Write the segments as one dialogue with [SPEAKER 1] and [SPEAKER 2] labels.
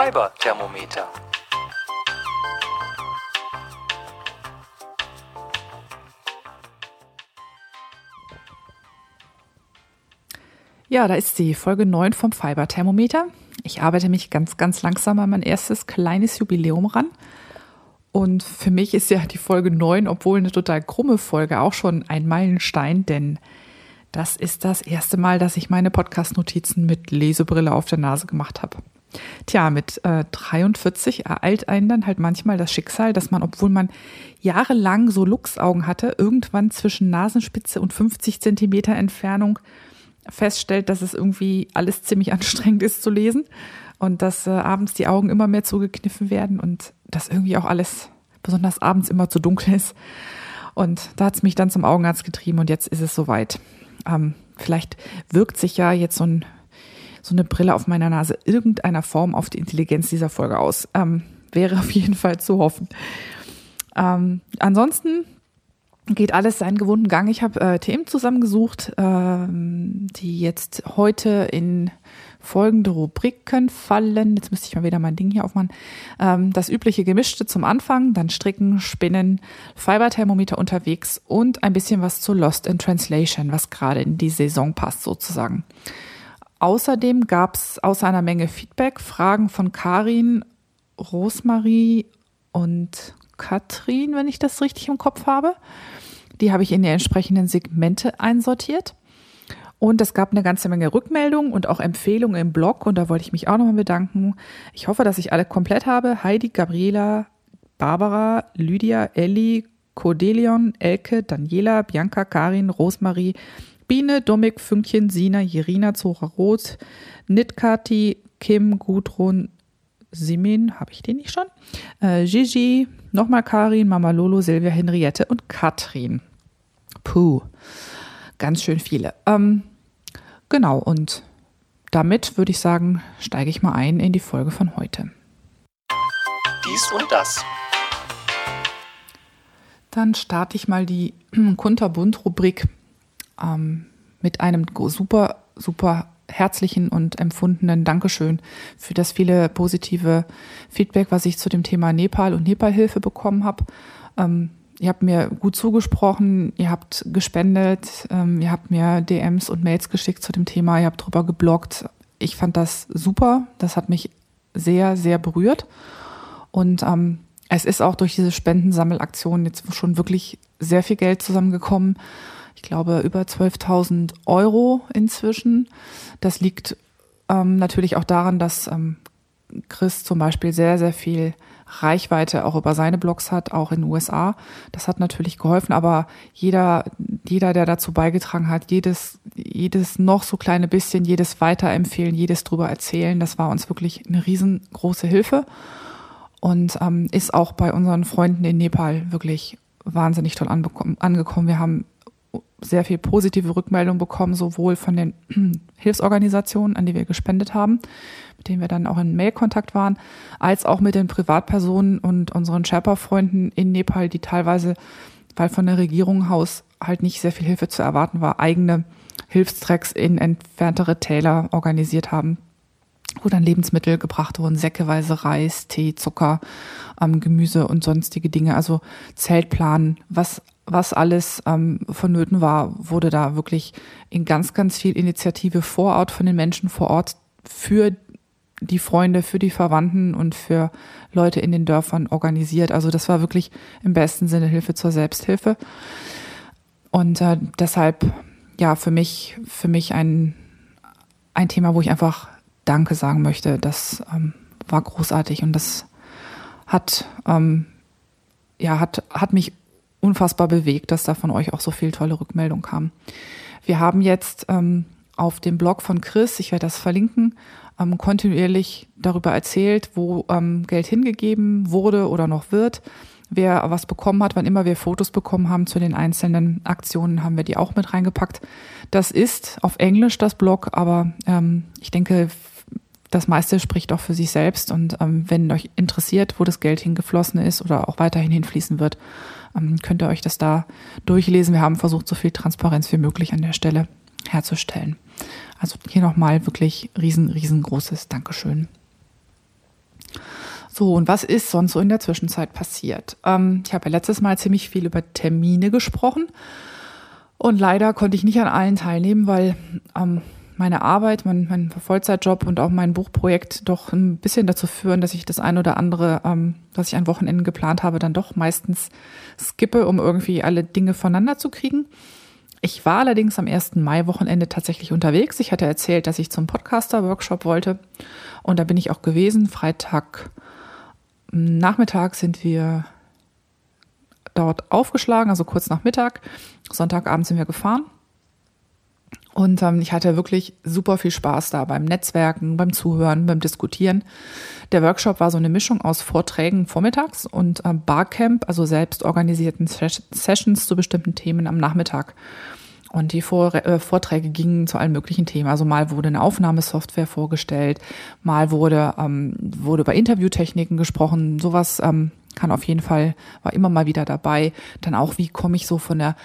[SPEAKER 1] Fiber-Thermometer.
[SPEAKER 2] Ja, da ist sie, Folge 9 vom Fiber-Thermometer. Ich arbeite mich ganz, ganz langsam an mein erstes kleines Jubiläum ran. Und für mich ist ja die Folge 9, obwohl eine total krumme Folge, auch schon ein Meilenstein, denn das ist das erste Mal, dass ich meine Podcast-Notizen mit Lesebrille auf der Nase gemacht habe. Tja, mit äh, 43 ereilt einen dann halt manchmal das Schicksal, dass man, obwohl man jahrelang so Luchsaugen hatte, irgendwann zwischen Nasenspitze und 50 Zentimeter Entfernung feststellt, dass es irgendwie alles ziemlich anstrengend ist zu lesen und dass äh, abends die Augen immer mehr zugekniffen werden und dass irgendwie auch alles, besonders abends, immer zu dunkel ist. Und da hat es mich dann zum Augenarzt getrieben und jetzt ist es soweit. Ähm, vielleicht wirkt sich ja jetzt so, ein, so eine Brille auf meiner Nase irgendeiner Form auf die Intelligenz dieser Folge aus. Ähm, wäre auf jeden Fall zu hoffen. Ähm, ansonsten geht alles seinen gewohnten Gang. Ich habe äh, Themen zusammengesucht, ähm, die jetzt heute in folgende Rubriken fallen. Jetzt müsste ich mal wieder mein Ding hier aufmachen. Ähm, das übliche Gemischte zum Anfang, dann Stricken, Spinnen, Fiberthermometer unterwegs und ein bisschen was zu Lost in Translation, was gerade in die Saison passt sozusagen. Außerdem gab es außer einer Menge Feedback Fragen von Karin, Rosmarie und Katrin, wenn ich das richtig im Kopf habe. Die habe ich in die entsprechenden Segmente einsortiert. Und es gab eine ganze Menge Rückmeldungen und auch Empfehlungen im Blog. Und da wollte ich mich auch nochmal bedanken. Ich hoffe, dass ich alle komplett habe. Heidi, Gabriela, Barbara, Lydia, Elli, Cordelion, Elke, Daniela, Bianca, Karin, Rosmarie, Biene, Dominik, Fünkchen, Sina, Jerina, Zora Roth, Nitkati, Kim, Gudrun, Simin, habe ich den nicht schon? Äh, Gigi, nochmal Karin, Mama Lolo, Silvia, Henriette und Katrin. Puh, ganz schön viele. Ähm, Genau, und damit würde ich sagen, steige ich mal ein in die Folge von heute.
[SPEAKER 1] Dies und das.
[SPEAKER 2] Dann starte ich mal die Kunterbunt-Rubrik ähm, mit einem super, super herzlichen und empfundenen Dankeschön für das viele positive Feedback, was ich zu dem Thema Nepal und Nepalhilfe bekommen habe. Ähm, ihr habt mir gut zugesprochen, ihr habt gespendet, ähm, ihr habt mir DMs und Mails geschickt zu dem Thema, ihr habt drüber gebloggt. Ich fand das super, das hat mich sehr, sehr berührt. Und ähm, es ist auch durch diese Spendensammelaktion jetzt schon wirklich sehr viel Geld zusammengekommen. Ich glaube über 12.000 Euro inzwischen. Das liegt ähm, natürlich auch daran, dass ähm, Chris zum Beispiel sehr, sehr viel Reichweite auch über seine Blogs hat, auch in den USA. Das hat natürlich geholfen, aber jeder, jeder, der dazu beigetragen hat, jedes, jedes noch so kleine bisschen, jedes weiterempfehlen, jedes drüber erzählen, das war uns wirklich eine riesengroße Hilfe und ähm, ist auch bei unseren Freunden in Nepal wirklich wahnsinnig toll angekommen. Wir haben sehr viel positive Rückmeldung bekommen, sowohl von den Hilfsorganisationen, an die wir gespendet haben, mit denen wir dann auch in Mailkontakt waren, als auch mit den Privatpersonen und unseren Sherpa-Freunden in Nepal, die teilweise, weil von der Regierung Haus halt nicht sehr viel Hilfe zu erwarten war, eigene Hilfstracks in entferntere Täler organisiert haben, wo dann Lebensmittel gebracht wurden, säckeweise Reis, Tee, Zucker, ähm, Gemüse und sonstige Dinge, also Zeltplan, was was alles ähm, vonnöten war, wurde da wirklich in ganz, ganz viel Initiative vor Ort von den Menschen vor Ort für die Freunde, für die Verwandten und für Leute in den Dörfern organisiert. Also das war wirklich im besten Sinne Hilfe zur Selbsthilfe. Und äh, deshalb, ja, für mich, für mich ein, ein Thema, wo ich einfach Danke sagen möchte. Das ähm, war großartig und das hat, ähm, ja, hat, hat mich unfassbar bewegt, dass da von euch auch so viel tolle Rückmeldung kam. Wir haben jetzt ähm, auf dem Blog von Chris, ich werde das verlinken, ähm, kontinuierlich darüber erzählt, wo ähm, Geld hingegeben wurde oder noch wird. Wer was bekommen hat, wann immer wir Fotos bekommen haben zu den einzelnen Aktionen, haben wir die auch mit reingepackt. Das ist auf Englisch das Blog, aber ähm, ich denke, das meiste spricht auch für sich selbst. Und ähm, wenn euch interessiert, wo das Geld hingeflossen ist oder auch weiterhin hinfließen wird, könnt ihr euch das da durchlesen. Wir haben versucht, so viel Transparenz wie möglich an der Stelle herzustellen. Also hier nochmal wirklich riesen, riesengroßes Dankeschön. So, und was ist sonst so in der Zwischenzeit passiert? Ähm, ich habe ja letztes Mal ziemlich viel über Termine gesprochen und leider konnte ich nicht an allen teilnehmen, weil ähm, meine Arbeit, mein, mein Vollzeitjob und auch mein Buchprojekt doch ein bisschen dazu führen, dass ich das ein oder andere, ähm, was ich an Wochenenden geplant habe, dann doch meistens skippe, um irgendwie alle Dinge voneinander zu kriegen. Ich war allerdings am 1. Mai-Wochenende tatsächlich unterwegs. Ich hatte erzählt, dass ich zum Podcaster-Workshop wollte. Und da bin ich auch gewesen. Freitag Nachmittag sind wir dort aufgeschlagen, also kurz nach Mittag. Sonntagabend sind wir gefahren. Und ähm, ich hatte wirklich super viel Spaß da beim Netzwerken, beim Zuhören, beim Diskutieren. Der Workshop war so eine Mischung aus Vorträgen vormittags und äh, Barcamp, also selbst organisierten Sessions zu bestimmten Themen am Nachmittag. Und die Vor äh, Vorträge gingen zu allen möglichen Themen. Also mal wurde eine Aufnahmesoftware vorgestellt, mal wurde, ähm, wurde über Interviewtechniken gesprochen. Sowas ähm, kann auf jeden Fall, war immer mal wieder dabei. Dann auch, wie komme ich so von der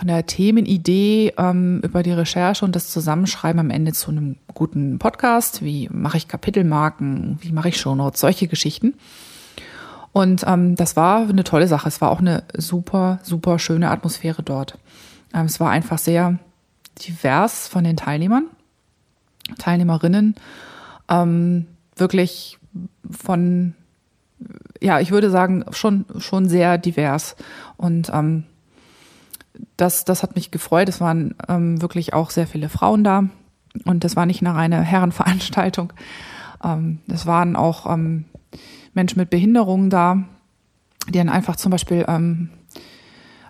[SPEAKER 2] von der Themenidee ähm, über die Recherche und das Zusammenschreiben am Ende zu einem guten Podcast. Wie mache ich Kapitelmarken? Wie mache ich Shownotes? Solche Geschichten. Und ähm, das war eine tolle Sache. Es war auch eine super, super schöne Atmosphäre dort. Ähm, es war einfach sehr divers von den Teilnehmern, Teilnehmerinnen. Ähm, wirklich von, ja, ich würde sagen, schon, schon sehr divers. Und ähm, das, das hat mich gefreut. Es waren ähm, wirklich auch sehr viele Frauen da. Und das war nicht eine reine Herrenveranstaltung. Ähm, es waren auch ähm, Menschen mit Behinderungen da, die dann einfach zum Beispiel ähm,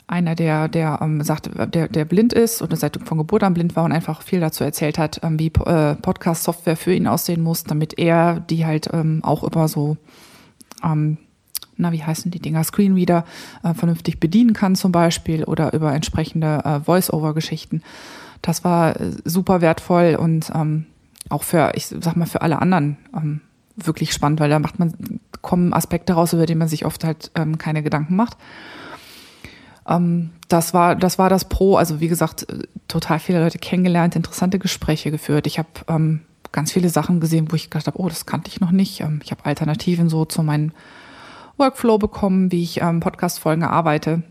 [SPEAKER 2] einer, der, der ähm, sagt, der, der blind ist oder seit von Geburt an blind war und einfach viel dazu erzählt hat, ähm, wie äh, Podcast-Software für ihn aussehen muss, damit er die halt ähm, auch über so ähm, na, wie heißen die Dinger, Screenreader äh, vernünftig bedienen kann zum Beispiel oder über entsprechende äh, Voice-Over-Geschichten. Das war äh, super wertvoll und ähm, auch für, ich sag mal, für alle anderen ähm, wirklich spannend, weil da macht man, kommen Aspekte raus, über die man sich oft halt ähm, keine Gedanken macht. Ähm, das war, das war das Pro. Also wie gesagt, äh, total viele Leute kennengelernt, interessante Gespräche geführt. Ich habe ähm, ganz viele Sachen gesehen, wo ich gedacht habe, oh, das kannte ich noch nicht. Ähm, ich habe Alternativen so zu meinen Workflow bekommen, wie ich ähm, Podcast-Folgen arbeite.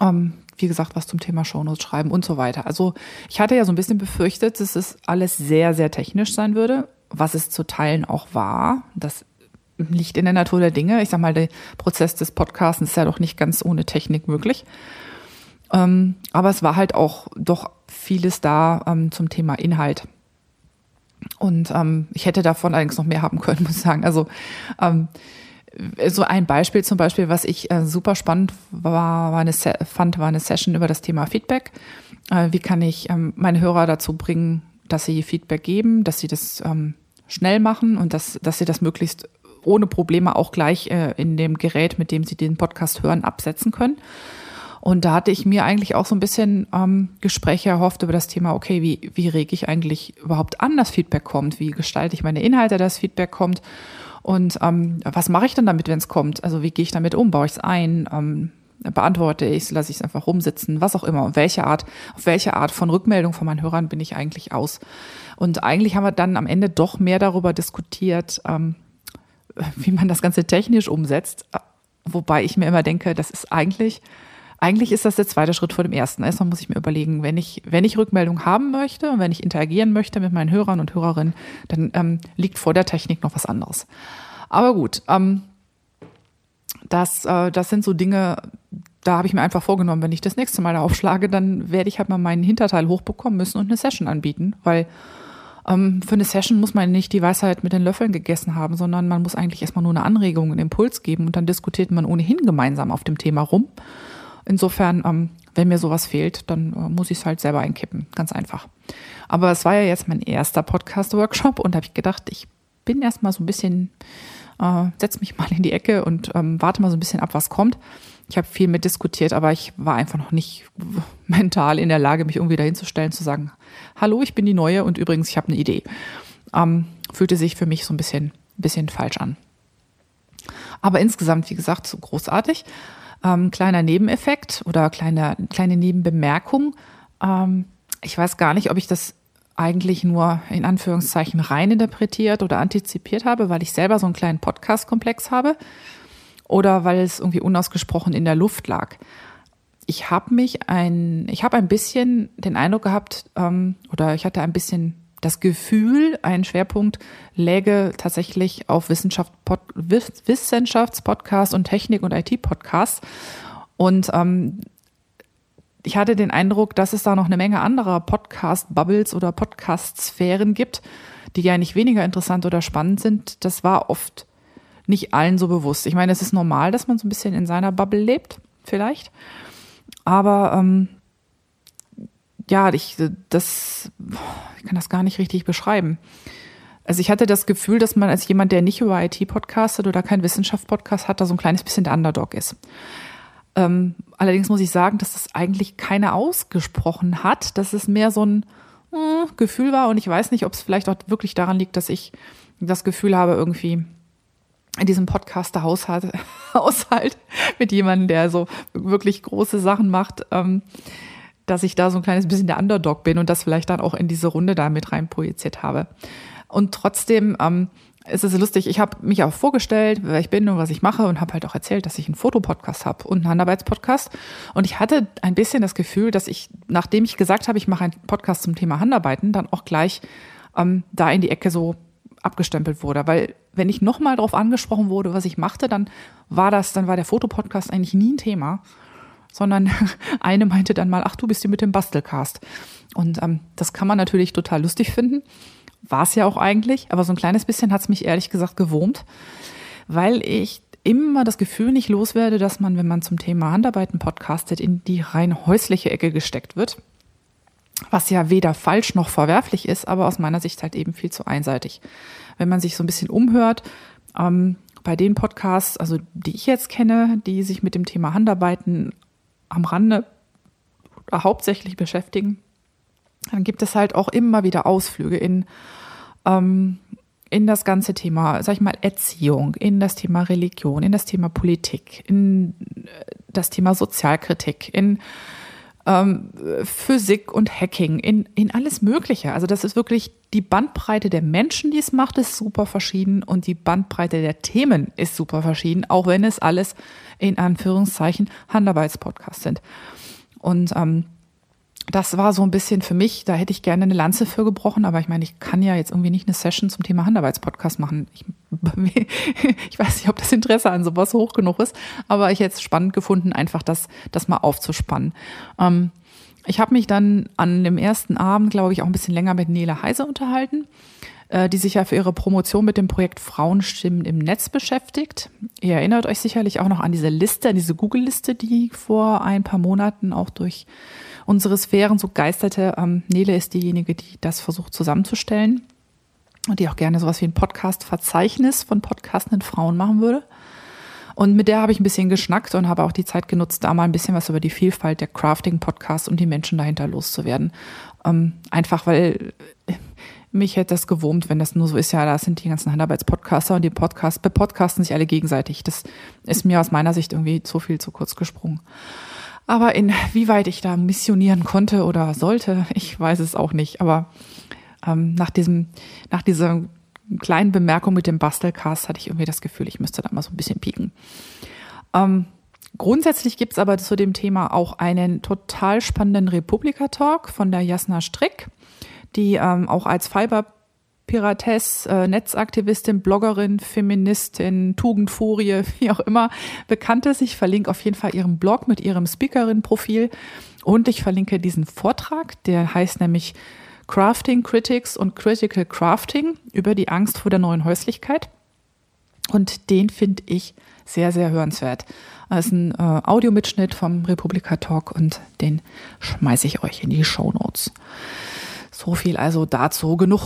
[SPEAKER 2] Ähm, wie gesagt, was zum Thema Shownotes schreiben und so weiter. Also ich hatte ja so ein bisschen befürchtet, dass es alles sehr, sehr technisch sein würde, was es zu Teilen auch war. Das liegt in der Natur der Dinge. Ich sag mal, der Prozess des Podcasts ist ja doch nicht ganz ohne Technik möglich. Ähm, aber es war halt auch doch vieles da ähm, zum Thema Inhalt. Und ähm, ich hätte davon allerdings noch mehr haben können, muss ich sagen. Also ähm, so ein Beispiel zum Beispiel, was ich äh, super spannend war, war eine fand, war eine Session über das Thema Feedback. Äh, wie kann ich ähm, meine Hörer dazu bringen, dass sie Feedback geben, dass sie das ähm, schnell machen und dass, dass sie das möglichst ohne Probleme auch gleich äh, in dem Gerät, mit dem sie den Podcast hören, absetzen können. Und da hatte ich mir eigentlich auch so ein bisschen ähm, Gespräche erhofft über das Thema, okay, wie, wie rege ich eigentlich überhaupt an, dass Feedback kommt? Wie gestalte ich meine Inhalte, dass Feedback kommt? Und ähm, was mache ich dann damit, wenn es kommt? Also wie gehe ich damit um? Baue ich es ein? Ähm, beantworte ich es? Lasse ich es einfach rumsitzen? Was auch immer. Und welche Art, auf welche Art von Rückmeldung von meinen Hörern bin ich eigentlich aus? Und eigentlich haben wir dann am Ende doch mehr darüber diskutiert, ähm, wie man das Ganze technisch umsetzt. Wobei ich mir immer denke, das ist eigentlich eigentlich ist das der zweite Schritt vor dem ersten. Erstmal muss ich mir überlegen, wenn ich, wenn ich Rückmeldung haben möchte und wenn ich interagieren möchte mit meinen Hörern und Hörerinnen, dann ähm, liegt vor der Technik noch was anderes. Aber gut, ähm, das, äh, das sind so Dinge, da habe ich mir einfach vorgenommen, wenn ich das nächste Mal da aufschlage, dann werde ich halt mal meinen Hinterteil hochbekommen müssen und eine Session anbieten, weil ähm, für eine Session muss man nicht die Weisheit mit den Löffeln gegessen haben, sondern man muss eigentlich erstmal nur eine Anregung, einen Impuls geben und dann diskutiert man ohnehin gemeinsam auf dem Thema rum. Insofern, ähm, wenn mir sowas fehlt, dann äh, muss ich es halt selber einkippen. Ganz einfach. Aber es war ja jetzt mein erster Podcast-Workshop und habe ich gedacht, ich bin erstmal so ein bisschen, äh, setz mich mal in die Ecke und ähm, warte mal so ein bisschen ab, was kommt. Ich habe viel mit diskutiert, aber ich war einfach noch nicht mental in der Lage, mich irgendwie dahinzustellen, zu sagen, hallo, ich bin die Neue und übrigens, ich habe eine Idee. Ähm, fühlte sich für mich so ein bisschen, bisschen falsch an. Aber insgesamt, wie gesagt, so großartig. Ähm, kleiner Nebeneffekt oder kleine, kleine Nebenbemerkung. Ähm, ich weiß gar nicht, ob ich das eigentlich nur in Anführungszeichen rein interpretiert oder antizipiert habe, weil ich selber so einen kleinen Podcast-Komplex habe oder weil es irgendwie unausgesprochen in der Luft lag. Ich habe mich ein, ich habe ein bisschen den Eindruck gehabt ähm, oder ich hatte ein bisschen das Gefühl, ein Schwerpunkt läge tatsächlich auf Wissenschaft, Pod, Wissenschaftspodcasts und Technik- und IT-Podcasts. Und ähm, ich hatte den Eindruck, dass es da noch eine Menge anderer Podcast-Bubbles oder Podcast-Sphären gibt, die ja nicht weniger interessant oder spannend sind. Das war oft nicht allen so bewusst. Ich meine, es ist normal, dass man so ein bisschen in seiner Bubble lebt, vielleicht. Aber ähm, ja, ich, das, ich kann das gar nicht richtig beschreiben. Also ich hatte das Gefühl, dass man als jemand, der nicht über IT podcastet oder kein Wissenschaft-Podcast hat, da so ein kleines bisschen der Underdog ist. Ähm, allerdings muss ich sagen, dass das eigentlich keiner ausgesprochen hat, dass es mehr so ein äh, Gefühl war und ich weiß nicht, ob es vielleicht auch wirklich daran liegt, dass ich das Gefühl habe, irgendwie in diesem Podcaster-Haushalt Haushalt mit jemandem, der so wirklich große Sachen macht, ähm, dass ich da so ein kleines bisschen der Underdog bin und das vielleicht dann auch in diese Runde da mit rein projiziert habe. Und trotzdem ähm, ist es lustig, ich habe mich auch vorgestellt, wer ich bin und was ich mache und habe halt auch erzählt, dass ich einen Fotopodcast habe und einen Handarbeitspodcast. Und ich hatte ein bisschen das Gefühl, dass ich, nachdem ich gesagt habe, ich mache einen Podcast zum Thema Handarbeiten, dann auch gleich ähm, da in die Ecke so abgestempelt wurde. Weil wenn ich nochmal darauf angesprochen wurde, was ich machte, dann war das, dann war der Fotopodcast eigentlich nie ein Thema. Sondern eine meinte dann mal, ach, du bist hier mit dem Bastelcast. Und ähm, das kann man natürlich total lustig finden. War es ja auch eigentlich, aber so ein kleines bisschen hat es mich ehrlich gesagt gewurmt, weil ich immer das Gefühl nicht loswerde, dass man, wenn man zum Thema Handarbeiten podcastet, in die rein häusliche Ecke gesteckt wird. Was ja weder falsch noch verwerflich ist, aber aus meiner Sicht halt eben viel zu einseitig. Wenn man sich so ein bisschen umhört, ähm, bei den Podcasts, also die ich jetzt kenne, die sich mit dem Thema Handarbeiten am Rande hauptsächlich beschäftigen, dann gibt es halt auch immer wieder Ausflüge in, ähm, in das ganze Thema, sag ich mal, Erziehung, in das Thema Religion, in das Thema Politik, in äh, das Thema Sozialkritik, in ähm, Physik und Hacking, in, in alles Mögliche. Also das ist wirklich die Bandbreite der Menschen, die es macht, ist super verschieden und die Bandbreite der Themen ist super verschieden, auch wenn es alles in Anführungszeichen Handarbeitspodcasts sind. Und ähm, das war so ein bisschen für mich, da hätte ich gerne eine Lanze für gebrochen, aber ich meine, ich kann ja jetzt irgendwie nicht eine Session zum Thema Handarbeitspodcast machen. Ich, ich weiß nicht, ob das Interesse an sowas hoch genug ist, aber ich hätte es spannend gefunden, einfach das, das mal aufzuspannen. Ähm, ich habe mich dann an dem ersten Abend, glaube ich, auch ein bisschen länger mit Nele Heise unterhalten, äh, die sich ja für ihre Promotion mit dem Projekt Frauenstimmen im Netz beschäftigt. Ihr erinnert euch sicherlich auch noch an diese Liste, an diese Google-Liste, die vor ein paar Monaten auch durch unsere Sphären so geisterte. Ähm, Nele ist diejenige, die das versucht zusammenzustellen und die auch gerne sowas wie ein Podcast-Verzeichnis von podcastenden Frauen machen würde. Und mit der habe ich ein bisschen geschnackt und habe auch die Zeit genutzt, da mal ein bisschen was über die Vielfalt der Crafting-Podcasts und die Menschen dahinter loszuwerden. Ähm, einfach weil mich hätte das gewurmt, wenn das nur so ist. Ja, da sind die ganzen Handarbeitspodcaster und die Podcast, bepodcasten sich alle gegenseitig. Das ist mir aus meiner Sicht irgendwie zu viel zu kurz gesprungen. Aber inwieweit ich da missionieren konnte oder sollte, ich weiß es auch nicht. Aber ähm, nach diesem, nach dieser kleinen Bemerkung mit dem Bastelcast hatte ich irgendwie das Gefühl, ich müsste da mal so ein bisschen pieken. Ähm, grundsätzlich gibt's aber zu dem Thema auch einen total spannenden Republika-Talk von der Jasna Strick, die ähm, auch als Fiber Piratess, äh, Netzaktivistin, Bloggerin, Feministin, Tugendfurie, wie auch immer bekannt ist. Ich verlinke auf jeden Fall ihren Blog mit ihrem Speakerin-Profil und ich verlinke diesen Vortrag, der heißt nämlich Crafting Critics und Critical Crafting über die Angst vor der neuen Häuslichkeit. Und den finde ich sehr, sehr hörenswert. Das ist ein äh, Audiomitschnitt vom Republika Talk und den schmeiße ich euch in die Show Notes. So viel also dazu. Genug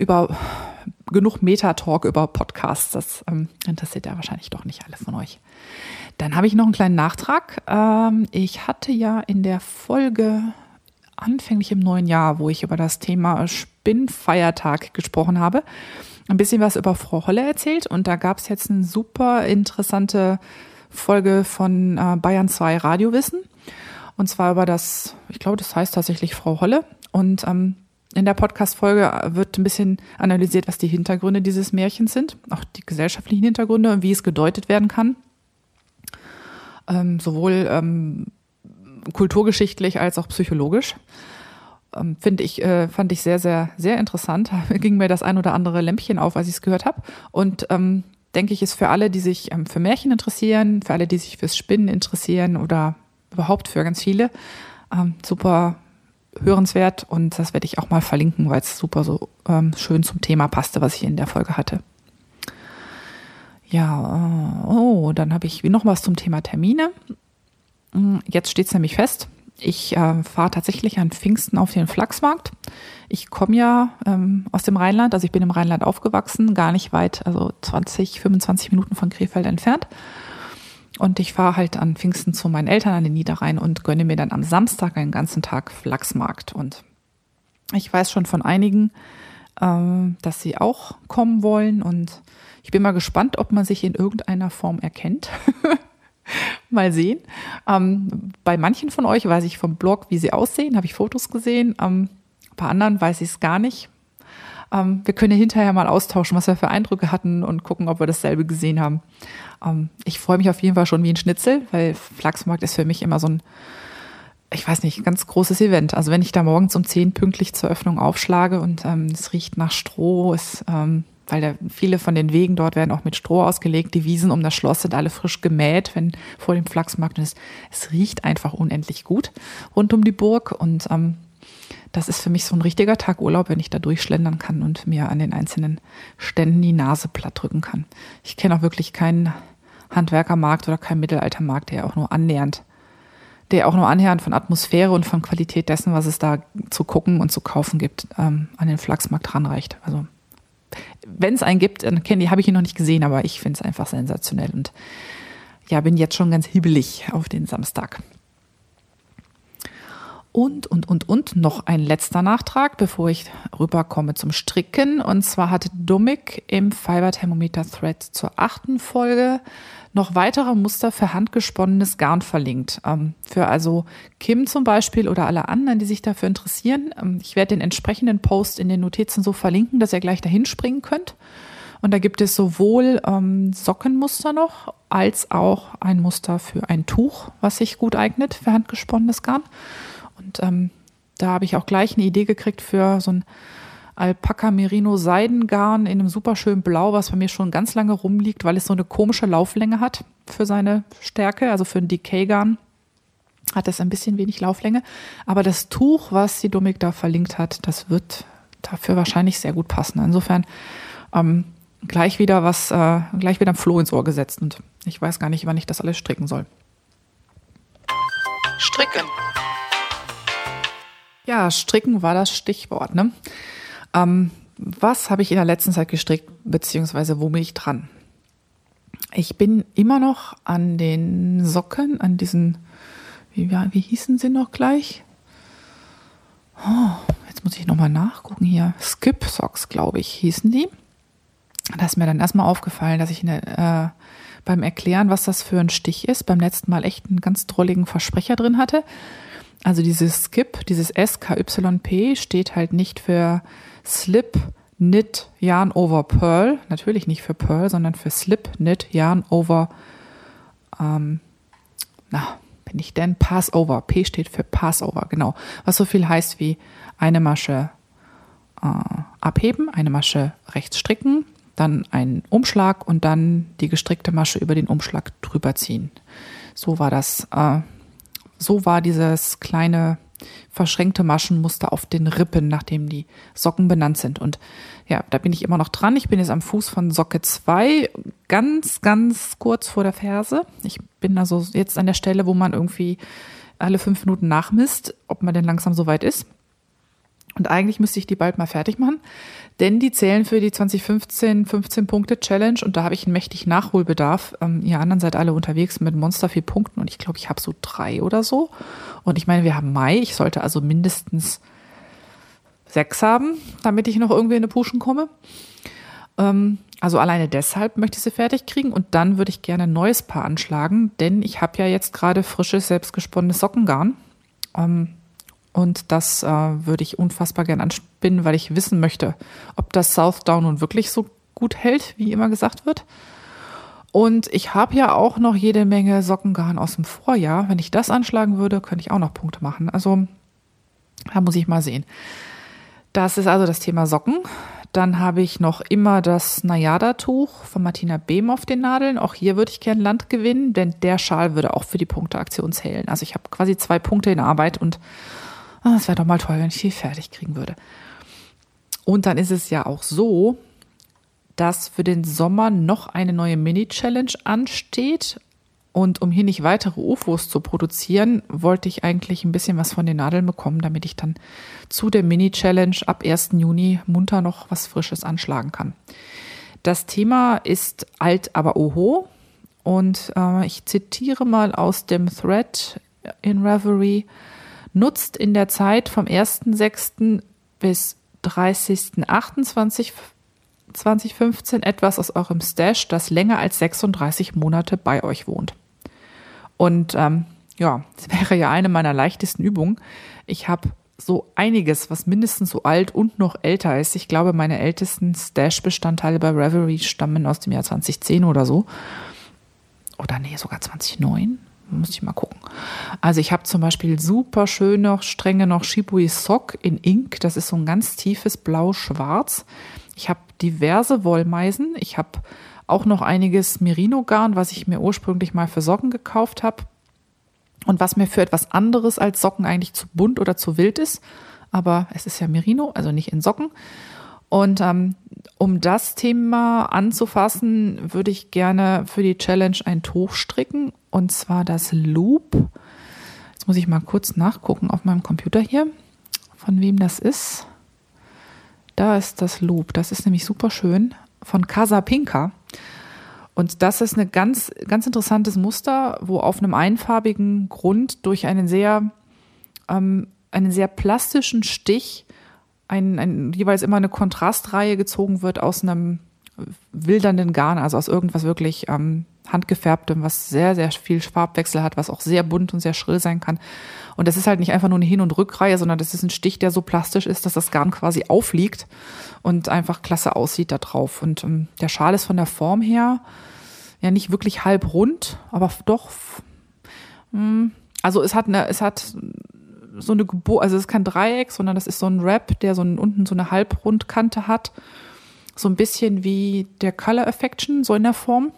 [SPEAKER 2] über genug Metatalk über Podcasts. Das ähm, interessiert ja wahrscheinlich doch nicht alle von euch. Dann habe ich noch einen kleinen Nachtrag. Ähm, ich hatte ja in der Folge anfänglich im neuen Jahr, wo ich über das Thema Spinnfeiertag gesprochen habe, ein bisschen was über Frau Holle erzählt. Und da gab es jetzt eine super interessante Folge von äh, Bayern 2 Radiowissen. Und zwar über das, ich glaube, das heißt tatsächlich Frau Holle. Und ähm, in der Podcast-Folge wird ein bisschen analysiert, was die Hintergründe dieses Märchens sind, auch die gesellschaftlichen Hintergründe und wie es gedeutet werden kann. Ähm, sowohl ähm, kulturgeschichtlich als auch psychologisch. Ähm, Finde ich, äh, fand ich sehr, sehr, sehr interessant. Ging mir das ein oder andere Lämpchen auf, als ich es gehört habe. Und ähm, denke ich, ist für alle, die sich ähm, für Märchen interessieren, für alle, die sich fürs Spinnen interessieren oder überhaupt für ganz viele, ähm, super hörenswert und das werde ich auch mal verlinken, weil es super so ähm, schön zum Thema passte, was ich in der Folge hatte. Ja, äh, oh, dann habe ich noch was zum Thema Termine. Hm, jetzt steht es nämlich fest. Ich äh, fahre tatsächlich an Pfingsten auf den Flachsmarkt. Ich komme ja ähm, aus dem Rheinland, also ich bin im Rheinland aufgewachsen, gar nicht weit, also 20, 25 Minuten von Krefeld entfernt. Und ich fahre halt an Pfingsten zu meinen Eltern an den Niederrhein und gönne mir dann am Samstag einen ganzen Tag Flachsmarkt. Und ich weiß schon von einigen, ähm, dass sie auch kommen wollen. Und ich bin mal gespannt, ob man sich in irgendeiner Form erkennt. mal sehen. Ähm, bei manchen von euch weiß ich vom Blog, wie sie aussehen, habe ich Fotos gesehen. Ähm, bei anderen weiß ich es gar nicht. Wir können hinterher mal austauschen, was wir für Eindrücke hatten und gucken, ob wir dasselbe gesehen haben. Ähm, ich freue mich auf jeden Fall schon wie ein Schnitzel, weil Flachsmarkt ist für mich immer so ein, ich weiß nicht, ganz großes Event. Also wenn ich da morgens um zehn pünktlich zur Öffnung aufschlage und ähm, es riecht nach Stroh, es, ähm, weil da viele von den Wegen dort werden auch mit Stroh ausgelegt. Die Wiesen um das Schloss sind alle frisch gemäht, wenn vor dem Flachsmarkt ist. Es riecht einfach unendlich gut rund um die Burg und ähm, das ist für mich so ein richtiger Tag Urlaub, wenn ich da durchschlendern kann und mir an den einzelnen Ständen die Nase platt drücken kann. Ich kenne auch wirklich keinen Handwerkermarkt oder keinen Mittelaltermarkt, der auch nur annähernd, der auch nur annähernd von Atmosphäre und von Qualität dessen, was es da zu gucken und zu kaufen gibt, ähm, an den Flachsmarkt ranreicht. Also wenn es einen gibt, dann kenne ich, habe ich ihn noch nicht gesehen, aber ich finde es einfach sensationell und ja, bin jetzt schon ganz hibbelig auf den Samstag. Und, und, und, und noch ein letzter Nachtrag, bevor ich rüberkomme zum Stricken. Und zwar hat Dummig im Fiber Thermometer Thread zur achten Folge noch weitere Muster für handgesponnenes Garn verlinkt. Ähm, für also Kim zum Beispiel oder alle anderen, die sich dafür interessieren. Ähm, ich werde den entsprechenden Post in den Notizen so verlinken, dass ihr gleich dahin springen könnt. Und da gibt es sowohl ähm, Sockenmuster noch, als auch ein Muster für ein Tuch, was sich gut eignet für handgesponnenes Garn. Und ähm, da habe ich auch gleich eine Idee gekriegt für so ein Alpaka Merino Seidengarn in einem super schönen Blau, was bei mir schon ganz lange rumliegt, weil es so eine komische Lauflänge hat für seine Stärke, also für ein Decay-Garn hat es ein bisschen wenig Lauflänge. Aber das Tuch, was die Domik da verlinkt hat, das wird dafür wahrscheinlich sehr gut passen. Insofern ähm, gleich wieder was, äh, gleich wieder ein Floh ins Ohr gesetzt und ich weiß gar nicht, wann ich das alles stricken soll.
[SPEAKER 1] Stricken.
[SPEAKER 2] Ja, stricken war das Stichwort. Ne? Ähm, was habe ich in der letzten Zeit gestrickt, beziehungsweise wo bin ich dran? Ich bin immer noch an den Socken, an diesen, wie, wie hießen sie noch gleich? Oh, jetzt muss ich nochmal nachgucken hier. Skip Socks, glaube ich, hießen die. Da ist mir dann erstmal aufgefallen, dass ich eine, äh, beim Erklären, was das für ein Stich ist, beim letzten Mal echt einen ganz drolligen Versprecher drin hatte. Also dieses Skip, dieses SKYP steht halt nicht für Slip Knit Yarn over Pearl. Natürlich nicht für Pearl, sondern für Slip Knit Yarn over, ähm, na, bin ich denn? Passover. P steht für Passover, genau. Was so viel heißt wie eine Masche äh, abheben, eine Masche rechts stricken, dann einen Umschlag und dann die gestrickte Masche über den Umschlag drüber ziehen. So war das äh, so war dieses kleine verschränkte Maschenmuster auf den Rippen, nachdem die Socken benannt sind. Und ja, da bin ich immer noch dran. Ich bin jetzt am Fuß von Socke 2, ganz, ganz kurz vor der Ferse. Ich bin also jetzt an der Stelle, wo man irgendwie alle fünf Minuten nachmisst, ob man denn langsam so weit ist. Und eigentlich müsste ich die bald mal fertig machen, denn die zählen für die 2015 15 Punkte Challenge und da habe ich einen mächtig Nachholbedarf. Ähm, ihr anderen seid alle unterwegs mit Monster 4 Punkten und ich glaube, ich habe so drei oder so. Und ich meine, wir haben Mai, ich sollte also mindestens sechs haben, damit ich noch irgendwie in eine Puschen komme. Ähm, also alleine deshalb möchte ich sie fertig kriegen und dann würde ich gerne ein neues Paar anschlagen, denn ich habe ja jetzt gerade frisches, selbstgesponnenes Sockengarn. Ähm, Und das äh, würde ich unfassbar gern anspinnen, weil ich wissen möchte, ob das Southdown nun wirklich so gut hält, wie immer gesagt wird. Und ich habe ja auch noch jede Menge Sockengarn aus dem Vorjahr. Wenn ich das anschlagen würde, könnte ich auch noch Punkte machen. Also da muss ich mal sehen. Das ist also das Thema Socken. Dann habe ich noch immer das Nayada-Tuch von Martina Behm auf den Nadeln. Auch hier würde ich gern Land gewinnen, denn der Schal würde auch für die Punkteaktion zählen. Also ich habe quasi zwei Punkte in Arbeit und es wäre doch mal toll, wenn ich die fertig kriegen würde. Und dann ist es ja auch so, dass für den Sommer noch eine neue Mini-Challenge ansteht. Und um hier nicht weitere UFOs zu produzieren, wollte ich eigentlich ein bisschen was von den Nadeln bekommen, damit ich dann zu der Mini-Challenge ab 1. Juni munter noch was Frisches anschlagen kann. Das Thema ist alt, aber oho. Und äh, ich zitiere mal aus dem Thread in Reverie. Nutzt in der Zeit vom 1.6. bis 30.28. 2015 etwas aus eurem Stash, das länger als 36 Monate bei euch wohnt. Und ähm, ja, das wäre ja eine meiner leichtesten Übungen. Ich habe so einiges, was mindestens so alt und noch älter ist. Ich glaube, meine ältesten Stash-Bestandteile bei Reverie stammen aus dem Jahr 2010 oder so. Oder nee, sogar 2009. Muss ich mal gucken. Also ich habe zum Beispiel super schöne, strenge noch Shibui Sock in Ink. Das ist so ein ganz tiefes Blau-Schwarz. Ich habe diverse Wollmeisen. Ich habe auch noch einiges Merino-Garn, was ich mir ursprünglich mal für Socken gekauft habe und was mir für etwas anderes als Socken eigentlich zu bunt oder zu wild ist. Aber es ist ja Merino, also nicht in Socken. Und ähm, um das Thema anzufassen, würde ich gerne für die Challenge ein Tuch stricken und zwar das Loop. Jetzt muss ich mal kurz nachgucken auf meinem Computer hier, von wem das ist. Da ist das Loop. Das ist nämlich super schön von Casa Pinka. Und das ist ein ganz, ganz interessantes Muster, wo auf einem einfarbigen Grund durch einen sehr, ähm, einen sehr plastischen Stich ein, ein, jeweils immer eine Kontrastreihe gezogen wird aus einem wildernden Garn, also aus irgendwas wirklich ähm, handgefärbtem, was sehr, sehr viel Farbwechsel hat, was auch sehr bunt und sehr schrill sein kann. Und das ist halt nicht einfach nur eine Hin- und Rückreihe, sondern das ist ein Stich, der so plastisch ist, dass das Garn quasi aufliegt und einfach klasse aussieht da drauf. Und ähm, der Schal ist von der Form her ja nicht wirklich halb rund, aber doch. Mh, hm, also es hat eine, es hat so eine Geburt, also es ist kein Dreieck, sondern das ist so ein Wrap, der so ein, unten so eine Halbrundkante hat. So ein bisschen wie der Color Affection, so in der Form.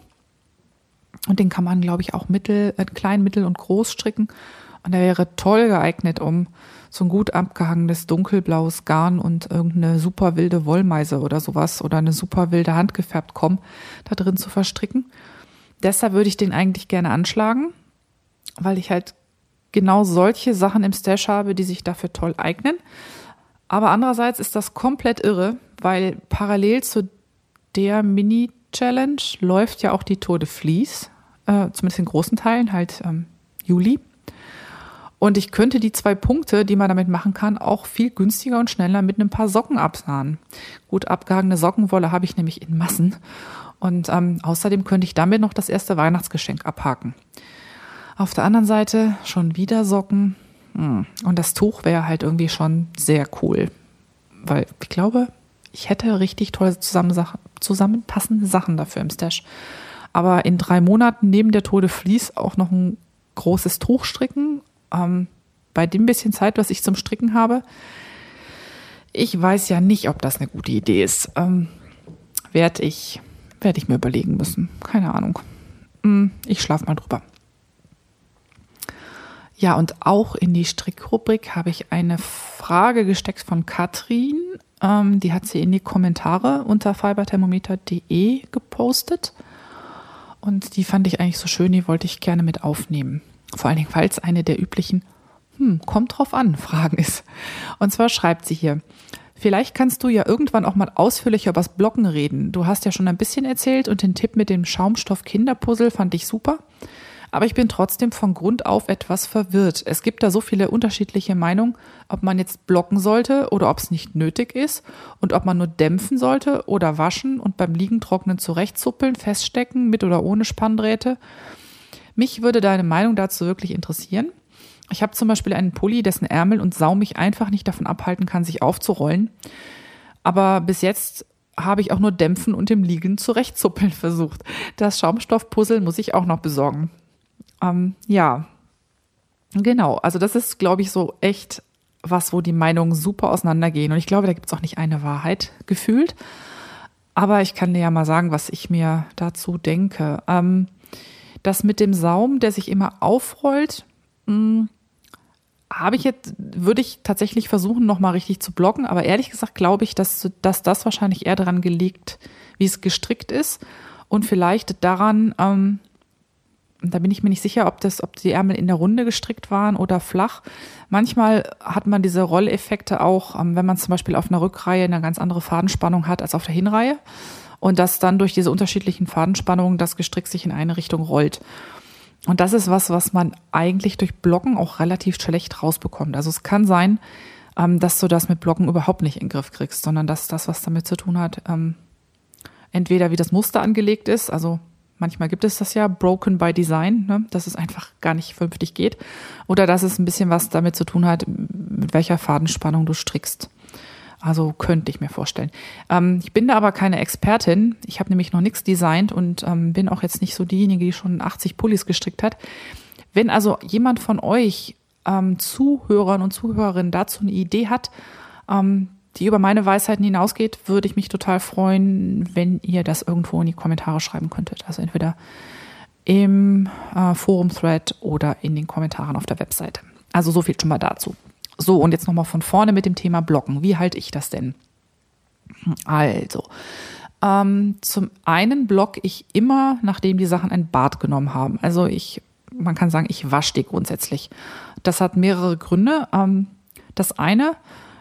[SPEAKER 2] Und den kann man, glaube ich, auch mittel, äh, klein, mittel und groß stricken. Und der wäre toll geeignet, um so ein gut abgehangenes dunkelblaues Garn und irgendeine super wilde Wollmeise oder sowas oder eine super wilde handgefärbt Komm da drin zu verstricken. Deshalb würde ich den eigentlich gerne anschlagen, weil ich halt genau solche Sachen im Stash habe, die sich dafür toll eignen. Aber andererseits ist das komplett irre, weil parallel zu der Mini-Challenge läuft ja auch die Tour de Vlies, äh, zumindest in großen Teilen, halt ähm, Juli. Und ich könnte die zwei Punkte, die man damit machen kann, auch viel günstiger und schneller mit ein paar Socken absahen. Gut abgehangene Sockenwolle habe ich nämlich in Massen. Und ähm, außerdem könnte ich damit noch das erste Weihnachtsgeschenk abhaken. Auf der anderen Seite schon wieder Socken. Hm. Und das Tuch wäre halt irgendwie schon sehr cool. Weil ich glaube, ich hätte richtig tolle zusammenpassende Sachen dafür im Stash. Aber in drei Monaten neben der Tode Vlies auch noch ein großes Tuch stricken ähm, bei dem bisschen Zeit, was ich zum Stricken habe, ich weiß ja nicht, ob das eine gute Idee ist. Ähm, werde ich, werd ich mir überlegen müssen. Keine Ahnung. Hm, ich schlafe mal drüber. Ja, und auch in die Strickrubrik habe ich eine Frage gesteckt von Katrin. Ähm, die hat sie in die Kommentare unter fiberthermometer.de gepostet. Und die fand ich eigentlich so schön, die wollte ich gerne mit aufnehmen. Vor allen Dingen, weil es eine der üblichen, hm, kommt drauf an, Fragen ist. Und zwar schreibt sie hier, Vielleicht kannst du ja irgendwann auch mal ausführlicher übers Blocken reden. Du hast ja schon ein bisschen erzählt und den Tipp mit dem Schaumstoff Kinderpuzzle fand ich super. Aber ich bin trotzdem von Grund auf etwas verwirrt. Es gibt da so viele unterschiedliche Meinungen, ob man jetzt blocken sollte oder ob es nicht nötig ist und ob man nur dämpfen sollte oder waschen und beim Liegen trocknen zurechtzuppeln, feststecken mit oder ohne Spanndrähte. Mich würde deine Meinung dazu wirklich interessieren. Ich habe zum Beispiel einen Pulli, dessen Ärmel und Saum mich einfach nicht davon abhalten kann, sich aufzurollen. Aber bis jetzt habe ich auch nur dämpfen und im Liegen zurechtzuppeln versucht. Das Schaumstoffpuzzle muss ich auch noch besorgen. Ähm, ja, genau. Also das ist, glaube ich, so echt was, wo die Meinungen super auseinandergehen. Und ich glaube, da gibt es auch nicht eine Wahrheit gefühlt. Aber ich kann dir ja mal sagen, was ich mir dazu denke. Ähm, das mit dem Saum, der sich immer aufrollt, hm, habe ich jetzt, würde ich tatsächlich versuchen, nochmal richtig zu blocken. Aber ehrlich gesagt glaube ich, dass, dass das wahrscheinlich eher daran gelegt, wie es gestrickt ist. Und vielleicht daran, ähm, da bin ich mir nicht sicher, ob das, ob die Ärmel in der Runde gestrickt waren oder flach. Manchmal hat man diese Rolleffekte auch, ähm, wenn man zum Beispiel auf einer Rückreihe eine ganz andere Fadenspannung hat als auf der Hinreihe. Und dass dann durch diese unterschiedlichen Fadenspannungen das Gestrick sich in eine Richtung rollt. Und das ist was, was man eigentlich durch Blocken auch relativ schlecht rausbekommt. Also es kann sein, ähm, dass du das mit Blocken überhaupt nicht in den Griff kriegst, sondern dass das, was damit zu tun hat, ähm, entweder wie das Muster angelegt ist, also manchmal gibt es das ja, broken by design, ne, dass es einfach gar nicht vernünftig geht, oder dass es ein bisschen was damit zu tun hat, mit welcher Fadenspannung du strickst. Also könnte ich mir vorstellen. Ähm, ich bin da aber keine Expertin. Ich habe nämlich noch nichts designt und ähm, bin auch jetzt nicht so diejenige, die schon 80 Pullis gestrickt hat. Wenn also jemand von euch ähm, Zuhörern und Zuhörerinnen dazu eine Idee hat, ähm, die über meine Weisheiten hinausgeht, würde ich mich total freuen, wenn ihr das irgendwo in die Kommentare schreiben könntet. Also entweder im äh, Forum-Thread oder in den Kommentaren auf der Webseite. Also so viel schon mal dazu. So, und jetzt nochmal von vorne mit dem Thema Blocken. Wie halte ich das denn? Also, ähm, zum einen block ich immer, nachdem die Sachen ein Bad genommen haben. Also ich, man kann sagen, ich wasche die grundsätzlich. Das hat mehrere Gründe. Ähm, das eine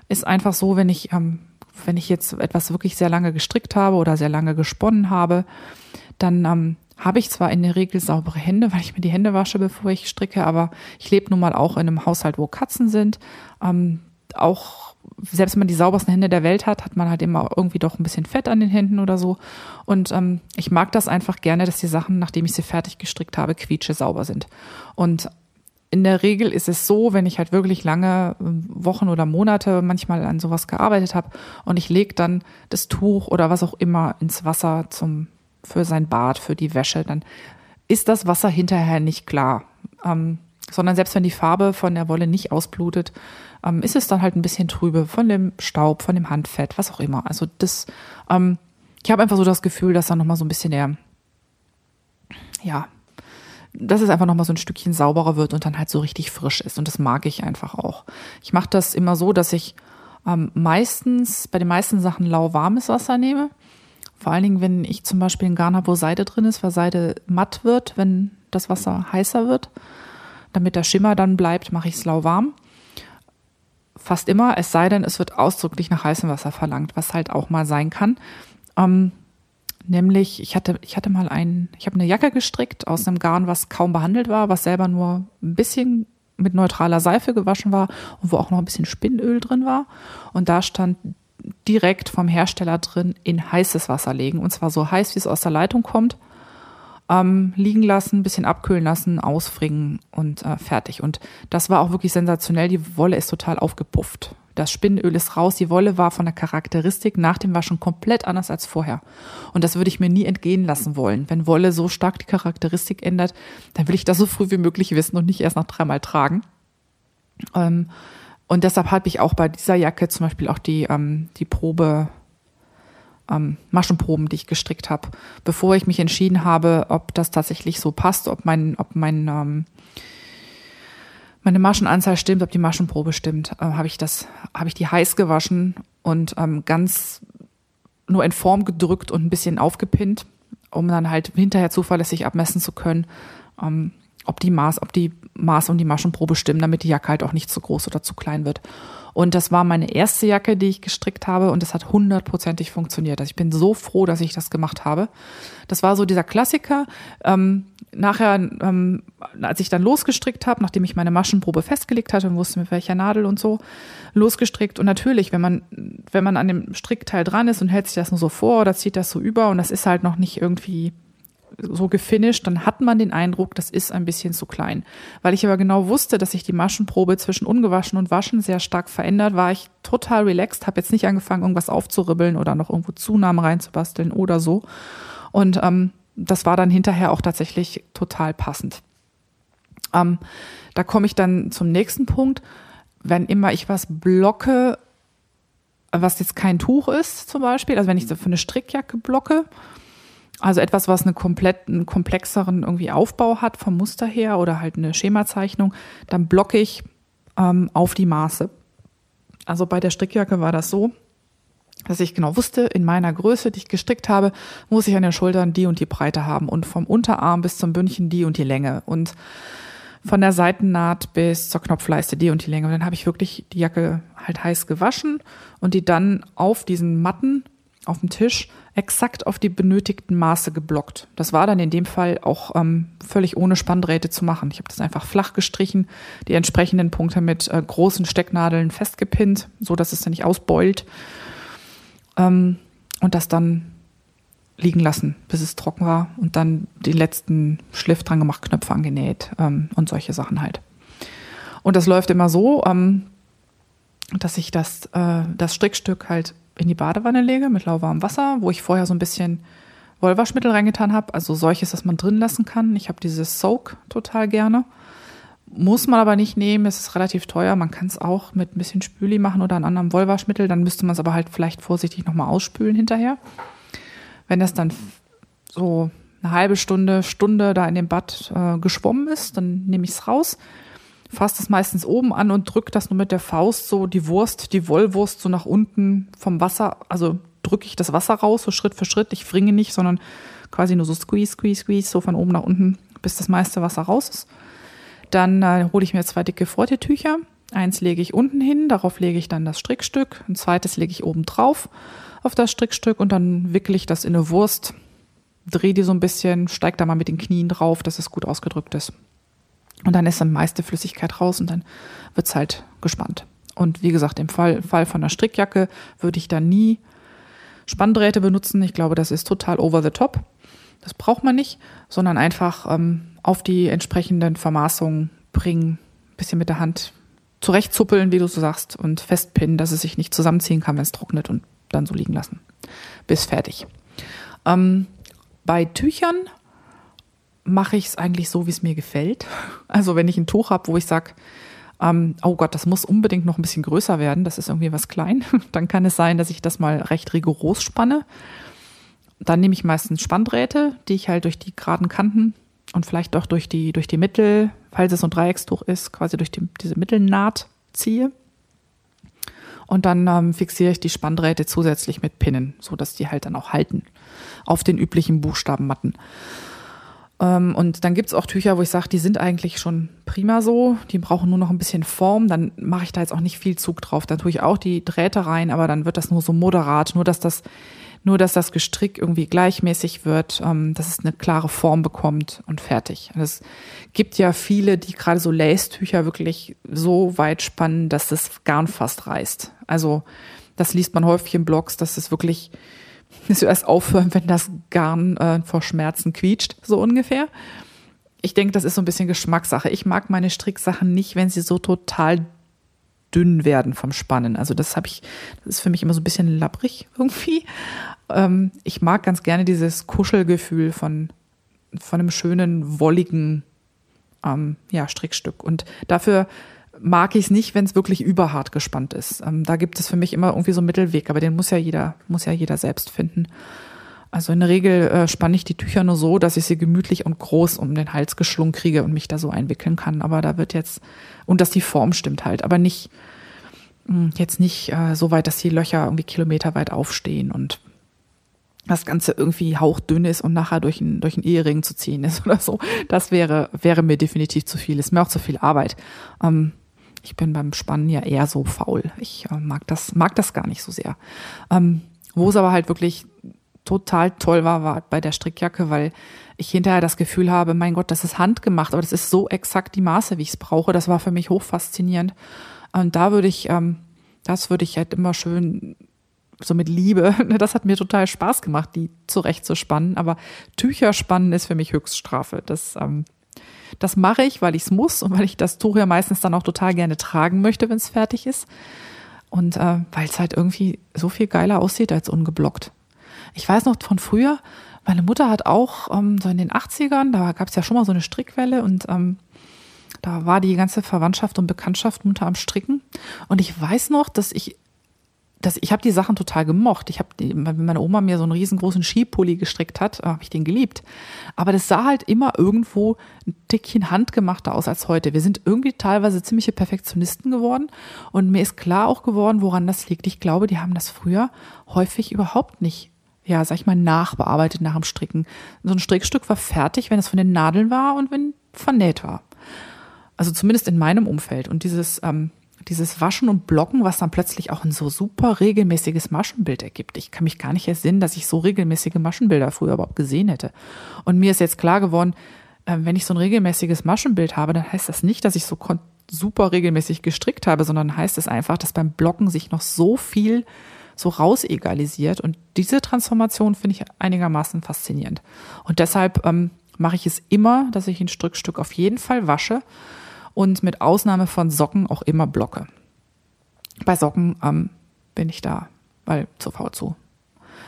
[SPEAKER 2] ist einfach so, wenn ich, ähm, wenn ich jetzt etwas wirklich sehr lange gestrickt habe oder sehr lange gesponnen habe, dann ähm, habe ich zwar in der Regel saubere Hände, weil ich mir die Hände wasche, bevor ich stricke, aber ich lebe nun mal auch in einem Haushalt, wo Katzen sind. Ähm, auch selbst wenn man die saubersten Hände der Welt hat, hat man halt immer irgendwie doch ein bisschen Fett an den Händen oder so. Und ähm, ich mag das einfach gerne, dass die Sachen, nachdem ich sie fertig gestrickt habe, quietsche sauber sind. Und in der Regel ist es so, wenn ich halt wirklich lange ähm, Wochen oder Monate manchmal an sowas gearbeitet habe und ich lege dann das Tuch oder was auch immer ins Wasser zum für sein Bad, für die Wäsche, dann ist das Wasser hinterher nicht klar. Ähm, sondern selbst wenn die Farbe von der Wolle nicht ausblutet, ähm, ist es dann halt ein bisschen trübe von dem Staub, von dem Handfett, was auch immer. Also das, ähm, ich habe einfach so das Gefühl, dass da nochmal so ein bisschen der, ja, dass es einfach nochmal so ein Stückchen sauberer wird und dann halt so richtig frisch ist. Und das mag ich einfach auch. Ich mache das immer so, dass ich ähm, meistens bei den meisten Sachen lauwarmes Wasser nehme vor allen Dingen, wenn ich zum Beispiel einen Garn habe, wo Seide drin ist, weil Seide matt wird, wenn das Wasser heißer wird. Damit der Schimmer dann bleibt, mache ich es lauwarm. Fast immer, es sei denn, es wird ausdrücklich nach heißem Wasser verlangt, was halt auch mal sein kann. Ähm, nämlich, ich hatte, ich hatte mal einen, ich habe eine Jacke gestrickt aus einem Garn, was kaum behandelt war, was selber nur ein bisschen mit neutraler Seife gewaschen war und wo auch noch ein bisschen Spinnöl drin war. Und da stand direkt vom Hersteller drin in heißes Wasser legen. Und zwar so heiß, wie es aus der Leitung kommt. Ähm, liegen lassen, bisschen abkühlen lassen, ausfringen und äh, fertig. Und das war auch wirklich sensationell. Die Wolle ist total aufgepufft. Das Spinnöl ist raus. Die Wolle war von der Charakteristik nach dem Waschen komplett anders als vorher. Und das würde ich mir nie entgehen lassen wollen. Wenn Wolle so stark die Charakteristik ändert, dann will ich das so früh wie möglich wissen und nicht erst nach dreimal tragen. Ähm, und deshalb habe ich auch bei dieser Jacke zum Beispiel auch die, ähm, die Probe, ähm, Maschenproben, die ich gestrickt habe, bevor ich mich entschieden habe, ob das tatsächlich so passt, ob mein, ob mein ähm, meine Maschenanzahl stimmt, ob die Maschenprobe stimmt, äh, habe ich das, habe ich die heiß gewaschen und ähm, ganz nur in Form gedrückt und ein bisschen aufgepinnt, um dann halt hinterher zuverlässig abmessen zu können, ähm, ob die Maß, ob die Maß und die Maschenprobe stimmen, damit die Jacke halt auch nicht zu groß oder zu klein wird. Und das war meine erste Jacke, die ich gestrickt habe und das hat hundertprozentig funktioniert. Also ich bin so froh, dass ich das gemacht habe. Das war so dieser Klassiker. Ähm, nachher, ähm, als ich dann losgestrickt habe, nachdem ich meine Maschenprobe festgelegt hatte und wusste mit welcher Nadel und so, losgestrickt. Und natürlich, wenn man, wenn man an dem Strickteil dran ist und hält sich das nur so vor oder zieht das so über und das ist halt noch nicht irgendwie so gefinisht, dann hat man den Eindruck, das ist ein bisschen zu klein. Weil ich aber genau wusste, dass sich die Maschenprobe zwischen ungewaschen und waschen sehr stark verändert, war ich total relaxed, habe jetzt nicht angefangen, irgendwas aufzuribbeln oder noch irgendwo Zunahmen reinzubasteln oder so. Und ähm, das war dann hinterher auch tatsächlich total passend. Ähm, da komme ich dann zum nächsten Punkt. Wenn immer ich was blocke, was jetzt kein Tuch ist zum Beispiel, also wenn ich so für eine Strickjacke blocke, also etwas, was eine komplett, einen komplexeren irgendwie Aufbau hat vom Muster her oder halt eine Schemazeichnung, dann blocke ich ähm, auf die Maße. Also bei der Strickjacke war das so, dass ich genau wusste, in meiner Größe, die ich gestrickt habe, muss ich an den Schultern die und die Breite haben und vom Unterarm bis zum Bündchen die und die Länge und von der Seitennaht bis zur Knopfleiste die und die Länge. Und dann habe ich wirklich die Jacke halt heiß gewaschen und die dann auf diesen Matten auf dem Tisch exakt auf die benötigten Maße geblockt. Das war dann in dem Fall auch ähm, völlig ohne Spanndrähte zu machen. Ich habe das einfach flach gestrichen, die entsprechenden Punkte mit äh, großen Stecknadeln festgepinnt, so dass es dann nicht ausbeult ähm, und das dann liegen lassen, bis es trocken war und dann den letzten Schliff dran gemacht, Knöpfe angenäht ähm, und solche Sachen halt. Und das läuft immer so, ähm, dass ich das, äh, das Strickstück halt in die Badewanne lege mit lauwarmem Wasser, wo ich vorher so ein bisschen Wollwaschmittel reingetan habe, also solches, das man drin lassen kann. Ich habe dieses Soak total gerne. Muss man aber nicht nehmen, es ist relativ teuer. Man kann es auch mit ein bisschen Spüli machen oder einem anderen Wollwaschmittel. Dann müsste man es aber halt vielleicht vorsichtig nochmal ausspülen hinterher. Wenn das dann so eine halbe Stunde, Stunde da in dem Bad äh, geschwommen ist, dann nehme ich es raus, fasse das meistens oben an und drücke das nur mit der Faust so die Wurst, die Wollwurst so nach unten vom Wasser, also drücke ich das Wasser raus, so Schritt für Schritt. Ich fringe nicht, sondern quasi nur so squeeze, squeeze, squeeze, so von oben nach unten, bis das meiste Wasser raus ist. Dann äh, hole ich mir zwei dicke Freudetücher. Eins lege ich unten hin, darauf lege ich dann das Strickstück. Ein zweites lege ich oben drauf auf das Strickstück und dann wickele ich das in eine Wurst, drehe die so ein bisschen, steige da mal mit den Knien drauf, dass es gut ausgedrückt ist. Und dann ist dann meiste Flüssigkeit raus und dann wird es halt gespannt. Und wie gesagt, im Fall, Fall von einer Strickjacke würde ich da nie Spanndrähte benutzen. Ich glaube, das ist total over the top. Das braucht man nicht, sondern einfach ähm, auf die entsprechenden Vermaßungen bringen, bisschen mit der Hand zurechtzuppeln, wie du so sagst, und festpinnen, dass es sich nicht zusammenziehen kann, wenn es trocknet und dann so liegen lassen. Bis fertig. Ähm, bei Tüchern mache ich es eigentlich so, wie es mir gefällt. Also wenn ich ein Tuch habe, wo ich sage, ähm, oh Gott, das muss unbedingt noch ein bisschen größer werden, das ist irgendwie was klein, dann kann es sein, dass ich das mal recht rigoros spanne. Dann nehme ich meistens Spanndrähte, die ich halt durch die geraden Kanten und vielleicht auch durch die, durch die Mittel, falls es so ein Dreieckstuch ist, quasi durch die, diese Mittelnaht ziehe. Und dann ähm, fixiere ich die Spanndrähte zusätzlich mit Pinnen, so dass die halt dann auch halten auf den üblichen Buchstabenmatten. Ähm, und dann gibt's auch Tücher, wo ich sage, die sind eigentlich schon prima so, die brauchen nur noch ein bisschen Form, dann mache ich da jetzt auch nicht viel Zug drauf. Dann tue ich auch die Drähte rein, aber dann wird das nur so moderat, nur dass das nur dass das Gestrick irgendwie gleichmäßig wird, ähm, dass es eine klare Form bekommt und fertig. Und es gibt ja viele, die gerade so Lace-Tücher wirklich so weit spannen, dass das Garn fast reißt. Also das liest man häufig in Blogs, dass es wirklich dass wir erst aufhören, wenn das Garn äh, vor Schmerzen quietscht, so ungefähr. Ich denke, das ist so ein bisschen Geschmackssache. Ich mag meine Stricksachen nicht, wenn sie so total dünn werden vom Spannen. Also das habe ich, das ist für mich immer so ein bisschen labbrig irgendwie. Ähm, ich mag ganz gerne dieses Kuschelgefühl von, von einem schönen, wolligen ähm, ja, Strickstück. Und dafür mag ich es nicht, wenn es wirklich überhart gespannt ist. Ähm, da gibt es für mich immer irgendwie so einen Mittelweg, aber den muss ja jeder, muss ja jeder selbst finden. Also in der Regel äh, spanne ich die Tücher nur so, dass ich sie gemütlich und groß um den Hals geschlungen kriege und mich da so einwickeln kann. Aber da wird jetzt, und dass die Form stimmt halt, aber nicht, mh, hm, jetzt nicht äh, so weit, dass die Löcher irgendwie kilometerweit aufstehen und das Ganze irgendwie hauchdünn ist und nachher durch einen, durch einen Ehering zu ziehen ist oder so. Das wäre, wäre mir definitiv zu viel. Ist mir auch zu viel Arbeit. Ähm, ich bin beim Spannen ja eher so faul. Ich äh, mag das, mag das gar nicht so sehr. Ähm, wo es aber halt wirklich total toll war, war bei der Strickjacke, weil ich hinterher das Gefühl habe, mein Gott, das ist handgemacht, aber das ist so exakt die Maße, wie ich es brauche. Das war für mich hochfaszinierend. Und da würde ich, ähm, das würde ich halt immer schön so mit Liebe. Das hat mir total Spaß gemacht, die zurechtzuspannen. Aber Tücher spannen ist für mich Höchststrafe. Das, ähm, das mache ich, weil ich es muss und weil ich das Tuch ja meistens dann auch total gerne tragen möchte, wenn es fertig ist. Und äh, weil es halt irgendwie so viel geiler aussieht als ungeblockt. Ich weiß noch von früher, meine Mutter hat auch ähm, so in den 80ern, da gab es ja schon mal so eine Strickwelle und ähm, da war die ganze Verwandtschaft und Bekanntschaft munter am Stricken. Und ich weiß noch, dass ich das, ich habe die Sachen total gemocht. Ich habe, wenn meine Oma mir so einen riesengroßen Skipulli gestrickt hat, habe ich den geliebt. Aber das sah halt immer irgendwo ein Tickchen handgemachter aus als heute. Wir sind irgendwie teilweise ziemliche Perfektionisten geworden und mir ist klar auch geworden, woran das liegt. Ich glaube, die haben das früher häufig überhaupt nicht, ja, sag ich mal, nachbearbeitet nach dem Stricken. So ein Strickstück war fertig, wenn es von den Nadeln war und wenn vernäht war. Also zumindest in meinem Umfeld. Und dieses ähm, dieses Waschen und Blocken, was dann plötzlich auch ein so super regelmäßiges Maschenbild ergibt. Ich kann mich gar nicht ersinnen, dass ich so regelmäßige Maschenbilder früher überhaupt gesehen hätte. Und mir ist jetzt klar geworden, äh, wenn ich so ein regelmäßiges Maschenbild habe, dann heißt das nicht, dass ich so super regelmäßig gestrickt habe, sondern heißt es einfach, dass beim Blocken sich noch so viel so rausegalisiert. Und diese Transformation finde ich einigermaßen faszinierend. Und deshalb ähm, mache ich es immer, dass ich ein Strickstück auf jeden Fall wasche und mit Ausnahme von Socken auch immer blocke. Bei Socken ähm, bin ich da, weil zu faul zu.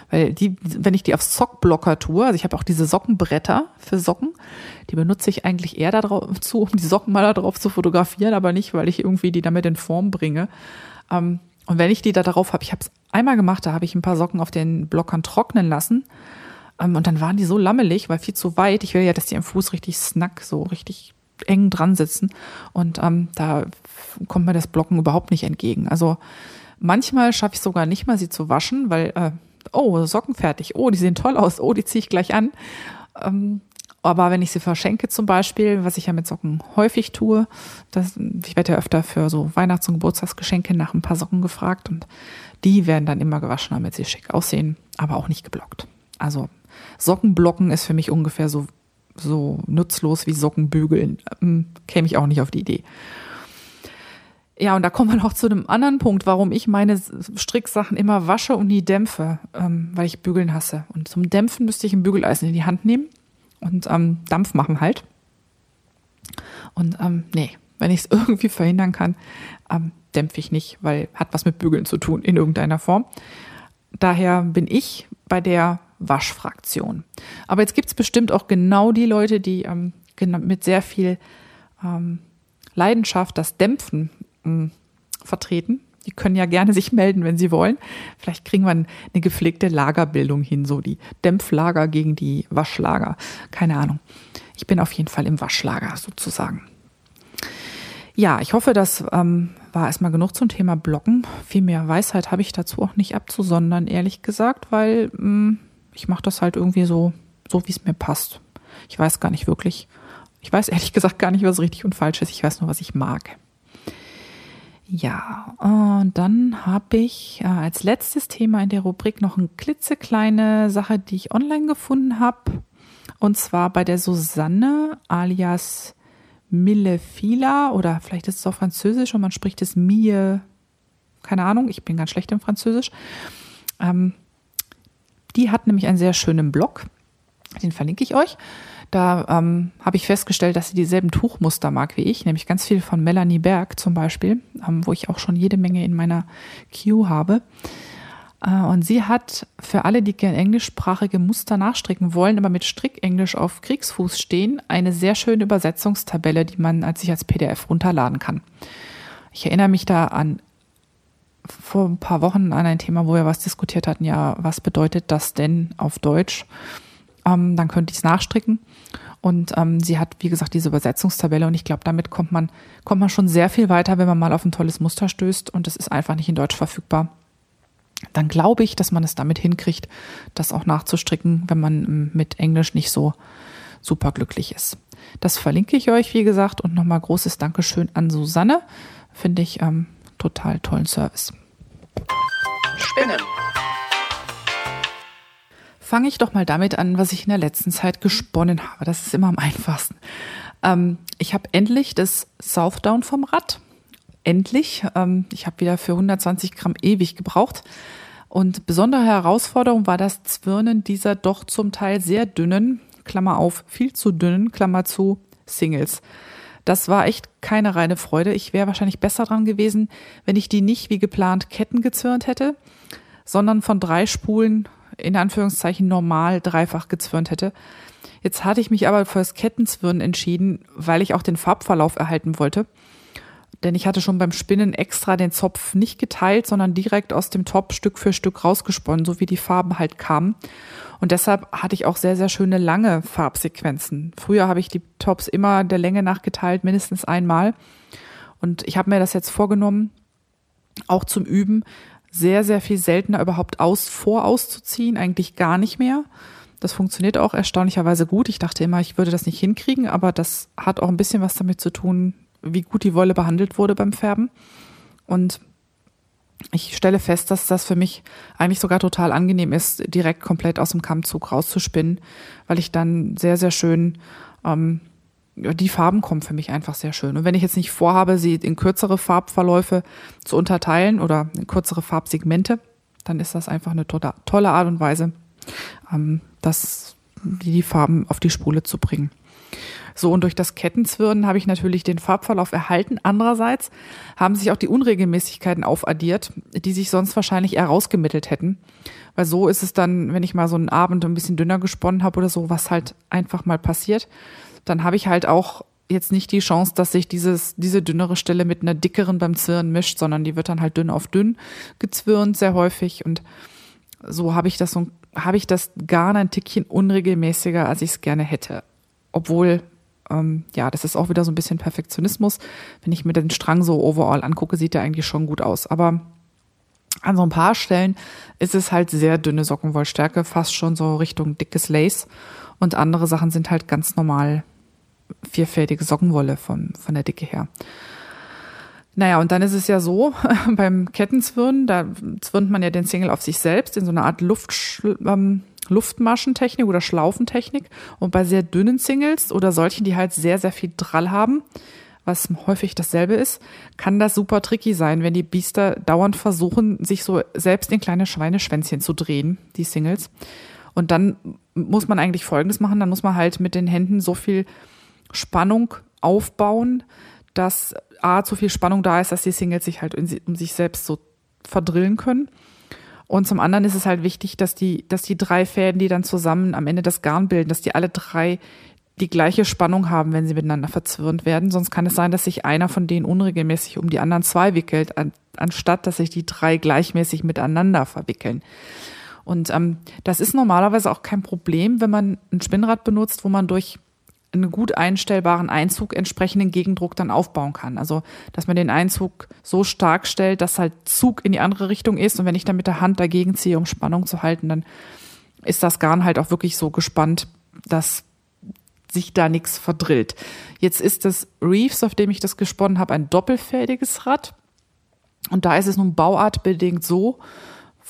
[SPEAKER 2] Weil die, wenn ich die auf Sockblocker tue, also ich habe auch diese Sockenbretter für Socken, die benutze ich eigentlich eher dazu, um die Socken mal darauf zu fotografieren, aber nicht, weil ich irgendwie die damit in Form bringe. Ähm, und wenn ich die da drauf habe, ich habe es einmal gemacht, da habe ich ein paar Socken auf den Blockern trocknen lassen. Ähm, und dann waren die so lammelig, weil viel zu weit. Ich will ja, dass die am Fuß richtig snack, so richtig eng dran sitzen und ähm, da kommt mir das Blocken überhaupt nicht entgegen. Also manchmal schaffe ich sogar nicht mal, sie zu waschen, weil, äh, oh, Socken fertig, oh, die sehen toll aus, oh, die ziehe ich gleich an. Ähm, aber wenn ich sie verschenke zum Beispiel, was ich ja mit Socken häufig tue, das, ich werde ja öfter für so Weihnachts- und Geburtstagsgeschenke nach ein paar Socken gefragt und die werden dann immer gewaschen, damit sie schick aussehen, aber auch nicht geblockt. Also Sockenblocken ist für mich ungefähr so so nutzlos wie Socken bügeln. Ähm, käme ich auch nicht auf die Idee. Ja, und da kommen wir noch zu einem anderen Punkt, warum ich meine Stricksachen immer wasche und nie dämpfe, ähm, weil ich Bügeln hasse. Und zum Dämpfen müsste ich ein Bügeleisen in die Hand nehmen und ähm, Dampf machen halt. Und ähm, nee, wenn ich es irgendwie verhindern kann, ähm, dämpfe ich nicht, weil hat was mit Bügeln zu tun in irgendeiner Form. Daher bin ich bei der Waschfraktion. Aber jetzt gibt es bestimmt auch genau die Leute, die ähm, mit sehr viel ähm, Leidenschaft das Dämpfen ähm, vertreten. Die können ja gerne sich melden, wenn sie wollen. Vielleicht kriegen wir eine gepflegte Lagerbildung hin, so die Dämpflager gegen die Waschlager. Keine Ahnung. Ich bin auf jeden Fall im Waschlager sozusagen. Ja, ich hoffe, das ähm, war erstmal genug zum Thema Blocken. Viel mehr Weisheit habe ich dazu auch nicht abzusondern, ehrlich gesagt, weil mh, mm, ich mache das halt irgendwie so, so wie es mir passt. Ich weiß gar nicht wirklich. Ich weiß ehrlich gesagt gar nicht, was richtig und falsch ist. Ich weiß nur, was ich mag. Ja, und dann habe ich äh, als letztes Thema in der Rubrik noch eine klitzekleine Sache, die ich online gefunden habe. Und zwar bei der Susanne alias Millefila oder vielleicht ist es auch Französisch und man spricht es Mie, keine Ahnung, ich bin ganz schlecht im Französisch. Ähm, die hat nämlich einen sehr schönen Blog, den verlinke ich euch. Da ähm, habe ich festgestellt, dass sie dieselben Tuchmuster mag wie ich, nämlich ganz viel von Melanie Berg zum Beispiel, ähm, wo ich auch schon jede Menge in meiner Queue habe. Äh, und sie hat für alle, die gerne englischsprachige Muster nachstricken wollen, aber mit Strickenglisch auf Kriegsfuß stehen, eine sehr schöne Übersetzungstabelle, die man als sich als PDF runterladen kann. Ich erinnere mich da an vor ein paar Wochen an ein Thema, wo wir was diskutiert hatten, ja, was bedeutet das denn auf Deutsch? Ähm, dann könnte ich es nachstricken. Und ähm, sie hat, wie gesagt, diese Übersetzungstabelle und ich glaube, damit kommt man, kommt man schon sehr viel weiter, wenn man mal auf ein tolles Muster stößt und es ist einfach nicht in Deutsch verfügbar. Dann glaube ich, dass man es damit hinkriegt, das auch nachzustricken, wenn man ähm, mit Englisch nicht so super glücklich ist. Das verlinke ich euch, wie gesagt, und nochmal großes Dankeschön an Susanne. Finde ich ähm, total tollen Service. Spinnen. Fange ich doch mal damit an, was ich in der letzten Zeit gesponnen habe. Das ist immer am einfachsten. Ähm, ich habe endlich das Southdown vom Rad. Endlich. Ähm, ich habe wieder für 120 Gramm ewig gebraucht. Und besondere Herausforderung war das Zwirnen dieser doch zum Teil sehr dünnen, Klammer auf, viel zu dünnen, Klammer zu, Singles. Das war echt keine reine Freude. Ich wäre wahrscheinlich besser dran gewesen, wenn ich die nicht wie geplant Ketten gezwirnt hätte, sondern von drei Spulen in Anführungszeichen normal dreifach gezwirnt hätte. Jetzt hatte ich mich aber für das Kettenzwirnen entschieden, weil ich auch den Farbverlauf erhalten wollte. Denn ich hatte schon beim Spinnen extra den Zopf nicht geteilt, sondern direkt aus dem Top Stück für Stück rausgesponnen, so wie die Farben halt kamen. Und deshalb hatte ich auch sehr, sehr schöne lange Farbsequenzen. Früher habe ich die Tops immer der Länge nach geteilt, mindestens einmal. Und ich habe mir das jetzt vorgenommen, auch zum Üben, sehr, sehr viel seltener überhaupt aus, vorauszuziehen, eigentlich gar nicht mehr. Das funktioniert auch erstaunlicherweise gut. Ich dachte immer, ich würde das nicht hinkriegen, aber das hat auch ein bisschen was damit zu tun, wie gut die Wolle behandelt wurde beim Färben. Und ich stelle fest, dass das für mich eigentlich sogar total angenehm ist, direkt komplett aus dem Kammzug rauszuspinnen, weil ich dann sehr, sehr schön, ähm, die Farben kommen für mich einfach sehr schön. Und wenn ich jetzt nicht vorhabe, sie in kürzere Farbverläufe zu unterteilen oder in kürzere Farbsegmente, dann ist das einfach eine tolle Art und Weise, ähm, das, die Farben auf die Spule zu bringen. So, und durch das Kettenzwirnen habe ich natürlich den Farbverlauf erhalten. Andererseits haben sich auch die Unregelmäßigkeiten aufaddiert, die sich sonst wahrscheinlich eher rausgemittelt hätten. Weil so ist es dann, wenn ich mal so einen Abend ein bisschen dünner gesponnen habe oder so, was halt einfach mal passiert, dann habe ich halt auch jetzt nicht die Chance, dass sich dieses, diese dünnere Stelle mit einer dickeren beim Zwirnen mischt, sondern die wird dann halt dünn auf dünn gezwirnt, sehr häufig. Und so habe ich das so, habe ich das gar ein Tickchen unregelmäßiger, als ich es gerne hätte. Obwohl ähm, ja, das ist auch wieder so ein bisschen Perfektionismus. Wenn ich mir den Strang so overall angucke, sieht der eigentlich schon gut aus. Aber an so ein paar Stellen ist es halt sehr dünne Sockenwollstärke, fast schon so Richtung dickes Lace. Und andere Sachen sind halt ganz normal vierfältige Sockenwolle von, von der Dicke her. Naja, und dann ist es ja so, beim Kettenzwirnen, da zwirnt man ja den Single auf sich selbst in so eine Art Luft, ähm, Luftmaschentechnik oder Schlaufentechnik. Und bei sehr dünnen Singles oder solchen, die halt sehr, sehr viel Drall haben, was häufig dasselbe ist, kann das super tricky sein, wenn die Biester dauernd versuchen, sich so selbst in kleine Schweineschwänzchen zu drehen, die Singles. Und dann muss man eigentlich Folgendes machen, dann muss man halt mit den Händen so viel Spannung aufbauen, dass A, zu viel Spannung da ist, dass die Singles sich halt um sich selbst so verdrillen können. Und zum anderen ist es halt wichtig, dass die, dass die drei Fäden, die dann zusammen am Ende das Garn bilden, dass die alle drei die gleiche Spannung haben, wenn sie miteinander verzwirnt werden. Sonst kann es sein, dass sich einer von denen unregelmäßig um die anderen zwei wickelt, an, anstatt dass sich die drei gleichmäßig miteinander verwickeln. Und ähm, das ist normalerweise auch kein Problem, wenn man ein Spinnrad benutzt, wo man durch einen gut einstellbaren Einzug entsprechenden Gegendruck dann aufbauen kann. Also, dass man den Einzug so stark stellt, dass halt Zug in die andere Richtung ist und wenn ich dann mit der Hand dagegen ziehe, um Spannung zu halten, dann ist das Garn halt auch wirklich so gespannt, dass sich da nichts verdrillt. Jetzt ist das Reefs, auf dem ich das gesponnen habe, ein doppelfädiges Rad. Und da ist es nun bauartbedingt so,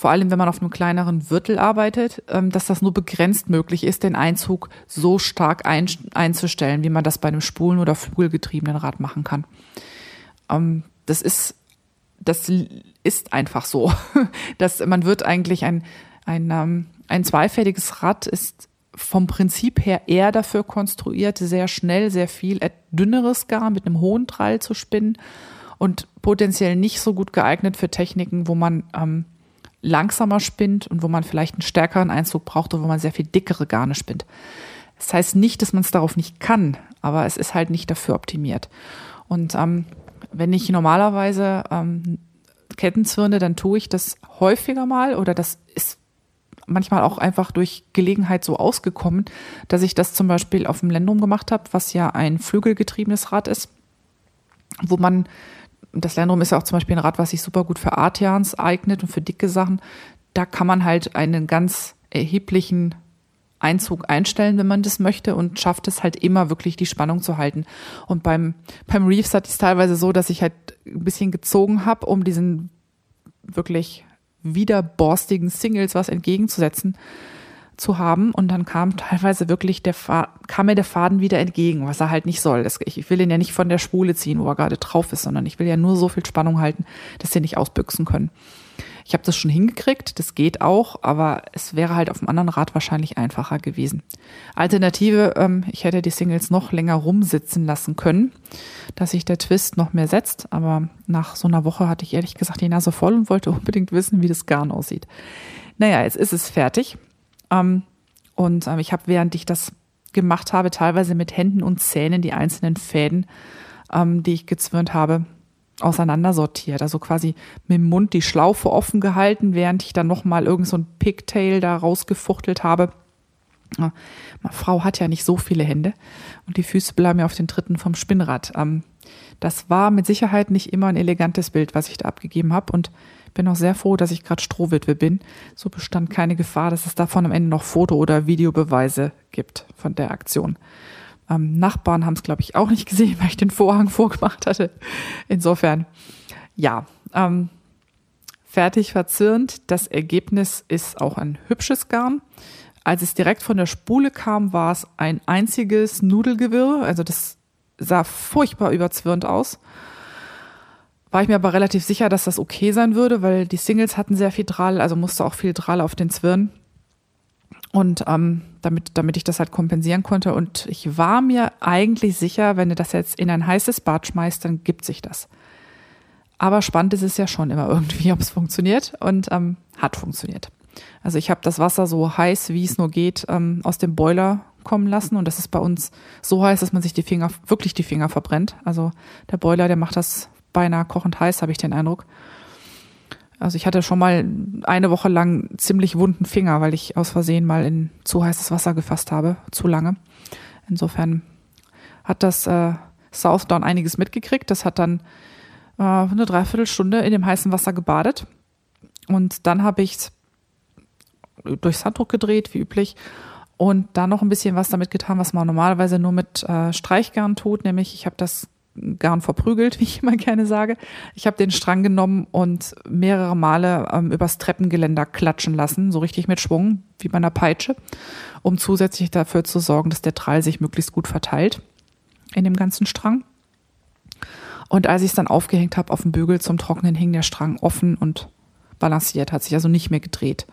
[SPEAKER 2] vor allem wenn man auf einem kleineren Wirtel arbeitet, ähm, dass das nur begrenzt möglich ist, den Einzug so stark ein, einzustellen, wie man das bei einem Spulen- oder Flügelgetriebenen Rad machen kann. Ähm, das ist, das ist einfach so. dass man wird eigentlich ein, ein, ähm, ein zweifädiges Rad ist vom Prinzip her eher dafür konstruiert, sehr schnell, sehr viel dünneres Garn mit einem hohen Drall zu spinnen und potenziell nicht so gut geeignet für Techniken, wo man ähm, langsamer spinnt und wo man vielleicht einen stärkeren Einzug braucht und wo man sehr viel dickere Garne spinnt. Das heißt nicht, dass man es darauf nicht kann, aber es ist halt nicht dafür optimiert. Und ähm, wenn ich normalerweise ähm, Ketten zwirne, dann tue ich das häufiger mal oder das ist manchmal auch einfach durch Gelegenheit so ausgekommen, dass ich das zum Beispiel auf dem Lendrum gemacht habe, was ja ein flügelgetriebenes Rad ist, wo man das Lernrum ist ja auch zum Beispiel ein Rad, was sich super gut für Artians eignet und für dicke Sachen. Da kann man halt einen ganz erheblichen Einzug einstellen, wenn man das möchte und schafft es halt immer wirklich die Spannung zu halten. Und beim, beim Reefs hatte es teilweise so, dass ich halt ein bisschen gezogen habe, um diesen wirklich widerborstigen Singles was entgegenzusetzen zu haben und dann kam teilweise wirklich der kam mir der Faden wieder entgegen, was er halt nicht soll. Das, ich, ich will ihn ja nicht von der Spule ziehen, wo er gerade drauf ist, sondern ich will ja nur so viel Spannung halten, dass sie nicht ausbüchsen können. Ich habe das schon hingekriegt, das geht auch, aber es wäre halt auf dem anderen Rad wahrscheinlich einfacher gewesen. Alternative, ähm, ich hätte die Singles noch länger rumsitzen lassen können, dass sich der Twist noch mehr setzt, aber nach so einer Woche hatte ich ehrlich gesagt die Nase voll und wollte unbedingt wissen, wie das Garn aussieht. Naja, jetzt ist es fertig. Ähm, und ähm, ich habe, während ich das gemacht habe, teilweise mit Händen und Zähnen die einzelnen Fäden, ähm, die ich gezwirnt habe, auseinandersortiert. Also quasi mit dem Mund die Schlaufe offen gehalten, während ich dann nochmal irgend so ein Pigtail da rausgefuchtelt habe. Meine Frau hat ja nicht so viele Hände und die Füße bleiben ja auf den Tritten vom Spinnrad. Das war mit Sicherheit nicht immer ein elegantes Bild, was ich da abgegeben habe und bin auch sehr froh, dass ich gerade Strohwitwe bin. So bestand keine Gefahr, dass es davon am Ende noch Foto- oder Videobeweise gibt von der Aktion. Ähm, Nachbarn haben es, glaube ich, auch nicht gesehen, weil ich den Vorhang vorgemacht hatte. Insofern, ja, ähm, fertig verzirnt. Das Ergebnis ist auch ein hübsches Garn. Als es direkt von der Spule kam, war es ein einziges Nudelgewirr. Also das sah furchtbar überzwirnt aus. War ich mir aber relativ sicher, dass das okay sein würde, weil die Singles hatten sehr viel Drall, also musste auch viel Drall auf den Zwirn. Und ähm, damit, damit ich das halt kompensieren konnte. Und ich war mir eigentlich sicher, wenn du das jetzt in ein heißes Bad schmeißt, dann gibt sich das. Aber spannend ist es ja schon immer irgendwie, ob es funktioniert und ähm, hat funktioniert. Also ich habe das Wasser so heiß, wie es nur geht, ähm, aus dem Boiler kommen lassen und das ist bei uns so heiß, dass man sich die Finger, wirklich die Finger verbrennt. Also der Boiler, der macht das beinahe kochend heiß, habe ich den Eindruck. Also ich hatte schon mal eine Woche lang ziemlich wunden Finger, weil ich aus Versehen mal in zu heißes Wasser gefasst habe, zu lange. Insofern hat das äh, Southdown einiges mitgekriegt. Das hat dann äh, eine Dreiviertelstunde in dem heißen Wasser gebadet. Und dann habe ich durchs Handdruck gedreht, wie üblich. Und dann noch ein bisschen was damit getan, was man normalerweise nur mit äh, Streichgarn tut, nämlich ich habe das Garn verprügelt, wie ich immer gerne sage. Ich habe den Strang genommen und mehrere Male ähm, übers Treppengeländer klatschen lassen, so richtig mit Schwung, wie bei einer Peitsche, um zusätzlich dafür zu sorgen, dass der Trall sich möglichst gut verteilt in dem ganzen Strang. Und als ich es dann aufgehängt habe auf dem Bügel zum Trocknen, hing der Strang offen und balanciert, hat sich also nicht mehr gedreht.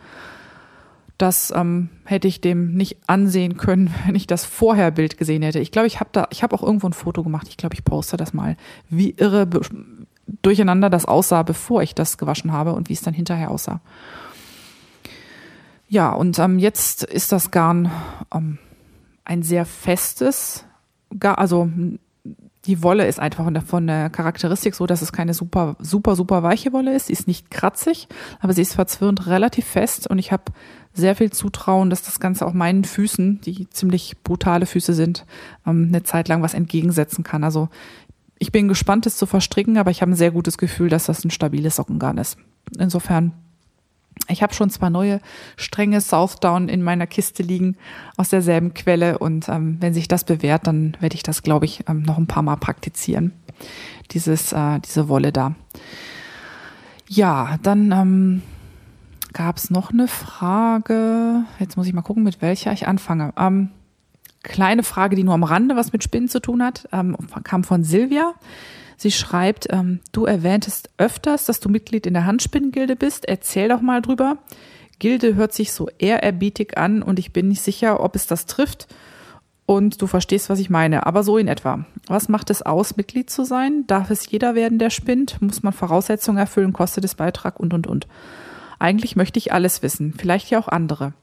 [SPEAKER 2] Das ähm, hätte ich dem nicht ansehen können, wenn ich das Vorherbild gesehen hätte. Ich glaube, ich habe da, ich habe auch irgendwo ein Foto gemacht. Ich glaube, ich poste das mal, wie irre durcheinander das aussah, bevor ich das gewaschen habe und wie es dann hinterher aussah. Ja, und ähm, jetzt ist das Garn ähm, ein sehr festes, Garn, also die Wolle ist einfach von der Charakteristik so, dass es keine super, super, super weiche Wolle ist. Sie ist nicht kratzig, aber sie ist verzwirnt relativ fest und ich habe sehr viel Zutrauen, dass das Ganze auch meinen Füßen, die ziemlich brutale Füße sind, ähm, eine Zeit lang was entgegensetzen kann. Also ich bin gespannt, es zu verstricken, aber ich habe ein sehr gutes Gefühl, dass das ein stabiles Sockengarn ist. Insofern, ich habe schon zwei neue strenge Southdown in meiner Kiste liegen aus derselben Quelle und ähm, wenn sich das bewährt, dann werde ich das, glaube ich, ähm, noch ein paar Mal praktizieren. Dieses, äh, diese Wolle da. Ja, dann ähm, gab es noch eine Frage. Jetzt muss ich mal gucken, mit welcher ich anfange. Ähm, kleine Frage, die nur am Rande was mit Spinnen zu tun hat, ähm, kam von Silvia. Sie schreibt, ähm, du erwähntest öfters, dass du Mitglied in der Handspinnengilde bist. Erzähl doch mal drüber. Gilde hört sich so ehrerbietig an und ich bin nicht sicher, ob es das trifft. Und du verstehst, was ich meine. Aber so in etwa. Was macht es aus, Mitglied zu sein? Darf es jeder werden, der spinnt? Muss man Voraussetzungen erfüllen? Kostet es Beitrag? Und, und, und. Eigentlich möchte ich alles wissen, vielleicht ja auch andere.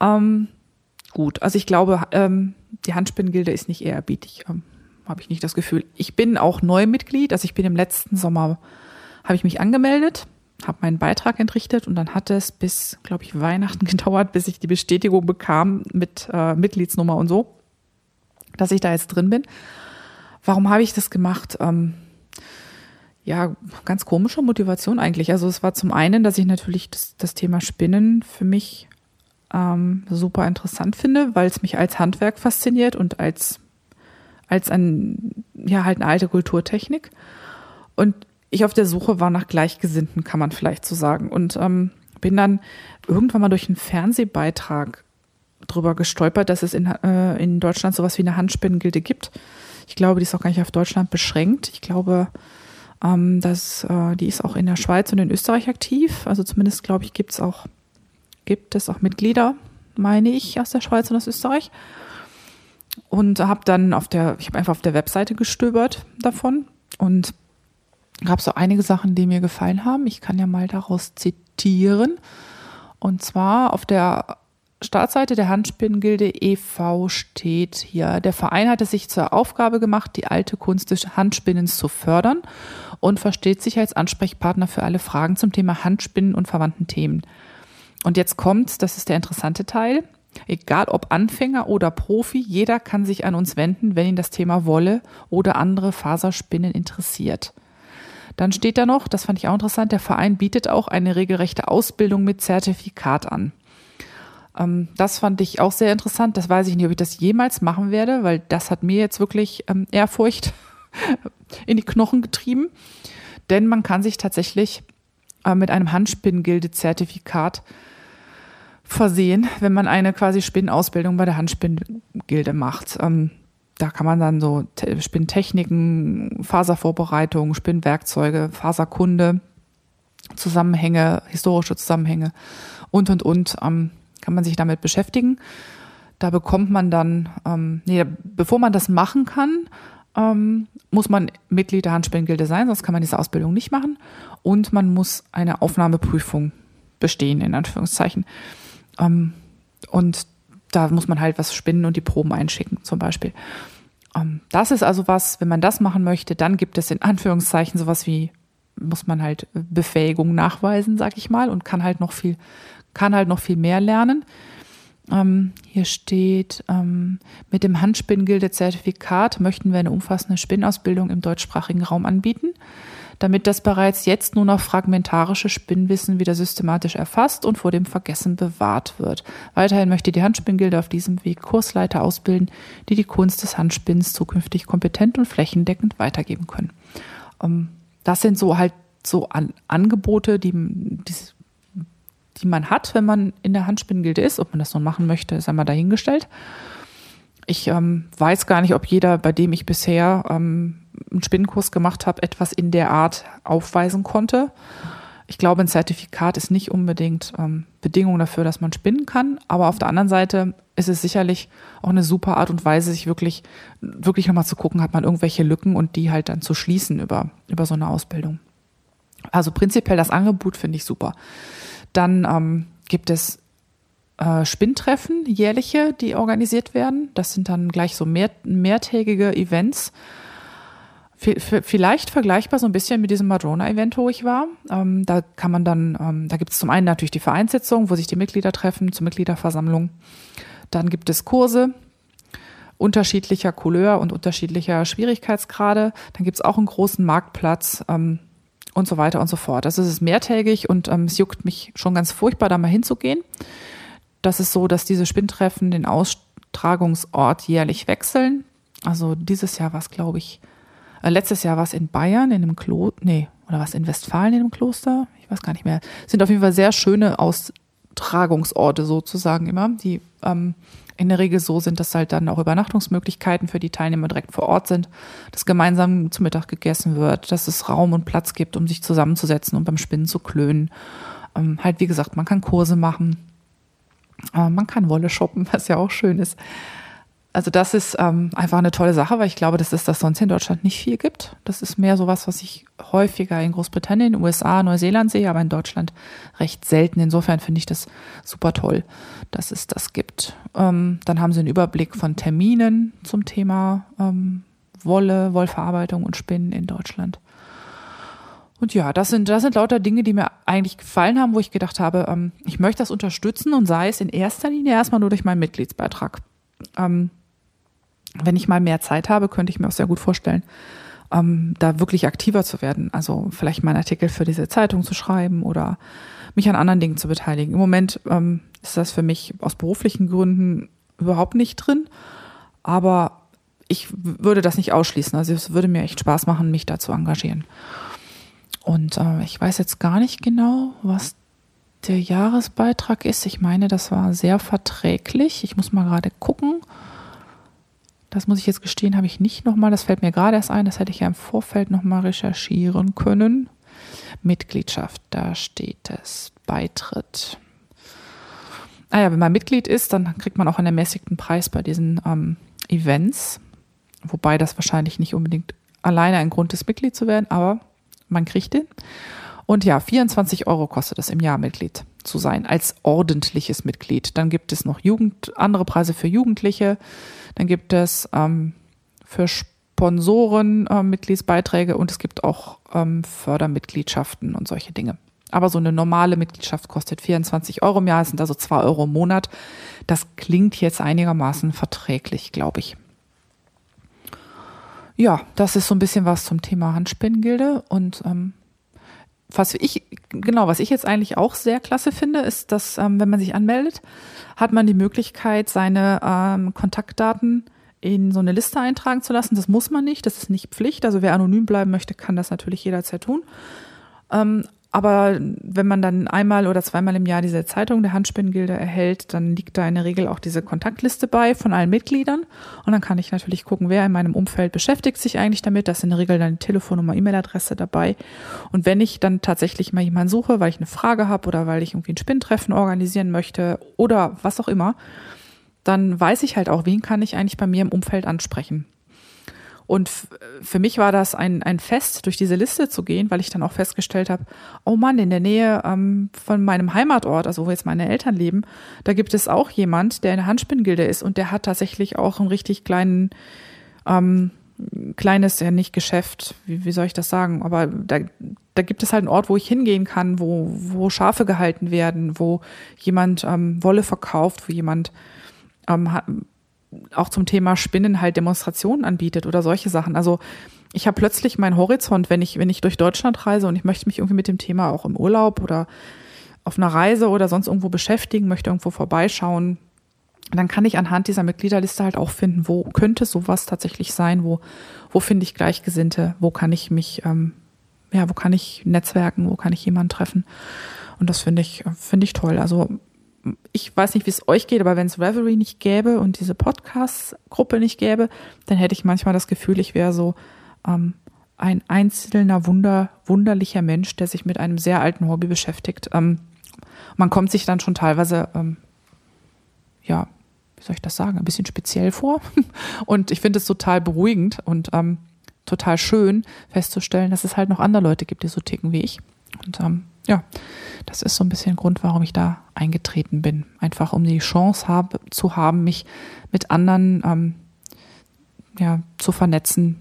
[SPEAKER 2] Ähm, gut, also ich glaube, ähm, die Handspinnengilde ist nicht ehrerbietig, ähm, habe ich nicht das Gefühl. Ich bin auch Neumitglied, also ich bin im letzten Sommer, habe ich mich angemeldet, habe meinen Beitrag entrichtet und dann hat es bis, glaube ich, Weihnachten gedauert, bis ich die Bestätigung bekam mit äh, Mitgliedsnummer und so, dass ich da jetzt drin bin. Warum habe ich das gemacht? Ähm, ja, ganz komische Motivation eigentlich. Also es war zum einen, dass ich natürlich das, das Thema Spinnen für mich ähm, super interessant finde, weil es mich als Handwerk fasziniert und als, als ein, ja, halt eine alte Kulturtechnik. Und ich auf der Suche war nach Gleichgesinnten, kann man vielleicht so sagen. Und ähm, bin dann irgendwann mal durch einen Fernsehbeitrag drüber gestolpert, dass es in, äh, in Deutschland sowas wie eine Handspinnengilde gibt. Ich glaube, die ist auch gar nicht auf Deutschland beschränkt. Ich glaube, Ähm, das, äh, die ist auch in der Schweiz und in Österreich aktiv. Also zumindest, glaube ich, gibt's auch, gibt es auch Mitglieder, meine ich, aus der Schweiz und aus Österreich. Und habe dann auf der, ich habe einfach auf der Webseite gestöbert davon und gab so einige Sachen, die mir gefallen haben. Ich kann ja mal daraus zitieren. Und zwar auf der Startseite der Handspinnengilde e.V. steht hier, der Verein hat es sich zur Aufgabe gemacht, die alte Kunst des Handspinnens zu fördern und versteht sich als Ansprechpartner für alle Fragen zum Thema Handspinnen und verwandten Themen. Und jetzt kommt, das ist der interessante Teil, egal ob Anfänger oder Profi, jeder kann sich an uns wenden, wenn ihn das Thema Wolle oder andere Faserspinnen interessiert. Dann steht da noch, das fand ich auch interessant, der Verein bietet auch eine regelrechte Ausbildung mit Zertifikat an. Ähm, das fand ich auch sehr interessant. Das weiß ich nicht, ob ich das jemals machen werde, weil das hat mir jetzt wirklich ähm, Ehrfurcht in die Knochen getrieben. Denn man kann sich tatsächlich äh, mit einem Handspinngilde-Zertifikat versehen, wenn man eine quasi Spinnausbildung bei der Handspinngilde macht. Ähm, da kann man dann so Spinntechniken, Faservorbereitung, Spinnwerkzeuge, Faserkunde, Zusammenhänge, historische Zusammenhänge und und und ähm, kann man sich damit beschäftigen. Da bekommt man dann, ähm, nee, bevor man das machen kann, ähm, muss man Mitglied der Handspinngilde sein, sonst kann man diese Ausbildung nicht machen. Und man muss eine Aufnahmeprüfung bestehen, in Anführungszeichen. Ähm, und da muss man halt was spinnen und die Proben einschicken, zum Beispiel. Ähm, das ist also was, wenn man das machen möchte, dann gibt es in Anführungszeichen sowas wie, muss man halt Befähigung nachweisen, sag ich mal, und kann halt noch viel, kann halt noch viel mehr lernen. Ähm, hier steht, ähm, mit dem Handspinngilde-Zertifikat möchten wir eine umfassende Spinnausbildung im deutschsprachigen Raum anbieten damit das bereits jetzt nur noch fragmentarische Spinnwissen wieder systematisch erfasst und vor dem Vergessen bewahrt wird. Weiterhin möchte die Handspinngilde auf diesem Weg Kursleiter ausbilden, die die Kunst des Handspinnens zukünftig kompetent und flächendeckend weitergeben können. Ähm, das sind so halt so Angebote, die, die, die man hat, wenn man in der Handspinngilde ist. Ob man das nun machen möchte, ist einmal dahingestellt. Ich ähm, weiß gar nicht, ob jeder, bei dem ich bisher ähm, einen Spinnenkurs gemacht habe, etwas in der Art aufweisen konnte. Ich glaube, ein Zertifikat ist nicht unbedingt ähm, Bedingung dafür, dass man spinnen kann. Aber auf der anderen Seite ist es sicherlich auch eine super Art und Weise, sich wirklich, wirklich nochmal zu gucken, hat man irgendwelche Lücken und die halt dann zu schließen über, über so eine Ausbildung. Also prinzipiell das Angebot finde ich super. Dann ähm, gibt es äh, Spinntreffen, jährliche, die organisiert werden. Das sind dann gleich so mehr, mehrtägige Events Vielleicht vergleichbar so ein bisschen mit diesem Madrona-Event, wo ich war. Ähm, da kann man dann, ähm, da gibt es zum einen natürlich die Vereinssitzung, wo sich die Mitglieder treffen zur Mitgliederversammlung. Dann gibt es Kurse unterschiedlicher Couleur und unterschiedlicher Schwierigkeitsgrade. Dann gibt es auch einen großen Marktplatz ähm, und so weiter und so fort. Also es ist mehrtägig und ähm, es juckt mich schon ganz furchtbar, da mal hinzugehen. Das ist so, dass diese Spinntreffen den Austragungsort jährlich wechseln. Also dieses Jahr war es, glaube ich, letztes Jahr war es in Bayern, in einem Kloster, nee, oder was in Westfalen in einem Kloster? Ich weiß gar nicht mehr. Sind auf jeden Fall sehr schöne Austragungsorte sozusagen immer, die ähm, in der Regel so sind, dass halt dann auch Übernachtungsmöglichkeiten für die Teilnehmer direkt vor Ort sind, dass gemeinsam zu Mittag gegessen wird, dass es Raum und Platz gibt, um sich zusammenzusetzen und beim Spinnen zu klönen. Ähm, halt, wie gesagt, man kann Kurse machen, äh, man kann Wolle shoppen, was ja auch schön ist. Also das ist ähm, einfach eine tolle Sache, weil ich glaube, dass es das sonst in Deutschland nicht viel gibt. Das ist mehr sowas, was ich häufiger in Großbritannien, USA, Neuseeland sehe, aber in Deutschland recht selten. Insofern finde ich das super toll, dass es das gibt. Ähm, dann haben sie einen Überblick von Terminen zum Thema ähm, Wolle, Wollverarbeitung und Spinnen in Deutschland. Und ja, das sind, das sind lauter Dinge, die mir eigentlich gefallen haben, wo ich gedacht habe, ähm, ich möchte das unterstützen und sei es in erster Linie erstmal nur durch meinen Mitgliedsbeitrag. Ähm, wenn ich mal mehr Zeit habe, könnte ich mir auch sehr gut vorstellen, ähm, da wirklich aktiver zu werden. Also vielleicht mal einen Artikel für diese Zeitung zu schreiben oder mich an anderen Dingen zu beteiligen. Im Moment ähm, ist das für mich aus beruflichen Gründen überhaupt nicht drin, aber ich würde das nicht ausschließen. Also es würde mir echt Spaß machen, mich da zu engagieren. Und äh, ich weiß jetzt gar nicht genau, was der Jahresbeitrag ist. Ich meine, das war sehr verträglich. Ich muss mal gerade gucken. Das muss ich jetzt gestehen, habe ich nicht nochmal. Das fällt mir gerade erst ein. Das hätte ich ja im Vorfeld nochmal recherchieren können. Mitgliedschaft, da steht es. Beitritt. Ah ja, wenn man Mitglied ist, dann kriegt man auch einen ermäßigten Preis bei diesen ähm, Events. Wobei das wahrscheinlich nicht unbedingt alleine ein Grund ist, Mitglied zu werden, aber man kriegt den. Und ja, 24 Euro kostet es im Jahr Mitglied zu sein, als ordentliches Mitglied. Dann gibt es noch Jugend, andere Preise für Jugendliche. Dann gibt es ähm, für Sponsoren äh, Mitgliedsbeiträge und es gibt auch ähm, Fördermitgliedschaften und solche Dinge. Aber so eine normale Mitgliedschaft kostet 24 Euro im Jahr, das sind also 2 Euro im Monat. Das klingt jetzt einigermaßen verträglich, glaube ich. Ja, das ist so ein bisschen was zum Thema Handspinnengilde und ähm, was ich, genau, was ich jetzt eigentlich auch sehr klasse finde, ist, dass, ähm, wenn man sich anmeldet, hat man die Möglichkeit, seine ähm, Kontaktdaten in so eine Liste eintragen zu lassen. Das muss man nicht, das ist nicht Pflicht. Also wer anonym bleiben möchte, kann das natürlich jederzeit tun. Ähm, aber wenn man dann einmal oder zweimal im Jahr diese Zeitung der Handspinnengilde erhält, dann liegt da in der Regel auch diese Kontaktliste bei von allen Mitgliedern. Und dann kann ich natürlich gucken, wer in meinem Umfeld beschäftigt sich eigentlich damit. Da ist in der Regel dann Telefonnummer, E-Mail-Adresse dabei. Und wenn ich dann tatsächlich mal jemanden suche, weil ich eine Frage habe oder weil ich irgendwie ein Spinntreffen organisieren möchte oder was auch immer, dann weiß ich halt auch, wen kann ich eigentlich bei mir im Umfeld ansprechen. Und für mich war das ein, ein Fest, durch diese Liste zu gehen, weil ich dann auch festgestellt habe, oh Mann, in der Nähe ähm, von meinem Heimatort, also wo jetzt meine Eltern leben, da gibt es auch jemand, der in der Handspinngilde ist und der hat tatsächlich auch einen richtig kleinen, ähm, kleines, ja nicht Geschäft, wie, wie soll ich das sagen, aber da, da gibt es halt einen Ort, wo ich hingehen kann, wo, wo Schafe gehalten werden, wo jemand ähm, Wolle verkauft, wo jemand ähm, auch zum Thema Spinnen halt Demonstrationen anbietet oder solche Sachen. Also ich habe plötzlich meinen Horizont, wenn ich, wenn ich durch Deutschland reise und ich möchte mich irgendwie mit dem Thema auch im Urlaub oder auf einer Reise oder sonst irgendwo beschäftigen, möchte irgendwo vorbeischauen, dann kann ich anhand dieser Mitgliederliste halt auch finden, wo könnte sowas tatsächlich sein, wo, wo finde ich Gleichgesinnte, wo kann ich mich, ähm, ja, wo kann ich netzwerken, wo kann ich jemanden treffen. Und das finde ich, finde ich toll. Also ich weiß nicht, wie es euch geht, aber wenn es Reverie nicht gäbe und diese Podcast-Gruppe nicht gäbe, dann hätte ich manchmal das Gefühl, ich wäre so ähm, ein einzelner, wunder, wunderlicher Mensch, der sich mit einem sehr alten Hobby beschäftigt. Ähm, man kommt sich dann schon teilweise, ähm, ja, wie soll ich das sagen, ein bisschen speziell vor. Und ich finde es total beruhigend und ähm, total schön festzustellen, dass es halt noch andere Leute gibt, die so ticken wie ich. Und ähm, ja, das ist so ein bisschen Grund, warum ich da eingetreten bin. Einfach um die Chance hab, zu haben, mich mit anderen ähm, ja, zu vernetzen,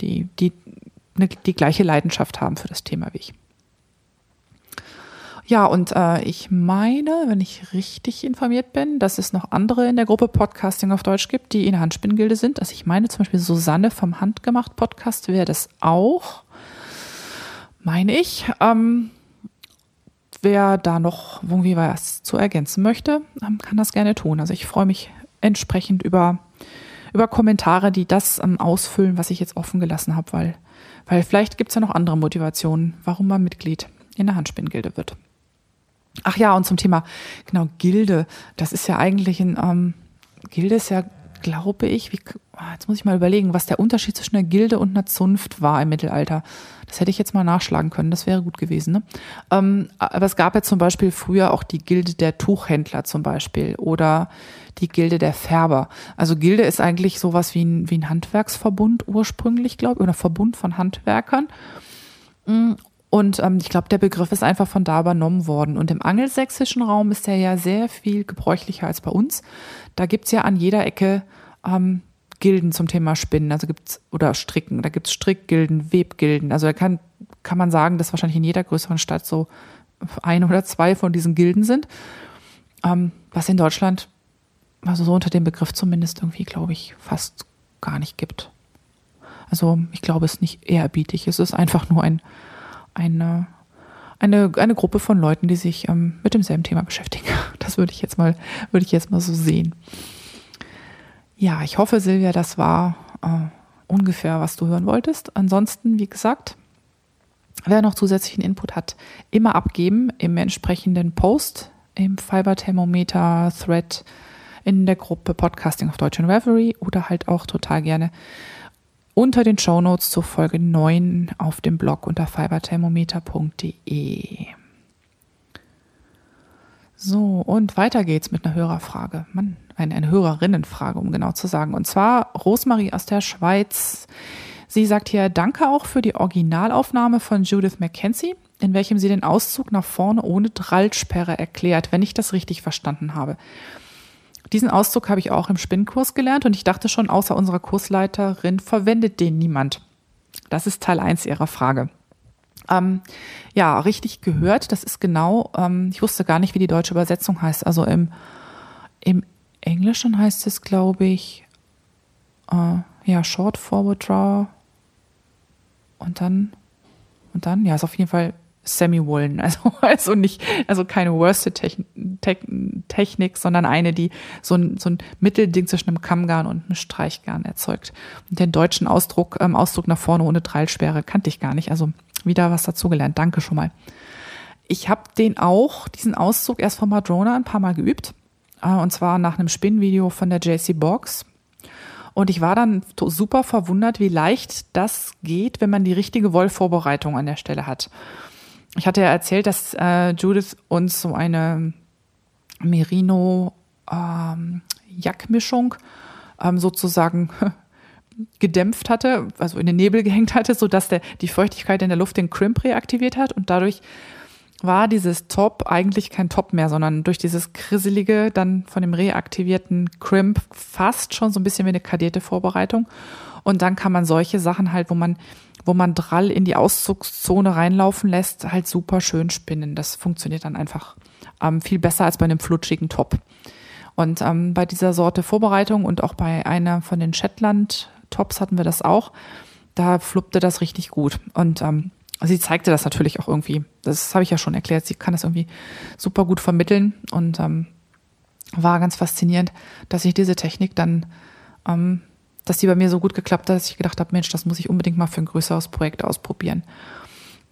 [SPEAKER 2] die, die ne, die gleiche Leidenschaft haben für das Thema wie ich. Ja, und äh, ich meine, wenn ich richtig informiert bin, dass es noch andere in der Gruppe Podcasting auf Deutsch gibt, die in der Handspinngilde sind. Also ich meine zum Beispiel Susanne vom Handgemacht Podcast wäre das auch, meine ich. Ähm, wer da noch irgendwie was zu ergänzen möchte, ähm, kann das gerne tun. Also ich freue mich entsprechend über, über Kommentare, die das ähm, ausfüllen, was ich jetzt offen gelassen habe, weil, weil vielleicht gibt es ja noch andere Motivationen, warum man Mitglied in der Handspinngilde wird. Ach ja, und zum Thema, genau, Gilde. Das ist ja eigentlich ein, ähm, Gilde ist ja glaube ich, wie, ah, jetzt muss ich mal überlegen, was der Unterschied zwischen einer Gilde und einer Zunft war im Mittelalter. Das hätte ich jetzt mal nachschlagen können, das wäre gut gewesen. Ne? Ähm, aber es gab ja zum Beispiel früher auch die Gilde der Tuchhändler zum Beispiel oder die Gilde der Färber. Also Gilde ist eigentlich sowas wie ein, wie ein Handwerksverbund ursprünglich, glaube ich, oder Verbund von Handwerkern. Mm, und ähm, ich glaube, der Begriff ist einfach von da übernommen worden. Und im angelsächsischen Raum ist der ja sehr viel gebräuchlicher als bei uns. Da gibt's ja an jeder Ecke ähm, Gilden zum Thema Spinnen, also gibt's oder Stricken, da gibt's Strickgilden, Webgilden. Also da kann, kann man sagen, dass wahrscheinlich in jeder größeren Stadt so ein oder zwei von diesen Gilden sind. Ähm, was in Deutschland, also so unter dem Begriff zumindest irgendwie, glaube ich, fast gar nicht gibt. Also ich glaube, es ist nicht ehrerbietig. Es ist einfach nur ein eine, eine, eine Gruppe von Leuten, die sich ähm, mit demselben Thema beschäftigen. Das würde ich jetzt mal, würde ich jetzt mal so sehen. Ja, ich hoffe, Silvia, das war äh, ungefähr, was du hören wolltest. Ansonsten, wie gesagt, wer noch zusätzlichen Input hat, immer abgeben im entsprechenden Post, im Fiber-Thermometer, Thread, in der Gruppe Podcasting auf Deutsch und Reverie oder halt auch total gerne unter den Show Notes zur Folge 9 auf dem Blog unter fiberthermometer.de. So, und weiter geht's mit einer Hörerfrage. Mann, eine, eine Hörerinnenfrage, um genau zu sagen. Und zwar Rosemarie aus der Schweiz. Sie sagt hier, danke auch für die Originalaufnahme von Judith McKenzie, in welchem sie den Auszug nach vorne ohne Drallsperre erklärt, wenn ich das richtig verstanden habe. Diesen Auszug habe ich auch im Spinnkurs gelernt und ich dachte schon, außer unserer Kursleiterin verwendet den niemand. Das ist Teil 1 ihrer Frage. Ähm, ja, richtig gehört. Das ist genau, ähm, ich wusste gar nicht, wie die deutsche Übersetzung heißt. Also im, im Englischen heißt es, glaube ich, äh, ja, Short Forward Draw. Und dann, und dann, ja, ist auf jeden Fall Semi-Woolen. Also, also nicht, also keine Worsted-Technik, sondern eine, die so ein, so ein Mittelding zwischen einem Kammgarn und einem Streichgarn erzeugt. Und den deutschen Ausdruck, ähm, Ausdruck nach vorne ohne Dreilsperre kannte ich gar nicht. Also wieder was dazugelernt. Danke schon mal. Ich habe den auch, diesen Auszug erst von Madrona ein paar Mal geübt. Äh, und zwar nach einem Spinnvideo von der JC Box. Und ich war dann super verwundert, wie leicht das geht, wenn man die richtige Wollvorbereitung an der Stelle hat. Ich hatte ja erzählt, dass äh, Judith uns so eine Merino ähm, ähm, sozusagen gedämpft hatte, also in den Nebel gehängt hatte, so dass der, die Feuchtigkeit in der Luft den Crimp reaktiviert hat und dadurch war dieses Top eigentlich kein Top mehr, sondern durch dieses krisselige dann von dem reaktivierten Crimp fast schon so ein bisschen wie eine kadierte Vorbereitung. Und dann kann man solche Sachen halt, wo man, wo man Drall in die Auszugszone reinlaufen lässt, halt super schön spinnen. Das funktioniert dann einfach ähm, viel besser als bei einem flutschigen Top. Und ähm, bei dieser Sorte Vorbereitung und auch bei einer von den Shetland Tops hatten wir das auch. Da fluppte das richtig gut. Und ähm, sie zeigte das natürlich auch irgendwie. Das habe ich ja schon erklärt. Sie kann das irgendwie super gut vermitteln und ähm, war ganz faszinierend, dass ich diese Technik dann, ähm, dass die bei mir so gut geklappt hat, dass ich gedacht habe, Mensch, das muss ich unbedingt mal für ein größeres Projekt ausprobieren.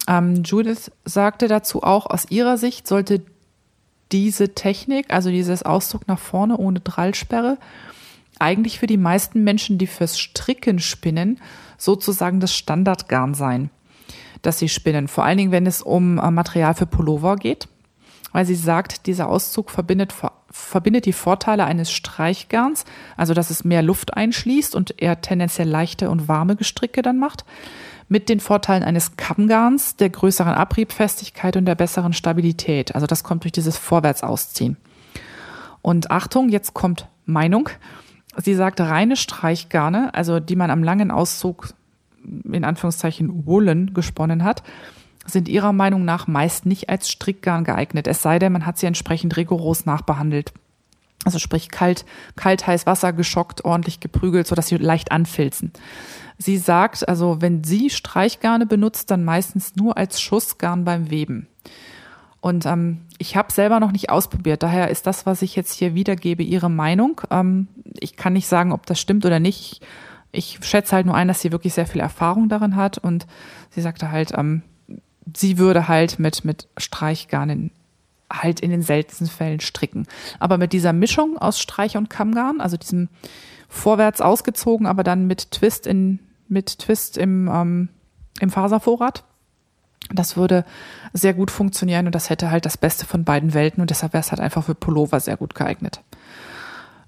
[SPEAKER 2] Ähm, Judith sagte dazu auch, aus ihrer Sicht sollte diese Technik, also dieses Ausdruck nach vorne ohne Drallsperre, eigentlich für die meisten Menschen, die fürs Stricken spinnen, sozusagen das Standardgarn sein, das sie spinnen. Vor allen Dingen, wenn es um äh, Material für Pullover geht, weil sie sagt, dieser Auszug verbindet, verbindet die Vorteile eines Streichgarns, also dass es mehr Luft einschließt und eher tendenziell leichte und warme Gestricke dann macht, mit den Vorteilen eines Kammgarns, der größeren Abriebfestigkeit und der besseren Stabilität. Also das kommt durch dieses Vorwärtsausziehen. Und Achtung, jetzt kommt Meinung. Sie sagt, reine Streichgarne, also die man am langen Auszug in Anführungszeichen Woolen gesponnen hat, sind ihrer Meinung nach meist nicht als Strickgarn geeignet, es sei denn, man hat sie entsprechend rigoros nachbehandelt. Also sprich kalt, kalt heiß Wasser geschockt, ordentlich geprügelt, sodass sie leicht anfilzen. Sie sagt, also wenn sie Streichgarne benutzt, dann meistens nur als Schussgarn beim Weben. Und ähm, ich habe selber noch nicht ausprobiert. Daher ist das, was ich jetzt hier wiedergebe, Ihre Meinung. Ähm, ich kann nicht sagen, ob das stimmt oder nicht. Ich schätze halt nur ein, dass sie wirklich sehr viel Erfahrung darin hat. Und sie sagte halt, ähm, sie würde halt mit, mit Streichgarnen halt in den seltensten Fällen stricken. Aber mit dieser Mischung aus Streich- und Kammgarn, also diesem vorwärts ausgezogen, aber dann mit Twist in, mit Twist im, ähm, im Faservorrat, das würde sehr gut funktionieren und das hätte halt das Beste von beiden Welten und deshalb wäre es halt einfach für Pullover sehr gut geeignet.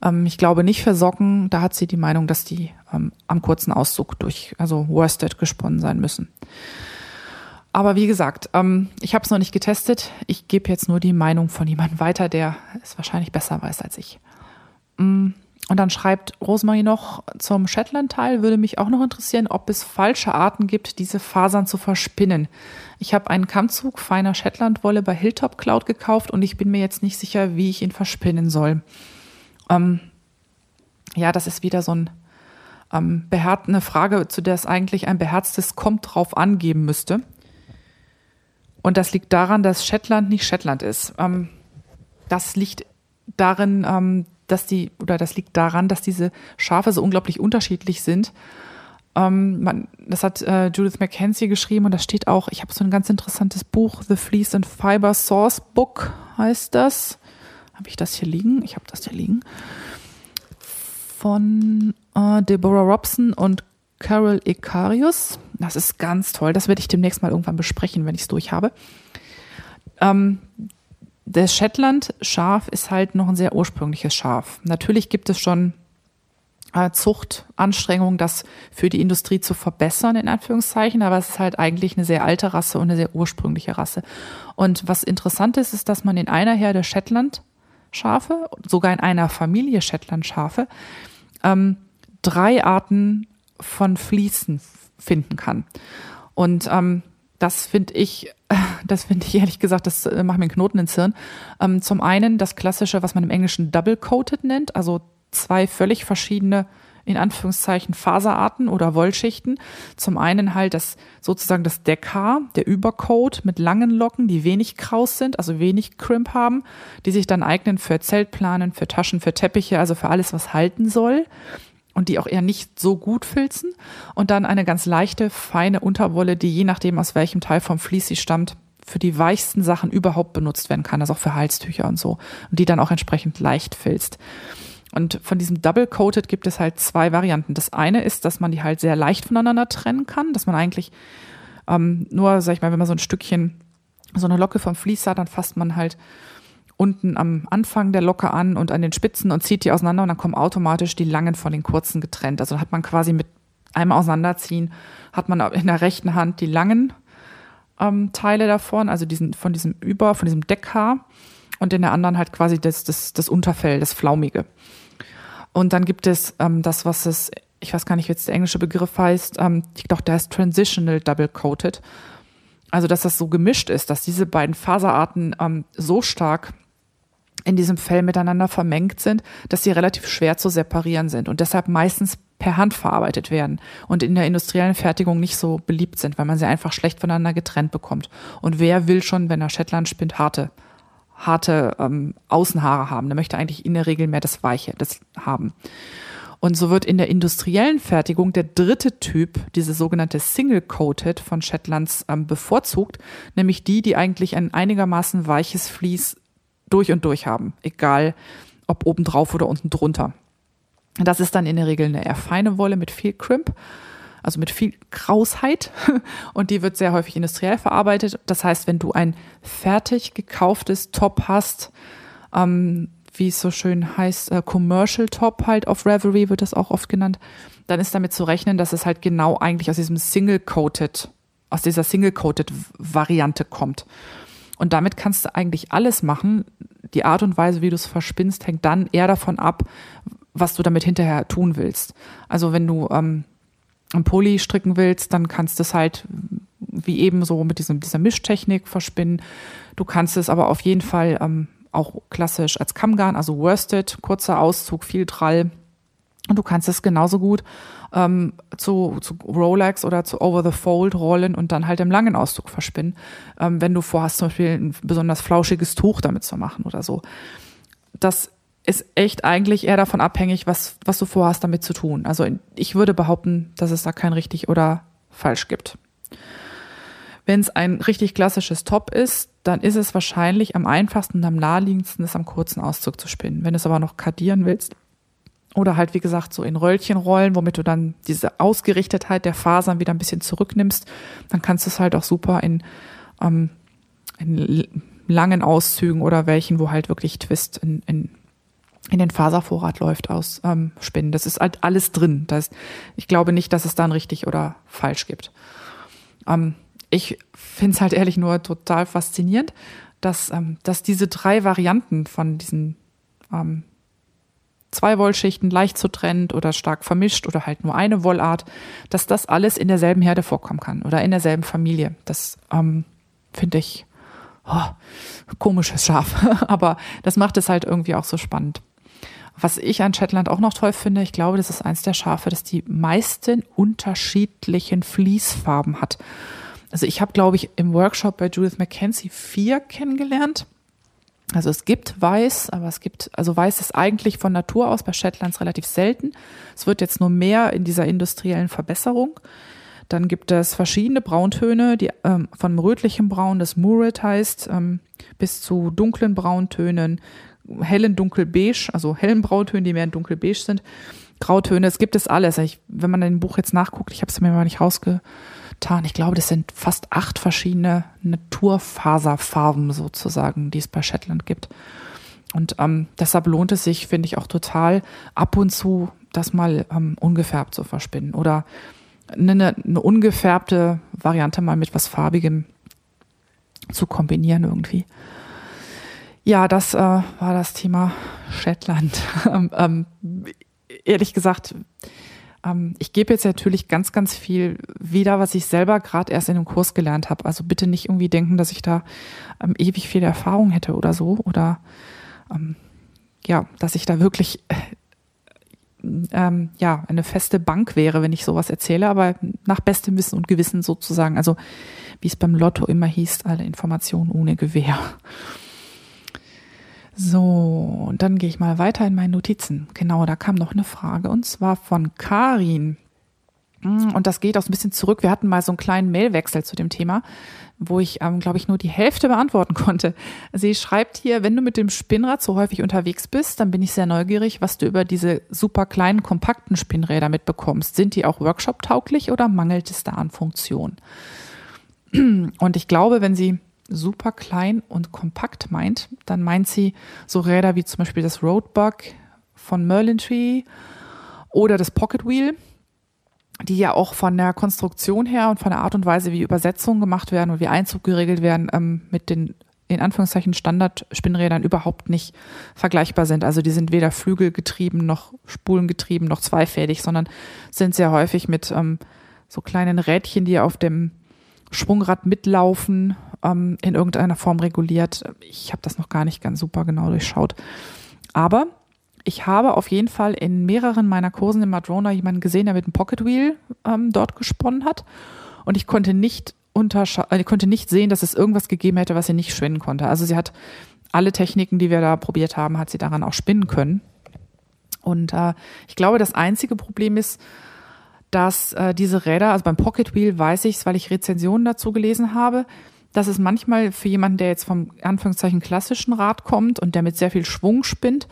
[SPEAKER 2] Ähm, ich glaube nicht für Socken, da hat sie die Meinung, dass die ähm, am kurzen Auszug durch, also Worsted gesponnen sein müssen. Aber wie gesagt, ähm, ich habe es noch nicht getestet. Ich gebe jetzt nur die Meinung von jemandem weiter, der es wahrscheinlich besser weiß als ich. Mm. Und dann schreibt Rosemarie noch zum Shetland-Teil, würde mich auch noch interessieren, ob es falsche Arten gibt, diese Fasern zu verspinnen. Ich habe einen Kammzug feiner Shetland-Wolle bei Hilltop Cloud gekauft und ich bin mir jetzt nicht sicher, wie ich ihn verspinnen soll. Ähm, ja, das ist wieder so ein, ähm, beherrt, eine Frage, zu der es eigentlich ein beherztes Kommt drauf angeben müsste. Und das liegt daran, dass Shetland nicht Shetland ist. Ähm, das liegt darin, ähm, dass die, oder das liegt daran, dass diese Schafe so unglaublich unterschiedlich sind. Ähm, man, das hat äh, Judith McKenzie geschrieben und da steht auch, ich habe so ein ganz interessantes Buch, The Fleece and Fiber Source Book heißt das. Habe ich das hier liegen? Ich habe das hier liegen. von äh, Deborah Robson und Carol Icarius. Das ist ganz toll. Das werde ich demnächst mal irgendwann besprechen, wenn ich es durch habe. Ähm, das Shetland-Schaf ist halt noch ein sehr ursprüngliches Schaf. Natürlich gibt es schon äh, Zuchtanstrengungen, das für die Industrie zu verbessern, in Anführungszeichen, aber es ist halt eigentlich eine sehr alte Rasse und eine sehr ursprüngliche Rasse. Und was interessant ist, ist, dass man in einer Herde Shetland-Schafe, sogar in einer Familie Shetland-Schafe, ähm, drei Arten von Fließen finden kann. Und ähm, das finde ich, das finde ich ehrlich gesagt, das äh, macht mir einen Knoten ins Hirn. Ähm, zum einen das klassische, was man im Englischen Double Coated nennt, also zwei völlig verschiedene in Anführungszeichen Faserarten oder Wollschichten. Zum einen halt das sozusagen das Deckhaar, der Übercoat mit langen Locken, die wenig kraus sind, also wenig Crimp haben, die sich dann eignen für Zeltplanen, für Taschen, für Teppiche, also für alles, was halten soll und die auch eher nicht so gut filzen. Und dann eine ganz leichte, feine Unterwolle, die je nachdem, aus welchem Teil vom Vlies sie stammt, für die weichsten Sachen überhaupt benutzt werden kann, also auch für Halstücher und so. Und die dann auch entsprechend leicht filzt. Und von diesem Double Coated gibt es halt zwei Varianten. Das eine ist, dass man die halt sehr leicht voneinander trennen kann, dass man eigentlich ähm, nur, sag ich mal, wenn man so ein Stückchen, so eine Locke vom Vlies hat, dann fasst man halt unten am Anfang der Locke an und an den Spitzen und zieht die auseinander und dann kommen automatisch die langen von den kurzen getrennt. Also hat man quasi mit einem Auseinanderziehen, hat man in der rechten Hand die langen ähm, Teile davon, also diesen, von diesem Über, von diesem Deckhaar und in der anderen halt quasi das, das, das Unterfell, das Flaumige. Und dann gibt es ähm, das, was es, ich weiß gar nicht, wie jetzt der englische Begriff heißt, ähm, ich glaube, der heißt Transitional Double Coated. Also, dass das so gemischt ist, dass diese beiden Faserarten ähm, so stark in diesem Fell miteinander vermengt sind, dass sie relativ schwer zu separieren sind und deshalb meistens per Hand verarbeitet werden und in der industriellen Fertigung nicht so beliebt sind, weil man sie einfach schlecht voneinander getrennt bekommt. Und wer will schon, wenn er Shetland spinnt, harte harte ähm, Außenhaare haben. Der möchte eigentlich in der Regel mehr das Weiche das haben. Und so wird in der industriellen Fertigung der dritte Typ, diese sogenannte Single-Coated von Shetlands, ähm, bevorzugt, nämlich die, die eigentlich ein einigermaßen weiches Vlies durch und durch haben, egal ob oben drauf oder unten drunter. Das ist dann in der Regel eine eher feine Wolle mit viel Crimp also mit viel Krausheit und die wird sehr häufig industriell verarbeitet. Das heißt, wenn du ein fertig gekauftes Top hast, ähm, wie es so schön heißt, äh, Commercial Top halt auf Reverie wird das auch oft genannt, dann ist damit zu rechnen, dass es halt genau eigentlich aus diesem Single-Coated, aus dieser Single-Coated-Variante kommt. Und damit kannst du eigentlich alles machen. Die Art und Weise, wie du es verspinnst, hängt dann eher davon ab, was du damit hinterher tun willst. Also wenn du ähm, ein Pulli stricken willst, dann kannst du es halt wie eben so mit diesem, dieser Mischtechnik verspinnen. Du kannst es aber auf jeden Fall ähm, auch klassisch als Kammgarn, also worsted, kurzer Auszug, viel Drall. Und du kannst es genauso gut ähm, zu, zu Rolex oder zu Over the Fold rollen und dann halt im langen Auszug verspinnen, ähm, wenn du vorhast, zum Beispiel ein besonders flauschiges Tuch damit zu machen oder so. Das ist echt eigentlich eher davon abhängig, was, was du vorhast, damit zu tun. Also ich würde behaupten, dass es da kein richtig oder falsch gibt. Wenn es ein richtig klassisches Top ist, dann ist es wahrscheinlich am einfachsten und am naheliegendsten, es am kurzen Auszug zu spinnen. Wenn du es aber noch kardieren willst oder halt, wie gesagt, so in Röllchen rollen, womit du dann diese Ausgerichtetheit der Fasern wieder ein bisschen zurücknimmst, dann kannst du es halt auch super in, ähm, in langen Auszügen oder welchen, wo halt wirklich Twist in, in in den Faservorrat läuft aus ähm, Spinnen. Das ist halt alles drin. Das, ich glaube nicht, dass es dann richtig oder falsch gibt. Ähm, ich finde es halt ehrlich nur total faszinierend, dass, ähm, dass diese drei Varianten von diesen ähm, zwei Wollschichten leicht zu trennt oder stark vermischt oder halt nur eine Wollart, dass das alles in derselben Herde vorkommen kann oder in derselben Familie. Das ähm, finde ich oh, komisches Schaf, aber das macht es halt irgendwie auch so spannend. Was ich an Shetland auch noch toll finde, ich glaube, das ist eins der Schafe, das die meisten unterschiedlichen Fließfarben hat. Also ich habe, glaube ich, im Workshop bei Judith McKenzie vier kennengelernt. Also es gibt Weiß, aber es gibt, also Weiß ist eigentlich von Natur aus bei Shetlands relativ selten. Es wird jetzt nur mehr in dieser industriellen Verbesserung. Dann gibt es verschiedene Brauntöne, die ähm, von rötlichem Braun, das Murret heißt, ähm, bis zu dunklen Brauntönen, hellen dunkelbeige, also hellen Brauntönen, die mehr in dunkelbeige sind. Grautöne, es gibt es alles. Ich, wenn man in dem Buch jetzt nachguckt, ich habe es mir mal nicht rausgetan, ich glaube, das sind fast acht verschiedene Naturfaserfarben sozusagen, die es bei Shetland gibt. Und ähm, deshalb lohnt es sich, finde ich auch total, ab und zu das mal ähm, ungefärbt zu verspinnen oder eine, eine ungefärbte Variante mal mit was Farbigem zu kombinieren irgendwie. Ja, das äh, war das Thema Shetland. ähm, ähm, ehrlich gesagt, ähm, ich gebe jetzt natürlich ganz, ganz viel wieder, was ich selber gerade erst in einem Kurs gelernt habe. Also bitte nicht irgendwie denken, dass ich da ähm, ewig viel Erfahrung hätte oder so. Oder ähm, ja, dass ich da wirklich äh, ähm, ja eine feste Bank wäre, wenn ich sowas erzähle, aber nach bestem Wissen und Gewissen sozusagen. Also wie es beim Lotto immer hieß, alle Informationen ohne Gewehr. So, und dann gehe ich mal weiter in meine Notizen. Genau, da kam noch eine Frage und zwar von Karin. Mm, und das geht auch ein bisschen zurück. Wir hatten mal so einen kleinen Mailwechsel zu dem Thema, wo ich, ähm, glaube ich, nur die Hälfte beantworten konnte. Sie schreibt hier, wenn du mit dem Spinnrad so häufig unterwegs bist, dann bin ich sehr neugierig, was du über diese super kleinen, kompakten Spinnräder mitbekommst. Sind die auch Workshop-tauglich oder mangelt es da an Funktion? Und ich glaube, wenn sie super klein und kompakt meint, dann meint sie so Räder wie zum Beispiel das Roadbug von Merlin Tree oder das Pocket Wheel, die ja auch von der Konstruktion her und von der Art und Weise, wie Übersetzungen gemacht werden und wie Einzug geregelt werden, ähm, mit den in Anführungszeichen Standard-Spinnrädern überhaupt nicht vergleichbar sind. Also die sind weder flügelgetrieben noch spulengetrieben noch zweifädig, sondern sind sehr häufig mit ähm, so kleinen Rädchen, die auf dem Schwungrad mitlaufen, ähm, in irgendeiner Form reguliert. Ich habe das noch gar nicht ganz super genau durchschaut. Aber ich habe auf jeden Fall in mehreren meiner Kursen in Madrona jemanden gesehen, der mit einem Pocket Wheel ähm, dort gesponnen hat. Und ich konnte nicht äh, konnte nicht sehen, dass es irgendwas gegeben hätte, was sie nicht spinnen konnte. Also sie hat alle Techniken, die wir da probiert haben, hat sie daran auch spinnen können. Und äh, ich glaube, das einzige Problem ist, dass äh, diese Räder, also beim Pocket Wheel weiß ich es, weil ich Rezensionen dazu gelesen habe, dass es manchmal für jemanden, der jetzt vom Anführungszeichen klassischen Rad kommt und der mit sehr viel Schwung spinnt,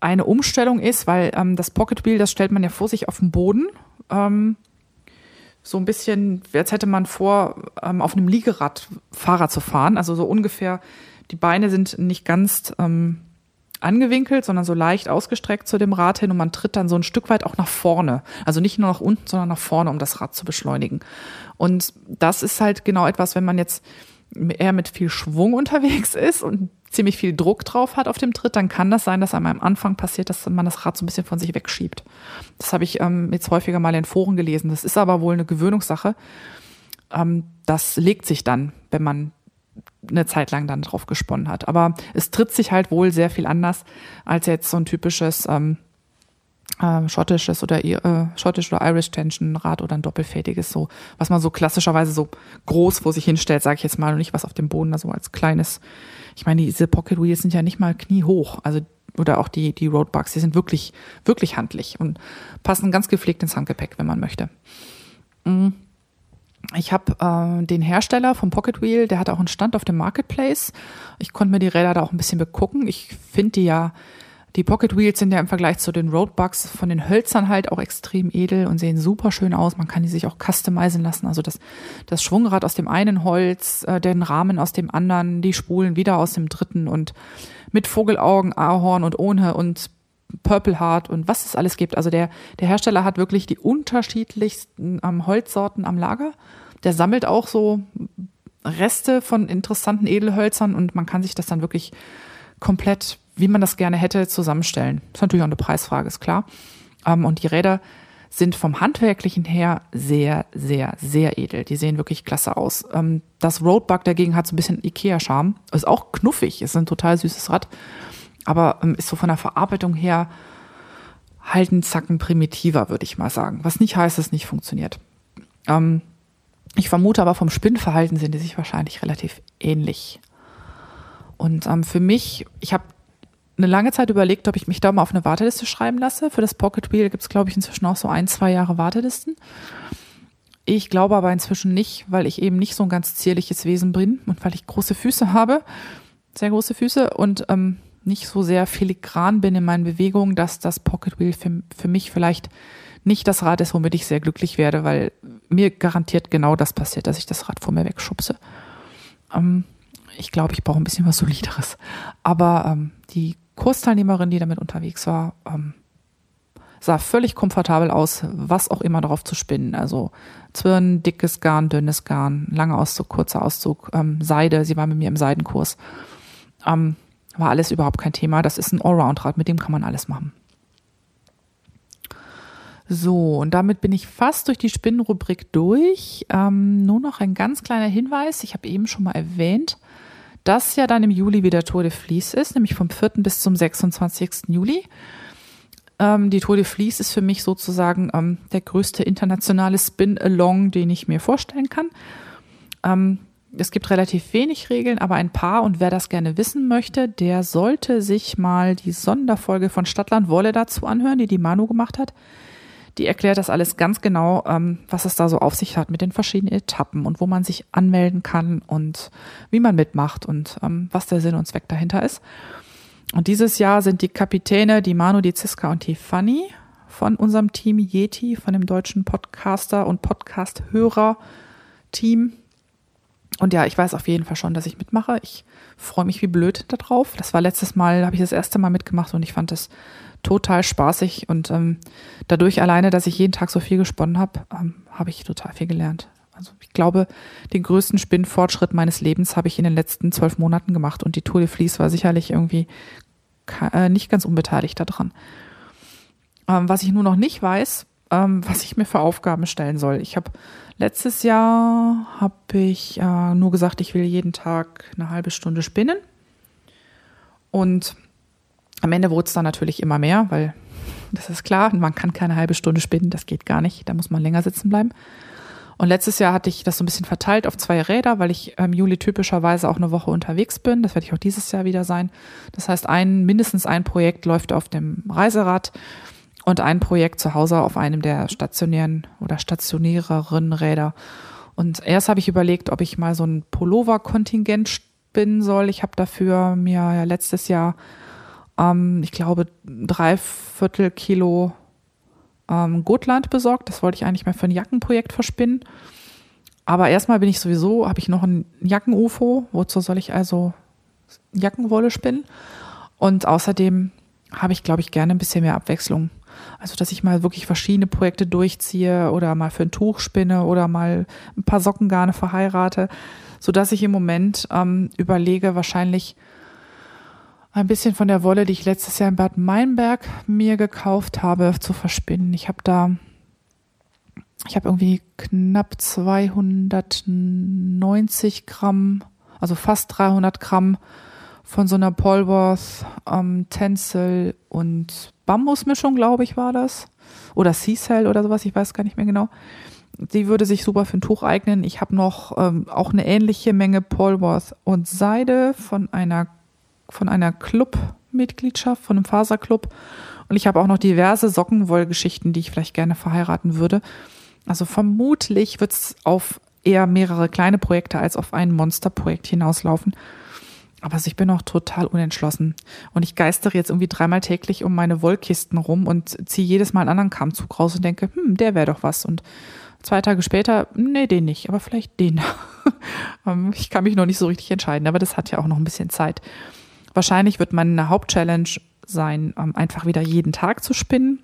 [SPEAKER 2] eine Umstellung ist, weil ähm, das Pocket Wheel, das stellt man ja vor sich auf dem Boden. Ähm, so ein bisschen, als hätte man vor, ähm, auf einem Liegerad Fahrrad zu fahren. Also so ungefähr, die Beine sind nicht ganz ähm, angewinkelt, sondern so leicht ausgestreckt zu dem Rad hin und man tritt dann so ein Stück weit auch nach vorne. Also nicht nur nach unten, sondern nach vorne, um das Rad zu beschleunigen. Und das ist halt genau etwas, wenn man jetzt eher mit viel Schwung unterwegs ist und ziemlich viel Druck drauf hat auf dem Tritt, dann kann das sein, dass einem am Anfang passiert, dass man das Rad so ein bisschen von sich wegschiebt. Das habe ich ähm, jetzt häufiger mal in Foren gelesen. Das ist aber wohl eine Gewöhnungssache. Ähm, das legt sich dann, wenn man eine Zeit lang dann drauf gesponnen hat. Aber es tritt sich halt wohl sehr viel anders als jetzt so ein typisches ähm, äh, schottisches oder äh, schottisch oder Irish Tension Rad oder ein doppelfädiges so, was man so klassischerweise so groß vor sich hinstellt, sage ich jetzt mal, und nicht was auf dem Boden da so als kleines. Ich meine, diese Pocket Wheels sind ja nicht mal kniehoch, also oder auch die die Roadbugs, die sind wirklich wirklich handlich und passen ganz gepflegt ins Handgepäck, wenn man möchte. Mhm ich habe äh, den Hersteller vom Pocket Wheel, der hat auch einen Stand auf dem Marketplace. Ich konnte mir die Räder da auch ein bisschen begucken. Ich finde die ja, die Pocket Wheels sind ja im Vergleich zu den Roadbugs von den Hölzern halt auch extrem edel und sehen super schön aus. Man kann die sich auch customizen lassen. Also das, das Schwungrad aus dem einen Holz, äh, den Rahmen aus dem anderen, die Spulen wieder aus dem dritten und mit Vogelaugen, Ahorn und ohne und Purple Heart und was es alles gibt. Also der, der Hersteller hat wirklich die unterschiedlichsten ähm, Holzsorten am Lager. Der sammelt auch so Reste von interessanten Edelhölzern und man kann sich das dann wirklich komplett, wie man das gerne hätte, zusammenstellen. Ist natürlich auch eine Preisfrage, ist klar. Ähm, und die Räder sind vom Handwerklichen her sehr, sehr, sehr edel. Die sehen wirklich klasse aus. Ähm, das Roadbug dagegen hat so ein bisschen Ikea-Charme. Ist auch knuffig, ist ein total süßes Rad aber ähm, ist so von der Verarbeitung her halt ein Zacken primitiver, würde ich mal sagen. Was nicht heißt, dass es nicht funktioniert. Ähm, ich vermute aber vom Spinnverhalten sind die sich wahrscheinlich relativ ähnlich. Und ähm, für mich, ich habe eine lange Zeit überlegt, ob ich mich da mal auf eine Warteliste schreiben lasse. Für das Pocket Wheel gibt es, glaube ich, inzwischen auch so ein, zwei Jahre Wartelisten. Ich glaube aber inzwischen nicht, weil ich eben nicht so ein ganz zierliches Wesen bin und weil ich große Füße habe, sehr große Füße und ähm, nicht so sehr filigran bin in meinen Bewegungen, dass das Pocket Wheel für, für mich vielleicht nicht das Rad ist, womit ich sehr glücklich werde, weil mir garantiert genau das passiert, dass ich das Rad vor mir wegschubse. Ähm, ich glaube, ich brauche ein bisschen was Solideres. Aber ähm, die Kursteilnehmerin, die damit unterwegs war, ähm, sah völlig komfortabel aus, was auch immer darauf zu spinnen. Also Zwirn, dickes Garn, dünnes Garn, langer Auszug, kurzer Auszug, ähm, Seide. Sie war mit mir im Seidenkurs. Ähm, war alles überhaupt kein Thema. Das ist ein Allround-Rad, mit dem kann man alles machen. So, und damit bin ich fast durch die Spinnenrubrik durch. Ähm, nur noch ein ganz kleiner Hinweis. Ich habe eben schon mal erwähnt, dass ja dann im Juli wieder Tour de Vlies ist, nämlich vom 4. bis zum 26. Juli. Ähm, die Tour de Vlies ist für mich sozusagen ähm, der größte internationale Spin-Along, den ich mir vorstellen kann. Es gibt relativ wenig Regeln, aber ein paar. Und wer das gerne wissen möchte, der sollte sich mal die Sonderfolge von Stadtland Wolle dazu anhören, die die Manu gemacht hat. Die erklärt das alles ganz genau, ähm, was es da so auf sich hat mit den verschiedenen Etappen und wo man sich anmelden kann und wie man mitmacht und ähm, was der Sinn und Zweck dahinter ist. Und dieses Jahr sind die Kapitäne, die Manu, die Ziska und die Fanny von unserem Team Yeti, von dem deutschen Podcaster und Podcast-Hörer-Team. Und ja, ich weiß auf jeden Fall schon, dass ich mitmache. Ich freue mich wie blöd darauf. Das war letztes Mal, habe ich das erste Mal mitgemacht und ich fand das total spaßig und ähm, dadurch alleine, dass ich jeden Tag so viel gesponnen habe, ähm, habe ich total viel gelernt. Also ich glaube, den größten Spinnfortschritt meines Lebens habe ich in den letzten zwölf Monaten gemacht und die Tour de Vlies war sicherlich irgendwie äh, nicht ganz unbeteiligt daran. Ähm, was ich nur noch nicht weiß, ähm, was ich mir für Aufgaben stellen soll. Ich habe letztes Jahr habe ich äh, nur gesagt, ich will jeden Tag eine halbe Stunde spinnen und am Ende wurde es dann natürlich immer mehr, weil das ist klar, man kann keine halbe Stunde spinnen, das geht gar nicht, da muss man länger sitzen bleiben. Und letztes Jahr hatte ich das so ein bisschen verteilt auf zwei Räder, weil ich im Juli typischerweise auch eine Woche unterwegs bin. Das werde ich auch dieses Jahr wieder sein. Das heißt, ein, mindestens ein Projekt läuft auf dem Reiserad und ein Projekt zu Hause auf einem der stationären oder stationäreren Räder. Und erst habe ich überlegt, ob ich mal so ein Pullover-Kontingent spinnen soll. Ich habe dafür mir ja letztes Jahr ähm, ich glaube, drei Viertel Kilo ähm, Gotland besorgt. Das wollte ich eigentlich mal für ein Jackenprojekt verspinnen. Aber erstmal bin ich sowieso, habe ich noch ein Jacken-UFO. Wozu soll ich also Jackenwolle spinnen? Und außerdem habe ich, glaube ich, gerne ein bisschen mehr Abwechslung. Also, dass ich mal wirklich verschiedene Projekte durchziehe oder mal für ein Tuch spinne oder mal ein paar Sockengarne verheirate, sodass ich im Moment ähm, überlege, wahrscheinlich ein bisschen von der Wolle, die ich letztes Jahr in Bad Meinberg mir gekauft habe, zu verspinnen. Ich habe da, ich habe irgendwie knapp 290 Gramm, also fast 300 Gramm von so einer Polworth ähm, Tencel und Bambusmischung, glaube ich, war das. Oder Seacell oder sowas, ich weiß gar nicht mehr genau. Die würde sich super für ein Tuch eignen. Ich habe noch ähm, auch eine ähnliche Menge Polworth und Seide von einer von einer Club-Mitgliedschaft, von einem Faserclub. Und ich habe auch noch diverse Sockenwollgeschichten, die ich vielleicht gerne verheiraten würde. Also vermutlich wird es auf eher mehrere kleine Projekte als auf ein Monsterprojekt hinauslaufen. Aber also ich bin auch total unentschlossen. Und ich geistere jetzt irgendwie dreimal täglich um meine Wollkisten rum und ziehe jedes Mal einen anderen Kammzug raus und denke, hm, der wäre doch was. Und zwei Tage später, nee, den nicht, aber vielleicht den. Ähm, ich kann mich noch nicht so richtig entscheiden, aber das hat ja auch noch ein bisschen Zeit. Wahrscheinlich wird meine Hauptchallenge sein, ähm, einfach wieder jeden Tag zu spinnen.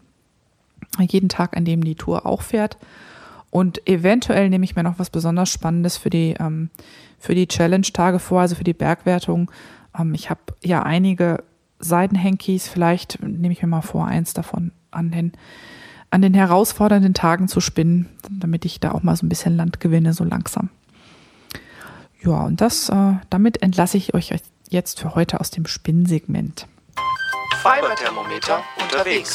[SPEAKER 2] Jeden Tag, an dem die Tour auch fährt. Und eventuell nehme ich mir noch was besonders Spannendes für die, ähm, für die Challenge-Tage vor, also für die Bergwertung. Ähm, ich habe ja einige Seidenhankies, vielleicht nehme ich mir mal vor, eins davon an den, an den herausfordernden Tagen zu spinnen, damit ich da auch mal so ein bisschen Land gewinne, so langsam. Ja, und das, äh, damit entlasse ich euch jetzt für heute aus dem Spinnsegment.
[SPEAKER 1] Fiberthermometer unterwegs.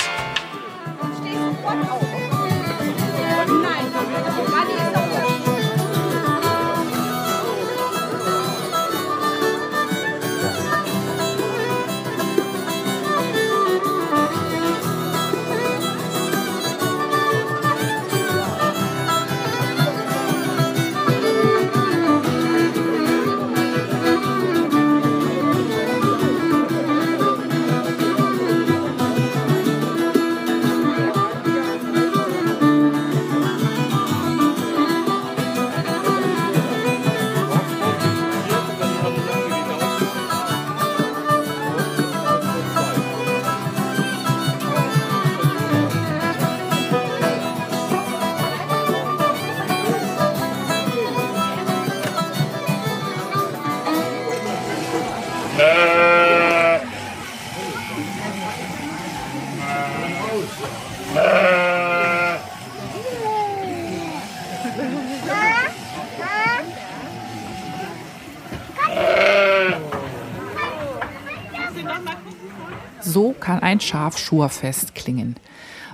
[SPEAKER 2] So kann ein Schafschurfest klingen.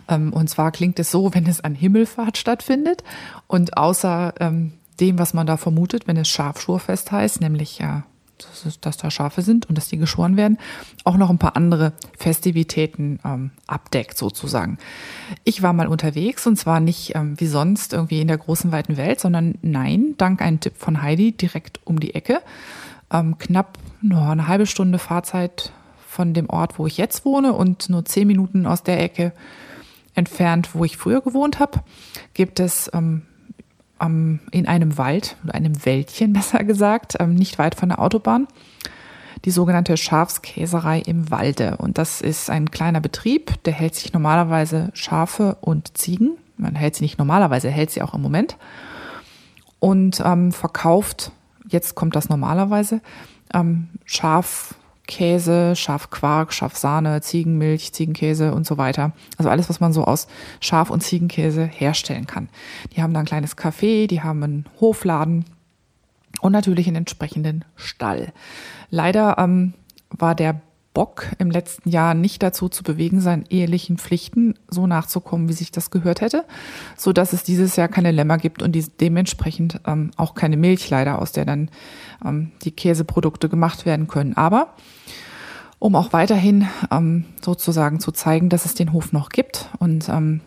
[SPEAKER 2] Ähm, und zwar klingt es so, wenn es an Himmelfahrt stattfindet und außer ähm, dem, was man da vermutet, wenn es Schafschurfest heißt, nämlich ja, dass, dass da Schafe sind und dass die geschoren werden, auch noch ein paar andere Festivitäten ähm, abdeckt sozusagen. Ich war mal unterwegs und zwar nicht ähm, wie sonst irgendwie in der großen weiten Welt, sondern nein, dank einem Tipp von Heidi direkt um die Ecke. Ähm, knapp nur eine halbe Stunde Fahrzeit von dem Ort, wo ich jetzt wohne und nur zehn Minuten aus der Ecke entfernt, wo ich früher gewohnt habe, gibt es ähm, ähm, in einem Wald oder einem Wäldchen besser gesagt, ähm, nicht weit von der Autobahn, die sogenannte Schafskäserei im Walde. Und das ist ein kleiner Betrieb, der hält sich normalerweise Schafe und Ziegen. Man hält sie nicht normalerweise, hält sie auch im Moment. Und ähm, verkauft, jetzt kommt das normalerweise, ähm, Schaf, Käse, Schafquark, Schafsahne, Ziegenmilch, Ziegenkäse und so weiter. Also alles, was man so aus Schaf- und Ziegenkäse herstellen kann. Die haben da ein kleines Café, die haben einen Hofladen und natürlich einen entsprechenden Stall. Leider ähm, war der Bock im letzten Jahr nicht dazu zu bewegen, seinen ehelichen Pflichten so nachzukommen, wie sich das gehört hätte, so dass es dieses Jahr keine Lämmer gibt und dementsprechend ähm, auch keine Milch leider, aus der dann ähm, die Käseprodukte gemacht werden können. Aber um auch weiterhin ähm, sozusagen zu zeigen, dass es den Hof noch gibt und ähm,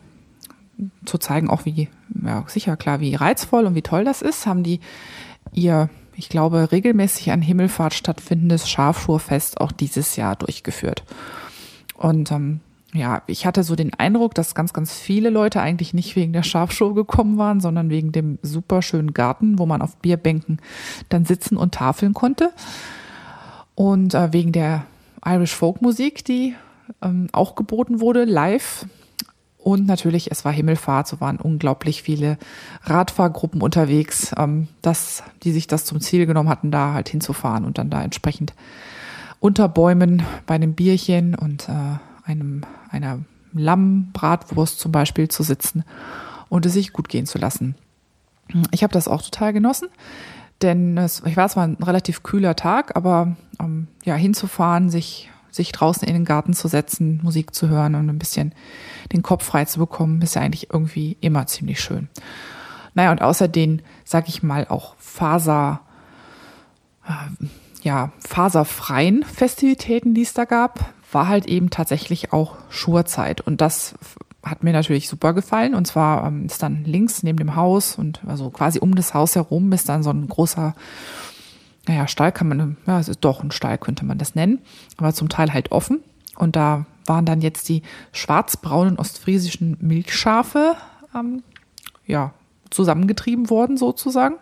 [SPEAKER 2] zu zeigen auch wie, ja sicher klar, wie reizvoll und wie toll das ist, haben die ihr, ich glaube, regelmäßig an Himmelfahrt stattfindendes Schafschurfest auch dieses Jahr durchgeführt. Und ähm, ja, ich hatte so den Eindruck, dass ganz, ganz viele Leute eigentlich nicht wegen der Schafshow gekommen waren, sondern wegen dem super schönen Garten, wo man auf Bierbänken dann sitzen und tafeln konnte. Und äh, wegen der Irish Folk Musik, die ähm, auch geboten wurde, live. Und natürlich, es war Himmelfahrt, so waren unglaublich viele Radfahrgruppen unterwegs, ähm, dass, die sich das zum Ziel genommen hatten, da halt hinzufahren und dann da entsprechend unter Bäumen bei einem Bierchen und äh, einem, einer Lammbratwurst zum Beispiel zu sitzen und es sich gut gehen zu lassen. Ich habe das auch total genossen denn es, ich war zwar ein relativ kühler Tag, aber ähm, ja, hinzufahren, sich, sich draußen in den Garten zu setzen, Musik zu hören und ein bisschen den Kopf frei zu bekommen, ist ja eigentlich irgendwie immer ziemlich schön. Naja, und außer den, sag ich mal, auch Faser, äh, ja, faserfreien Festivitäten, die es da gab, war halt eben tatsächlich auch Schurzeit. Und das hat mir natürlich super gefallen. Und zwar ähm, ist dann links neben dem Haus und also quasi um das Haus herum ist dann so ein großer, naja, Stall kann man, ja, es ist doch ein Stall, könnte man das nennen, aber zum Teil halt offen. Und da waren dann jetzt die schwarzbraunen ostfriesischen Milchschafe, ähm, ja, zusammengetrieben worden sozusagen.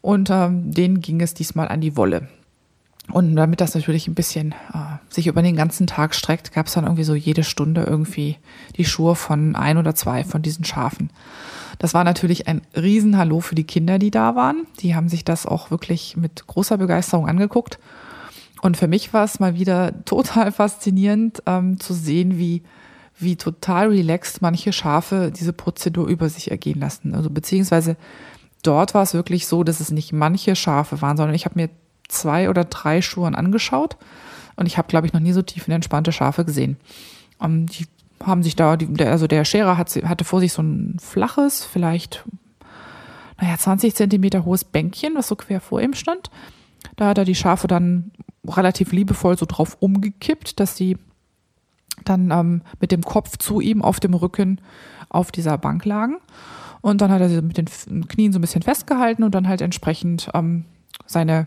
[SPEAKER 2] Und ähm, denen ging es diesmal an die Wolle. Und damit das natürlich ein bisschen äh, sich über den ganzen Tag streckt, gab es dann irgendwie so jede Stunde irgendwie die Schuhe von ein oder zwei von diesen Schafen. Das war natürlich ein Riesenhallo für die Kinder, die da waren. Die haben sich das auch wirklich mit großer Begeisterung angeguckt. Und für mich war es mal wieder total faszinierend ähm, zu sehen, wie, wie total relaxed manche Schafe diese Prozedur über sich ergehen lassen. Also beziehungsweise dort war es wirklich so, dass es nicht manche Schafe waren, sondern ich habe mir zwei oder drei Schuhen angeschaut und ich habe, glaube ich, noch nie so tief entspannte Schafe gesehen. Um, ähm, die haben sich da, die, also der Scherer hat, hatte vor sich so ein flaches, vielleicht, naja, 20 Zentimeter hohes Bänkchen, was so quer vor ihm stand. Da hat er die Schafe dann relativ liebevoll so drauf umgekippt, dass sie dann ähm, mit dem Kopf zu ihm auf dem Rücken auf dieser Bank lagen. Und dann hat er sie mit den Knien so ein bisschen festgehalten und dann halt entsprechend ähm, seine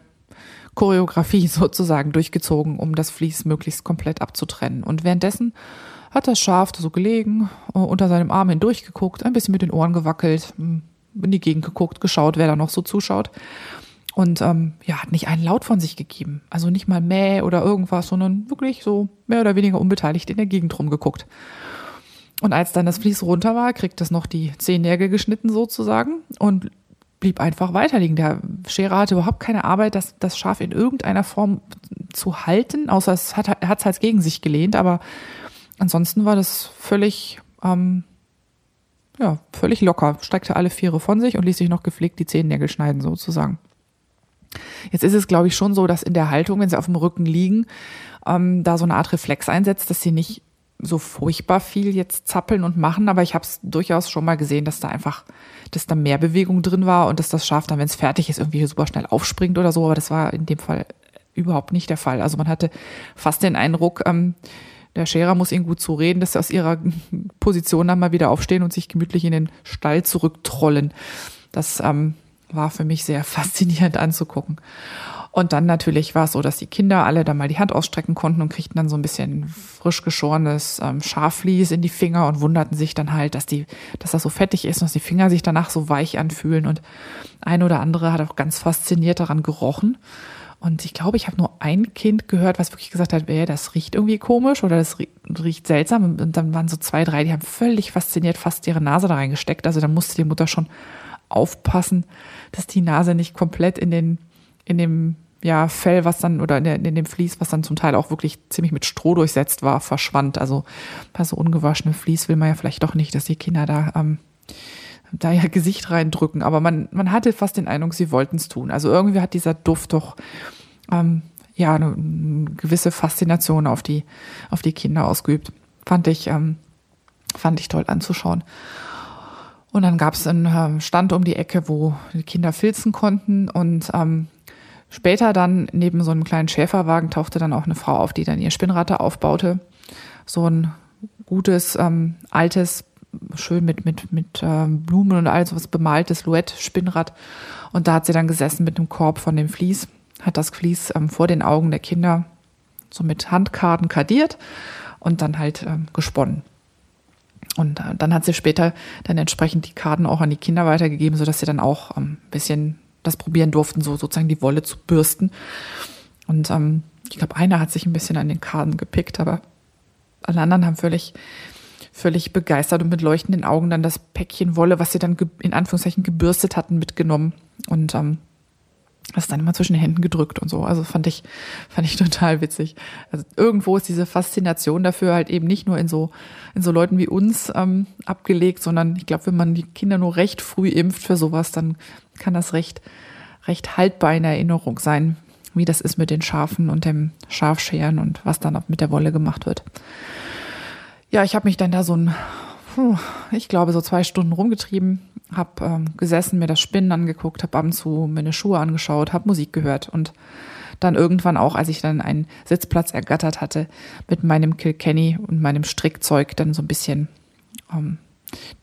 [SPEAKER 2] Choreografie sozusagen durchgezogen, um das Vlies möglichst komplett abzutrennen. Und währenddessen hat das Schaf so gelegen, äh, unter seinem Arm hindurch geguckt, ein bisschen mit den Ohren gewackelt, hm, in die Gegend geguckt, geschaut, wer da noch so zuschaut. Und ähm, ja, hat nicht einen Laut von sich gegeben. Also nicht mal Mäh oder irgendwas, sondern wirklich so mehr oder weniger unbeteiligt in der Gegend rumgeguckt. Und als dann das Vlies runter war, kriegt das noch die Zehennägel geschnitten sozusagen und blieb einfach weiterliegen. Der Scherer hatte überhaupt keine Arbeit, das, das Schaf in irgendeiner Form zu halten, außer es hat es halt gegen sich gelehnt, aber ansonsten war das völlig, ähm, ja, völlig locker, streckte alle Viere von sich und ließ sich noch gepflegt die Zehennägel schneiden sozusagen. Jetzt ist es, glaube ich, schon so, dass in der Haltung, wenn sie auf dem Rücken liegen, ähm, da so eine Art Reflex einsetzt, dass sie nicht so furchtbar viel jetzt zappeln und machen, aber ich habe es durchaus schon mal gesehen, dass da einfach, dass da mehr Bewegung drin war und dass das Schaf dann, wenn es fertig ist, irgendwie super schnell aufspringt oder so, aber das war in dem Fall überhaupt nicht der Fall. Also man hatte fast den Eindruck, ähm, der Scherer muss ihnen gut zureden, dass sie aus ihrer Position dann mal wieder aufstehen und sich gemütlich in den Stall zurücktrollen. Das ähm, war für mich sehr faszinierend anzugucken. Und dann natürlich war es so, dass die Kinder alle da mal die Hand ausstrecken konnten und kriegten dann so ein bisschen frisch geschorenes ähm, Schafvlies in die Finger und wunderten sich dann halt, dass die, dass das so fettig ist und dass die Finger sich danach so weich anfühlen. Und ein oder andere hat auch ganz fasziniert daran gerochen. Und ich glaube, ich habe nur ein Kind gehört, was wirklich gesagt hat, ey, das riecht irgendwie komisch oder das riecht seltsam. Und dann waren so zwei, drei, die haben völlig fasziniert fast ihre Nase da reingesteckt. Also da musste die Mutter schon aufpassen, dass die Nase nicht komplett in den, in dem ja, Fell, was dann, oder in, der, in dem Vlies, was dann zum Teil auch wirklich ziemlich mit Stroh durchsetzt war, verschwand. Also bei so ungewaschene Vlies will man ja vielleicht doch nicht, dass die Kinder da, ähm, da ja Gesicht reindrücken. Aber man, man hatte fast den Eindruck, sie wollten es tun. Also irgendwie hat dieser Duft doch ähm, ja eine, eine gewisse Faszination auf die, auf die Kinder ausgeübt. Fand ich, ähm, fand ich toll anzuschauen. Und dann gab es einen ähm, Stand um die Ecke, wo die Kinder filzen konnten und ähm, Später dann neben so einem kleinen Schäferwagen tauchte dann auch eine Frau auf, die dann ihr Spinnrad aufbaute. So ein gutes, ähm, altes, schön mit, mit, mit ähm, Blumen und all sowas bemaltes Luett-Spinnrad. Und da hat sie dann gesessen mit einem Korb von dem Vlies, hat das Vlies ähm, vor den Augen der Kinder so mit Handkarten kadiert und dann halt ähm, gesponnen. Und äh, dann hat sie später dann entsprechend die Karten auch an die Kinder weitergegeben, sodass sie dann auch ähm, ein bisschen das probieren durften, so sozusagen die Wolle zu bürsten. Und ähm, ich glaube, einer hat sich ein bisschen an den Karten gepickt, aber alle anderen haben völlig, völlig begeistert und mit leuchtenden Augen dann das Päckchen Wolle, was sie dann in Anführungszeichen gebürstet hatten, mitgenommen. Und ähm, das dann immer zwischen den Händen gedrückt und so. Also fand ich, fand ich total witzig. Also irgendwo ist diese Faszination dafür halt eben nicht nur in so, in so Leuten wie uns ähm, abgelegt, sondern ich glaube, wenn man die Kinder nur recht früh impft für sowas, dann kann das recht, recht haltbar in Erinnerung sein, wie das ist mit den Schafen und dem Schafscheren und was dann auch mit der Wolle gemacht wird. Ja, ich habe mich dann da so ein, ich glaube, so zwei Stunden rumgetrieben habe ähm, gesessen, mir das Spinnen angeguckt, habe ab und zu meine Schuhe angeschaut, habe Musik gehört und dann irgendwann auch, als ich dann einen Sitzplatz ergattert hatte, mit meinem Kilkenny und meinem Strickzeug dann so ein bisschen ähm,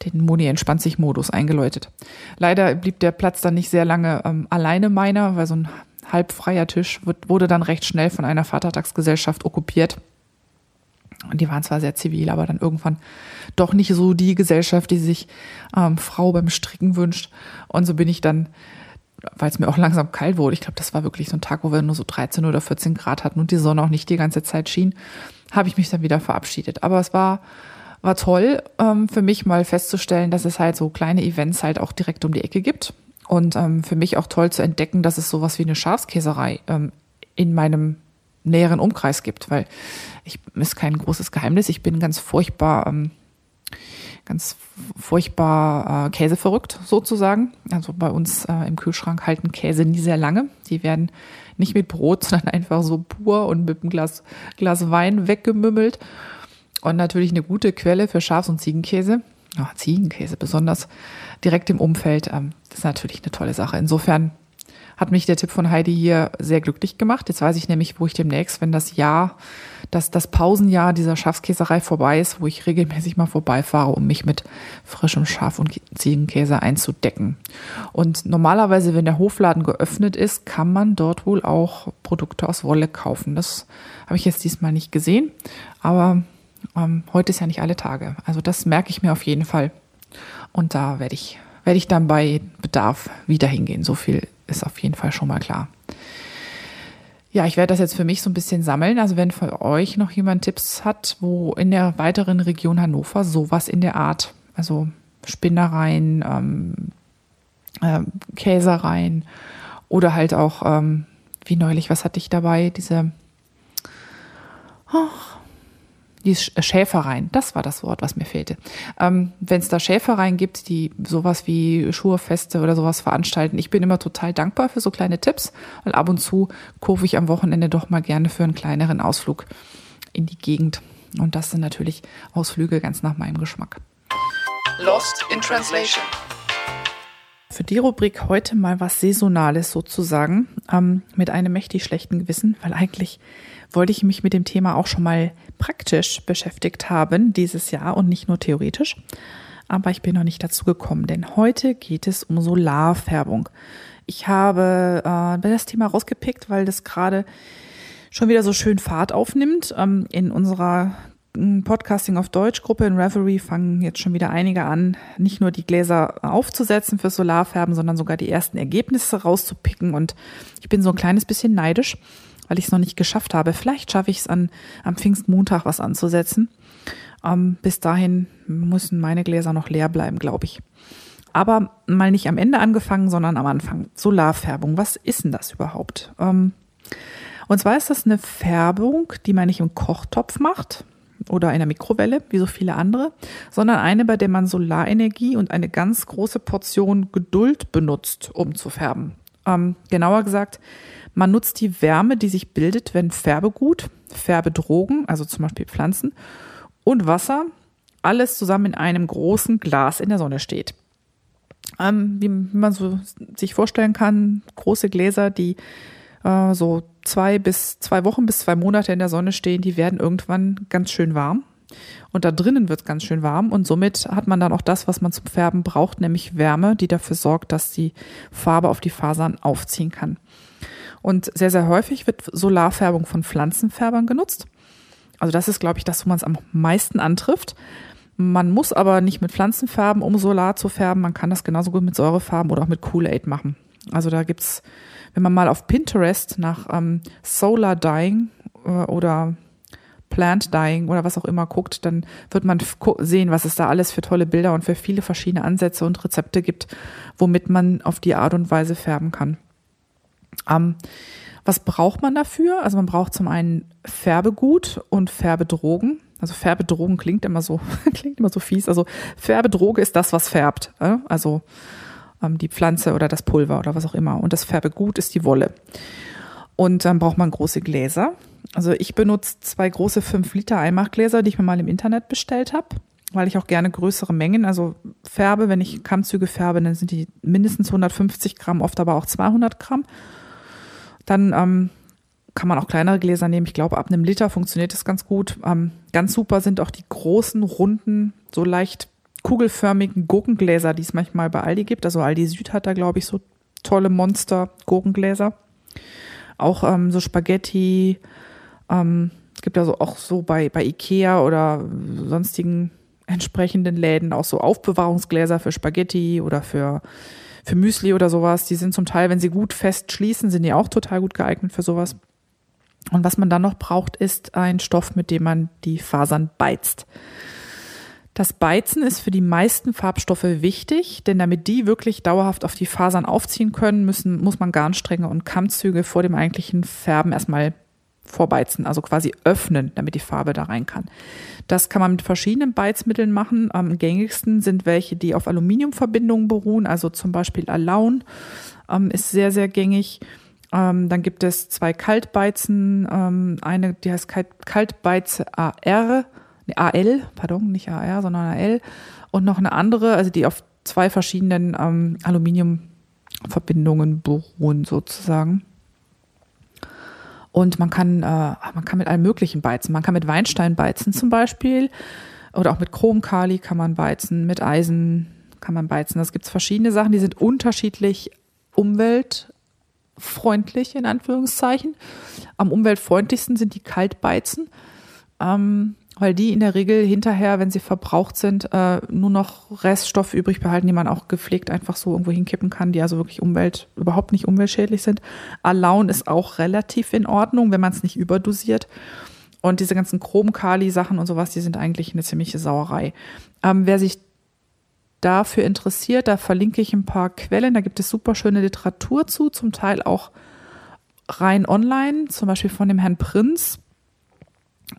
[SPEAKER 2] den Moni entspannt sich Modus eingeläutet. Leider blieb der Platz dann nicht sehr lange ähm, alleine meiner, weil so ein halbfreier Tisch wird, wurde dann recht schnell von einer Vatertagsgesellschaft okkupiert. Und die waren zwar sehr zivil, aber dann irgendwann doch nicht so die Gesellschaft, die sich ähm, Frau beim Stricken wünscht. Und so bin ich dann, weil es mir auch langsam kalt wurde, ich glaube, das war wirklich so ein Tag, wo wir nur so 13 oder 14 Grad hatten und die Sonne auch nicht die ganze Zeit schien, habe ich mich dann wieder verabschiedet. Aber es war, war toll ähm, für mich mal festzustellen, dass es halt so kleine Events halt auch direkt um die Ecke gibt. Und ähm, für mich auch toll zu entdecken, dass es sowas wie eine Schafskäserei ähm, in meinem näheren Umkreis gibt, weil ich ist kein großes Geheimnis. Ich bin ganz furchtbar, ähm, ganz furchtbar äh, Käse verrückt sozusagen. Also bei uns äh, im Kühlschrank halten Käse nie sehr lange. Die werden nicht mit Brot, sondern einfach so pur und mit einem Glas, Glas Wein weggemümmelt. Und natürlich eine gute Quelle für Schafs- und Ziegenkäse. Oh, Ziegenkäse besonders direkt im Umfeld. Ähm, das ist natürlich eine tolle Sache. Insofern hat mich der Tipp von Heidi hier sehr glücklich gemacht. Jetzt weiß ich nämlich, wo ich demnächst, wenn das Jahr, dass das Pausenjahr dieser Schafskäserei vorbei ist, wo ich regelmäßig mal vorbeifahre, um mich mit frischem Schaf- und Ziegenkäse einzudecken. Und normalerweise, wenn der Hofladen geöffnet ist, kann man dort wohl auch Produkte aus Wolle kaufen. Das habe ich jetzt diesmal nicht gesehen, aber ähm, heute ist ja nicht alle Tage. Also das merke ich mir auf jeden Fall. Und da werde ich, werde ich dann bei Bedarf wieder hingehen. So viel ist auf jeden Fall schon mal klar. Ja, ich werde das jetzt für mich so ein bisschen sammeln. Also wenn für euch noch jemand Tipps hat, wo in der weiteren Region Hannover sowas in der Art, also Spinnereien, ähm, äh, Käsereien oder halt auch, ähm, wie neulich, was hatte ich dabei, diese, oh, die äh, Schäfereien, das war das Wort, was mir fehlte. Ähm, Wenn es da Schäfereien gibt, die sowas wie Schurfeste oder sowas veranstalten, ich bin immer total dankbar für so kleine Tipps, weil ab und zu kurve ich am Wochenende doch mal gerne für einen kleineren Ausflug in die Gegend. Und das sind natürlich Ausflüge ganz nach meinem Geschmack.
[SPEAKER 1] Lost in Translation.
[SPEAKER 2] Für die Rubrik heute mal was Saisonales sozusagen, ähm, mit einem mächtig schlechten Gewissen, weil eigentlich wollte ich mich mit dem Thema auch schon mal praktisch beschäftigt haben dieses Jahr und nicht nur theoretisch. Aber ich bin noch nicht dazu gekommen, denn heute geht es um Solarfärbung. Ich habe äh, das Thema rausgepickt, weil das gerade schon wieder so schön Fahrt aufnimmt. Ähm, in unserer Podcasting auf Deutsch Gruppe in Reverie fangen jetzt schon wieder einige an, nicht nur die Gläser aufzusetzen für Solarfärben, sondern sogar die ersten Ergebnisse rauszupicken. Und ich bin so ein kleines bisschen neidisch, weil ich es noch nicht geschafft habe. Vielleicht schaffe ich es an am Pfingstmontag was anzusetzen. Ähm, bis dahin müssen meine Gläser noch leer bleiben, glaube ich. Aber mal nicht am Ende angefangen, sondern am Anfang. Solarfärbung, was ist denn das überhaupt? Ähm, und zwar ist das eine Färbung, die man nicht im Kochtopf macht, oder einer Mikrowelle, wie so viele andere, sondern eine, bei der man Solarenergie und eine ganz große Portion Geduld benutzt, um zu färben. Ähm, genauer gesagt, man nutzt die Wärme, die sich bildet, wenn Färbegut, Färbedrogen, also zum Beispiel Pflanzen, und Wasser, alles zusammen in einem großen Glas in der Sonne steht. Ähm, wie man so sich vorstellen kann, große Gläser, die äh, so zwei bis zwei Wochen bis zwei Monate in der Sonne stehen, die werden irgendwann ganz schön warm. Und da drinnen wird es ganz schön warm und somit hat man dann auch das, was man zum Färben braucht, nämlich Wärme, die dafür sorgt, dass die Farbe auf die Fasern aufziehen kann. Und sehr, sehr häufig wird Solarfärbung von Pflanzenfärbern genutzt. Also das ist, glaube ich, das, wo man es am meisten antrifft. Man muss aber nicht mit Pflanzen färben, um Solar zu färben. Man kann das genauso gut mit Säurefarben oder auch mit Kool-Aid machen. Also da gibt's wenn man mal auf Pinterest nach ähm, Solar Dyeing äh, oder Plant Dyeing oder was auch immer guckt, dann wird man sehen, was es da alles für tolle Bilder und für viele verschiedene Ansätze und Rezepte gibt, womit man auf die Art und Weise färben kann. Ähm, was braucht man dafür? Also man braucht zum einen Färbegut und Färbedrogen. Also Färbedrogen klingt immer so, klingt immer so fies. Also Färbedroge ist das, was färbt. Äh? Also ähm, die Pflanze oder das Pulver oder was auch immer. Und das Färbegut ist die Wolle. Und dann braucht man große Gläser. Also ich benutze zwei große 5 Liter Eimachgläser, die ich mir mal im Internet bestellt habe, weil ich auch gerne größere Mengen, also färbe, wenn ich Kammzüge färbe, dann sind die mindestens 150 Gramm, oft aber auch 200 Gramm. Dann ähm, kann man auch kleinere Gläser nehmen. Ich glaube, ab einem Liter funktioniert das ganz gut. Ähm, ganz super sind auch die großen, runden, so leicht kugelförmigen Gurkengläser, die es manchmal bei Aldi gibt. Also Aldi Süd hat da, glaube ich, so tolle Monster-Gurkengläser. Auch ähm, so Spaghetti. Ähm, es gibt also auch so bei, bei Ikea oder sonstigen entsprechenden Läden auch so Aufbewahrungsgläser für Spaghetti oder für, für Müsli oder sowas. Die sind zum Teil, wenn sie gut fest schließen, sind die auch total gut geeignet für sowas. Und was man dann noch braucht, ist ein Stoff, mit dem man die Fasern beizt. Das Beizen ist für die meisten Farbstoffe wichtig, denn damit die wirklich dauerhaft auf die Fasern aufziehen können, müssen, muss man Garnstränge und Kammzüge vor dem eigentlichen Färben erstmal vorbeizen, also quasi öffnen, damit die Farbe da rein kann. Das kann man mit verschiedenen Beizmitteln machen. Am gängigsten sind welche, die auf Aluminiumverbindungen beruhen, also zum Beispiel Alaun ähm, ist sehr, sehr gängig. Ähm, dann gibt es zwei Kaltbeizen, ähm, eine, die heißt Kaltbeize AR AL, pardon, nicht AR, sondern AL und noch eine andere, also die auf zwei verschiedenen ähm, Aluminiumverbindungen beruhen sozusagen. Und man kann, äh, man kann mit allem Möglichen beizen. Man kann mit Weinstein beizen zum Beispiel oder auch mit Chromkali kann man beizen, mit Eisen kann man beizen. Das gibt es verschiedene Sachen, die sind unterschiedlich umweltfreundlich in Anführungszeichen. Am umweltfreundlichsten sind die Kaltbeizen. Ähm, weil die in der Regel hinterher, wenn sie verbraucht sind, äh, nur noch Reststoffe übrig behalten, die man auch gepflegt einfach so irgendwo hinkippen kann, die also wirklich Umwelt, überhaupt nicht umweltschädlich sind. Alaun ist auch relativ in Ordnung, wenn man es nicht überdosiert. Und diese ganzen Chromkali-Sachen und sowas, die sind eigentlich eine ziemliche Sauerei. Ähm, wer sich dafür interessiert, da verlinke ich ein paar Quellen. Da gibt es super schöne Literatur zu, zum Teil auch rein online, zum Beispiel von dem Herrn Prinz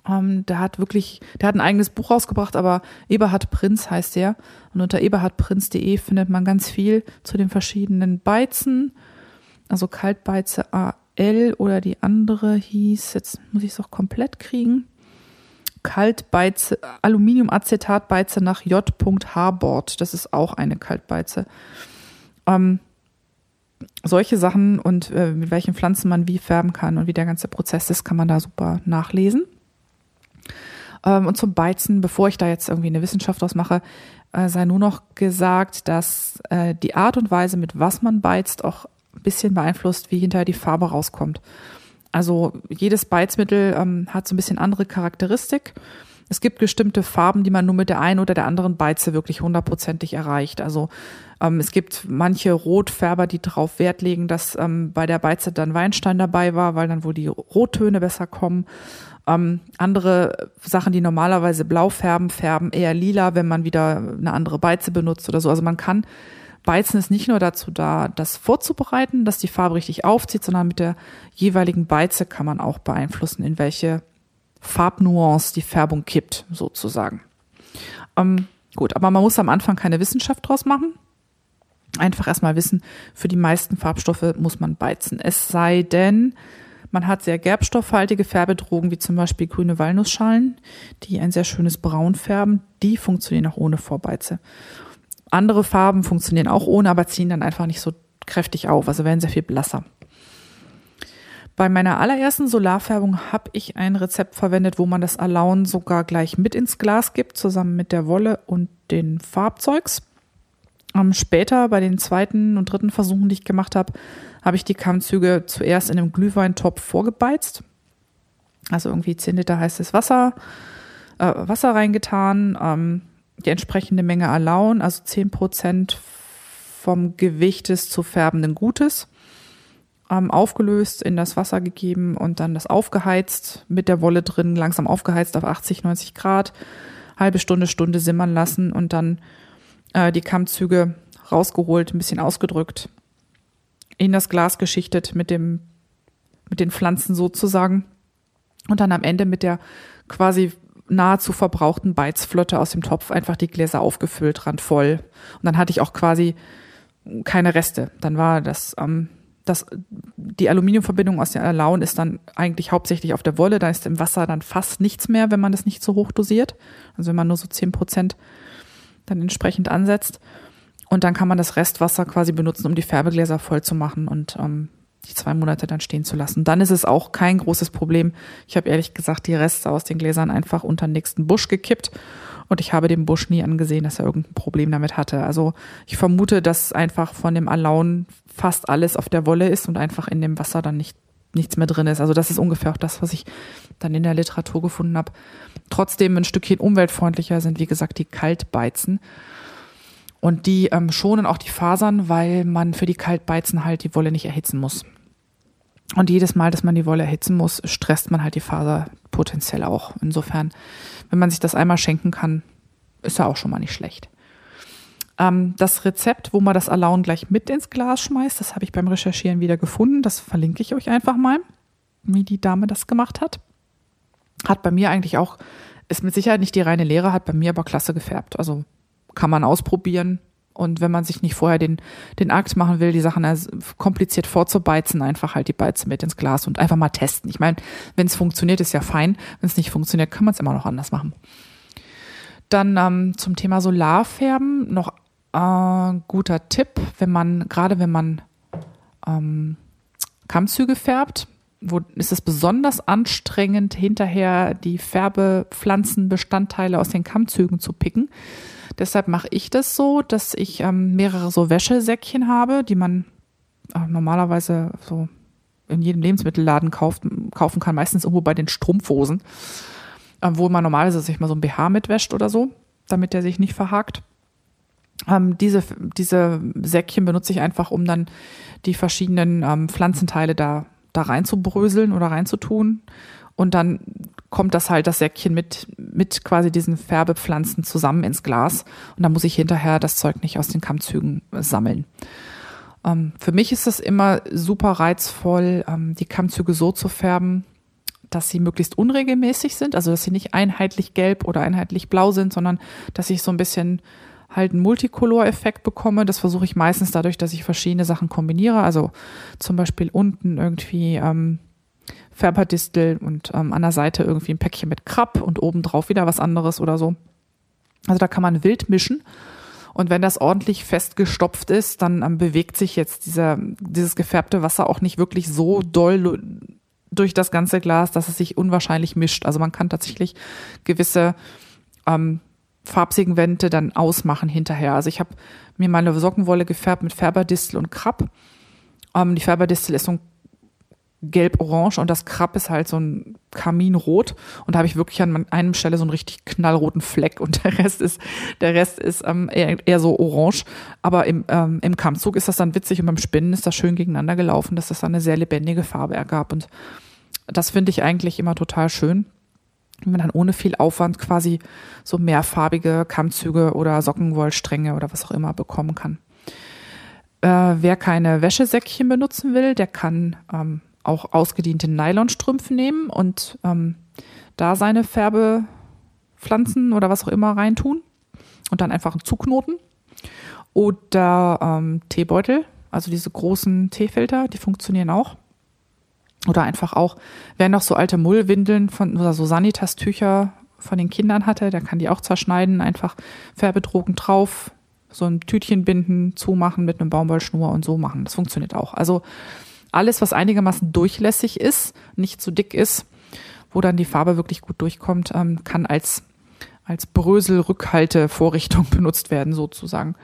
[SPEAKER 2] Ähm, der hat wirklich, der hat ein eigenes Buch rausgebracht, aber Eberhard Prinz heißt der. Und unter eberhardprinz.de findet man ganz viel zu den verschiedenen Beizen. Also Kaltbeize AL oder die andere hieß, jetzt muss ich es auch komplett kriegen. Kaltbeize, Aluminiumacetatbeize nach J. Harbord. Das ist auch eine Kaltbeize. Ähm, solche Sachen und äh, mit welchen Pflanzen man wie färben kann und wie der ganze Prozess ist, kann man da super nachlesen. Ähm, und zum Beizen, bevor ich da jetzt irgendwie eine Wissenschaft draus mache, äh, sei nur noch gesagt, dass äh, die Art und Weise, mit was man beizt, auch ein bisschen beeinflusst, wie hinterher die Farbe rauskommt. Also jedes Beizmittel ähm, hat so ein bisschen andere Charakteristik. Es gibt bestimmte Farben, die man nur mit der einen oder der anderen Beize wirklich hundertprozentig erreicht. Also ähm, es gibt manche Rotfärber, die darauf Wert legen, dass ähm, bei der Beize dann Weinstein dabei war, weil dann wohl die Rottöne besser kommen. Ähm, andere Sachen, die normalerweise blau färben, färben eher lila, wenn man wieder eine andere Beize benutzt oder so. Also man kann Beizen ist nicht nur dazu da, das vorzubereiten, dass die Farbe richtig aufzieht, sondern mit der jeweiligen Beize kann man auch beeinflussen, in welche Farbnuance die Färbung kippt, sozusagen. Ähm, gut, aber man muss am Anfang keine Wissenschaft draus machen. Einfach erstmal wissen, für die meisten Farbstoffe muss man beizen. Es sei denn, man hat sehr gerbstoffhaltige Färbedrogen, wie zum Beispiel grüne Walnussschalen, die ein sehr schönes Braun färben. Die funktionieren auch ohne Vorbeize. Andere Farben funktionieren auch ohne, aber ziehen dann einfach nicht so kräftig auf, also werden sehr viel blasser. Bei meiner allerersten Solarfärbung habe ich ein Rezept verwendet, wo man das Alaun sogar gleich mit ins Glas gibt, zusammen mit der Wolle und den Farbzeugs. Ähm, später bei den zweiten und dritten Versuchen, die ich gemacht habe, habe ich die Kammzüge zuerst in einem Glühweintopf vorgebeizt. Also irgendwie 10 Liter heißes Wasser, äh, Wasser reingetan, ähm, die entsprechende Menge Alaun, also 10 Prozent vom Gewicht des zu färbenden Gutes, ähm, aufgelöst, in das Wasser gegeben und dann das aufgeheizt, mit der Wolle drin, langsam aufgeheizt auf 80, 90 Grad, halbe Stunde, Stunde simmern lassen und dann äh, die Kammzüge rausgeholt, ein bisschen ausgedrückt, in das Glas geschichtet mit dem, mit den Pflanzen sozusagen und dann am Ende mit der quasi nahezu verbrauchten Beizflotte aus dem Topf einfach die Gläser aufgefüllt, randvoll. Und dann hatte ich auch quasi keine Reste. Dann war das, ähm, das die Aluminiumverbindung aus der Alaun ist dann eigentlich hauptsächlich auf der Wolle. Da ist im Wasser dann fast nichts mehr, wenn man das nicht so hoch dosiert. Also wenn man nur so zehn Prozent dann entsprechend ansetzt. Und dann kann man das Restwasser quasi benutzen, um die Färbegläser voll zu machen und ähm, die zwei Monate dann stehen zu lassen. Dann ist es auch kein großes Problem. Ich habe ehrlich gesagt die Reste aus den Gläsern einfach unter den nächsten Busch gekippt und ich habe dem Busch nie angesehen, dass er irgendein Problem damit hatte. Also ich vermute, dass einfach von dem Alaun fast alles auf der Wolle ist und einfach in dem Wasser dann nicht nichts mehr drin ist. Also das ist ungefähr auch das, was ich dann in der Literatur gefunden habe. Trotzdem ein Stückchen umweltfreundlicher sind, wie gesagt, die Kaltbeizen. Und die ähm, schonen auch die Fasern, weil man für die Kaltbeizen halt die Wolle nicht erhitzen muss. Und jedes Mal, dass man die Wolle erhitzen muss, stresst man halt die Faser potenziell auch. Insofern, wenn man sich das einmal schenken kann, ist ja auch schon mal nicht schlecht. Ähm, das Rezept, wo man das Alaun gleich mit ins Glas schmeißt, das habe ich beim Recherchieren wieder gefunden. Das verlinke ich euch einfach mal, wie die Dame das gemacht hat. Hat bei mir eigentlich auch, ist mit Sicherheit nicht die reine Lehre, hat bei mir aber klasse gefärbt. Also kann man ausprobieren. Und wenn man sich nicht vorher den, den Akt machen will, die Sachen kompliziert vorzubeizen, einfach halt die Beize mit ins Glas und einfach mal testen. Ich meine, wenn es funktioniert, ist ja fein. Wenn es nicht funktioniert, kann man es immer noch anders machen. Dann ähm, zum Thema Solarfärben noch äh, guter Tipp, wenn man, gerade wenn man ähm, Kammzüge färbt, wo ist es besonders anstrengend, hinterher die Färbepflanzenbestandteile aus den Kammzügen zu picken Deshalb mache ich das so, dass ich ähm, mehrere so Wäschesäckchen habe, die man äh, normalerweise so in jedem Lebensmittelladen kauft, kaufen kann, meistens irgendwo bei den Strumpfhosen, äh, wo man normalerweise sich mal so ein BH mitwäscht oder so, damit der sich nicht verhakt. Ähm, diese, diese Säckchen benutze ich einfach, um dann die verschiedenen ähm, Pflanzenteile da, da reinzubröseln oder reinzutun. Und dann kommt das halt das Säckchen mit, mit quasi diesen Färbepflanzen zusammen ins Glas. Und dann muss ich hinterher das Zeug nicht aus den Kammzügen äh, sammeln. Ähm, für mich ist es immer super reizvoll, ähm, die Kammzüge so zu färben, dass sie möglichst unregelmäßig sind, also dass sie nicht einheitlich gelb oder einheitlich blau sind, sondern dass ich so ein bisschen halt einen Multicolor-Effekt bekomme. Das versuche ich meistens dadurch, dass ich verschiedene Sachen kombiniere. Also zum Beispiel unten irgendwie ähm, Färberdistel und ähm, an der Seite irgendwie ein Päckchen mit Krabb und obendrauf wieder was anderes oder so. Also da kann man wild mischen. Und wenn das ordentlich festgestopft ist, dann ähm, bewegt sich jetzt dieser, dieses gefärbte Wasser auch nicht wirklich so doll durch das ganze Glas, dass es sich unwahrscheinlich mischt. Also man kann tatsächlich gewisse ähm, Farbsegmente dann ausmachen hinterher. Also ich habe mir meine Sockenwolle gefärbt mit Färberdistel und Krabb. Ähm, die Färberdistel ist so ein gelb-orange und das Krabb ist halt so ein Kaminrot und da habe ich wirklich an einem Stelle so einen richtig knallroten Fleck und der Rest ist der Rest ist ähm, eher, eher so orange, aber im ähm, im Kammzug ist das dann witzig und beim Spinnen ist das schön gegeneinander gelaufen, dass das dann eine sehr lebendige Farbe ergab und das finde ich eigentlich immer total schön, wenn man dann ohne viel Aufwand quasi so mehrfarbige Kammzüge oder Sockenwollstränge oder was auch immer bekommen kann. Äh, wer keine Wäschesäckchen benutzen will, der kann ähm, auch ausgediente Nylonstrümpfe nehmen und ähm, da seine Färbepflanzen oder was auch immer reintun und dann einfach zuknoten. Oder ähm, Teebeutel, also diese großen Teefilter, die funktionieren auch. Oder einfach auch, wer noch so alte Mullwindeln von oder so Sanitas-Tücher von den Kindern hatte, der kann die auch zerschneiden, einfach Färbedrogen drauf, so ein Tütchen binden, zumachen mit einem Baumwollschnur und so machen. Das funktioniert auch. Also alles, was einigermaßen durchlässig ist, nicht zu dick ist, wo dann die Farbe wirklich gut durchkommt, ähm, kann als, als Brösel-Rückhaltevorrichtung benutzt werden, sozusagen.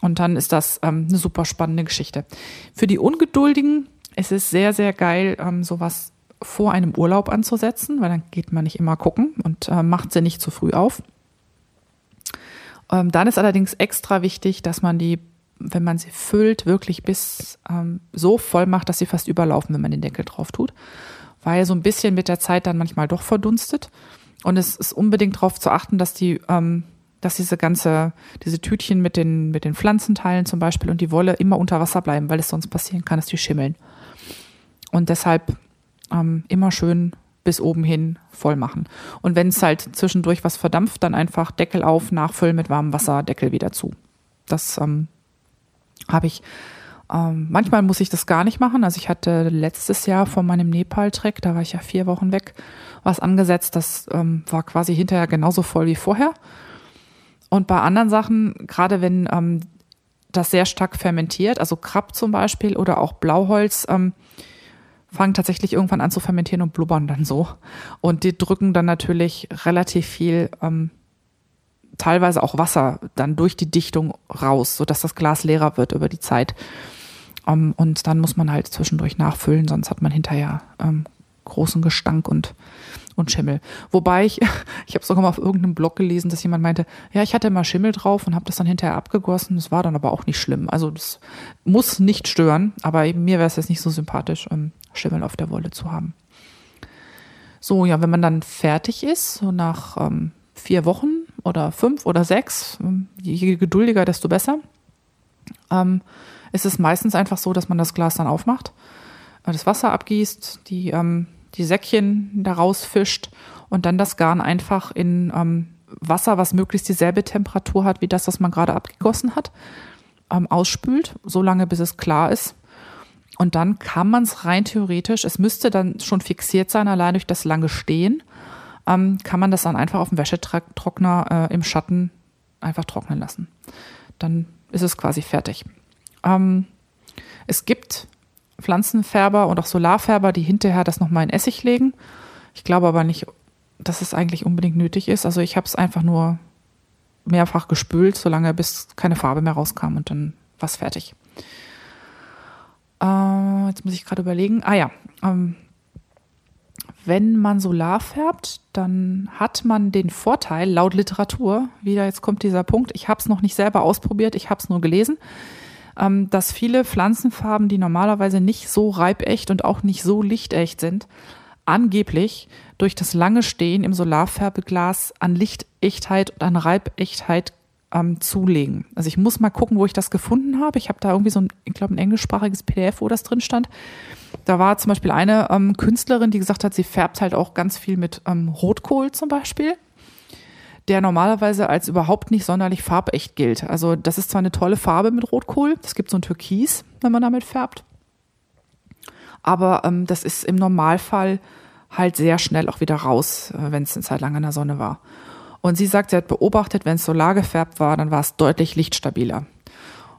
[SPEAKER 2] Und dann ist das ähm, eine super spannende Geschichte. Für die Ungeduldigen ist es sehr, sehr geil, ähm, sowas vor einem Urlaub anzusetzen, weil dann geht man nicht immer gucken und äh, macht sie nicht zu früh auf. Ähm, dann ist allerdings extra wichtig, dass man die wenn man sie füllt, wirklich bis ähm, so voll macht, dass sie fast überlaufen, wenn man den Deckel drauf tut. Weil so ein bisschen mit der Zeit dann manchmal doch verdunstet. Und es ist unbedingt darauf zu achten, dass die, ähm, dass diese ganze, diese Tütchen mit den, mit den Pflanzenteilen zum Beispiel und die Wolle immer unter Wasser bleiben, weil es sonst passieren kann, dass die schimmeln. Und deshalb ähm, immer schön bis oben hin voll machen. Und wenn es halt zwischendurch was verdampft, dann einfach Deckel auf, nachfüllen mit warmem Wasser, Deckel wieder zu. Das ähm, habe ich ähm, manchmal muss ich das gar nicht machen. Also ich hatte letztes Jahr vor meinem Nepal-Trek, da war ich ja vier Wochen weg, was angesetzt. Das ähm, war quasi hinterher genauso voll wie vorher. Und bei anderen Sachen, gerade wenn ähm, das sehr stark fermentiert, also Krabb zum Beispiel oder auch Blauholz, ähm, fangen tatsächlich irgendwann an zu fermentieren und blubbern dann so. Und die drücken dann natürlich relativ viel ähm, teilweise auch Wasser dann durch die Dichtung raus, sodass das Glas leerer wird über die Zeit. Ähm, und dann muss man halt zwischendurch nachfüllen, sonst hat man hinterher ähm, großen Gestank und, und Schimmel. Wobei ich, ich habe sogar mal auf irgendeinem Blog gelesen, dass jemand meinte, ja, ich hatte mal Schimmel drauf und habe das dann hinterher abgegossen. Das war dann aber auch nicht schlimm. Also das muss nicht stören, aber mir wäre es jetzt nicht so sympathisch, ähm, Schimmel auf der Wolle zu haben. So, ja, wenn man dann fertig ist, so nach ähm, vier Wochen oder fünf oder sechs, je geduldiger, desto besser, ähm, ist es meistens einfach so, dass man das Glas dann aufmacht, äh, das Wasser abgießt, die, ähm, die Säckchen daraus fischt und dann das Garn einfach in ähm, Wasser, was möglichst dieselbe Temperatur hat wie das, was man gerade abgegossen hat, ähm, ausspült, so lange bis es klar ist. Und dann kann man es rein theoretisch, es müsste dann schon fixiert sein, allein durch das lange Stehen ähm, kann man das dann einfach auf dem Wäschetrockner äh, im Schatten einfach trocknen lassen. Dann ist es quasi fertig. Ähm, es gibt Pflanzenfärber und auch Solarfärber, die hinterher das nochmal in Essig legen. Ich glaube aber nicht, dass es eigentlich unbedingt nötig ist. Also ich habe es einfach nur mehrfach gespült, solange bis keine Farbe mehr rauskam und dann war es fertig. Äh, jetzt muss ich gerade überlegen. Ah ja, ähm, wenn man Solar färbt, dann hat man den Vorteil, laut Literatur, wieder jetzt kommt dieser Punkt, ich habe es noch nicht selber ausprobiert, ich habe es nur gelesen, ähm, dass viele Pflanzenfarben, die normalerweise nicht so reibecht und auch nicht so lichtecht sind, angeblich durch das lange Stehen im Solarfärbeglas an Lichtechtheit und an Reibechtheit ähm, zulegen. Also ich muss mal gucken, wo ich das gefunden habe. Ich habe da irgendwie so ein, ich glaube, ein englischsprachiges PDF, wo das drin stand. Da war zum Beispiel eine ähm, Künstlerin, die gesagt hat, sie färbt halt auch ganz viel mit ähm, Rotkohl zum Beispiel, der normalerweise als überhaupt nicht sonderlich farbecht gilt. Also das ist zwar eine tolle Farbe mit Rotkohl, es gibt so ein Türkis, wenn man damit färbt, aber ähm, das ist im Normalfall halt sehr schnell auch wieder raus, äh, wenn es eine Zeit lang in der Sonne war. Und sie sagt, sie hat beobachtet, wenn es solar gefärbt war, dann war es deutlich lichtstabiler.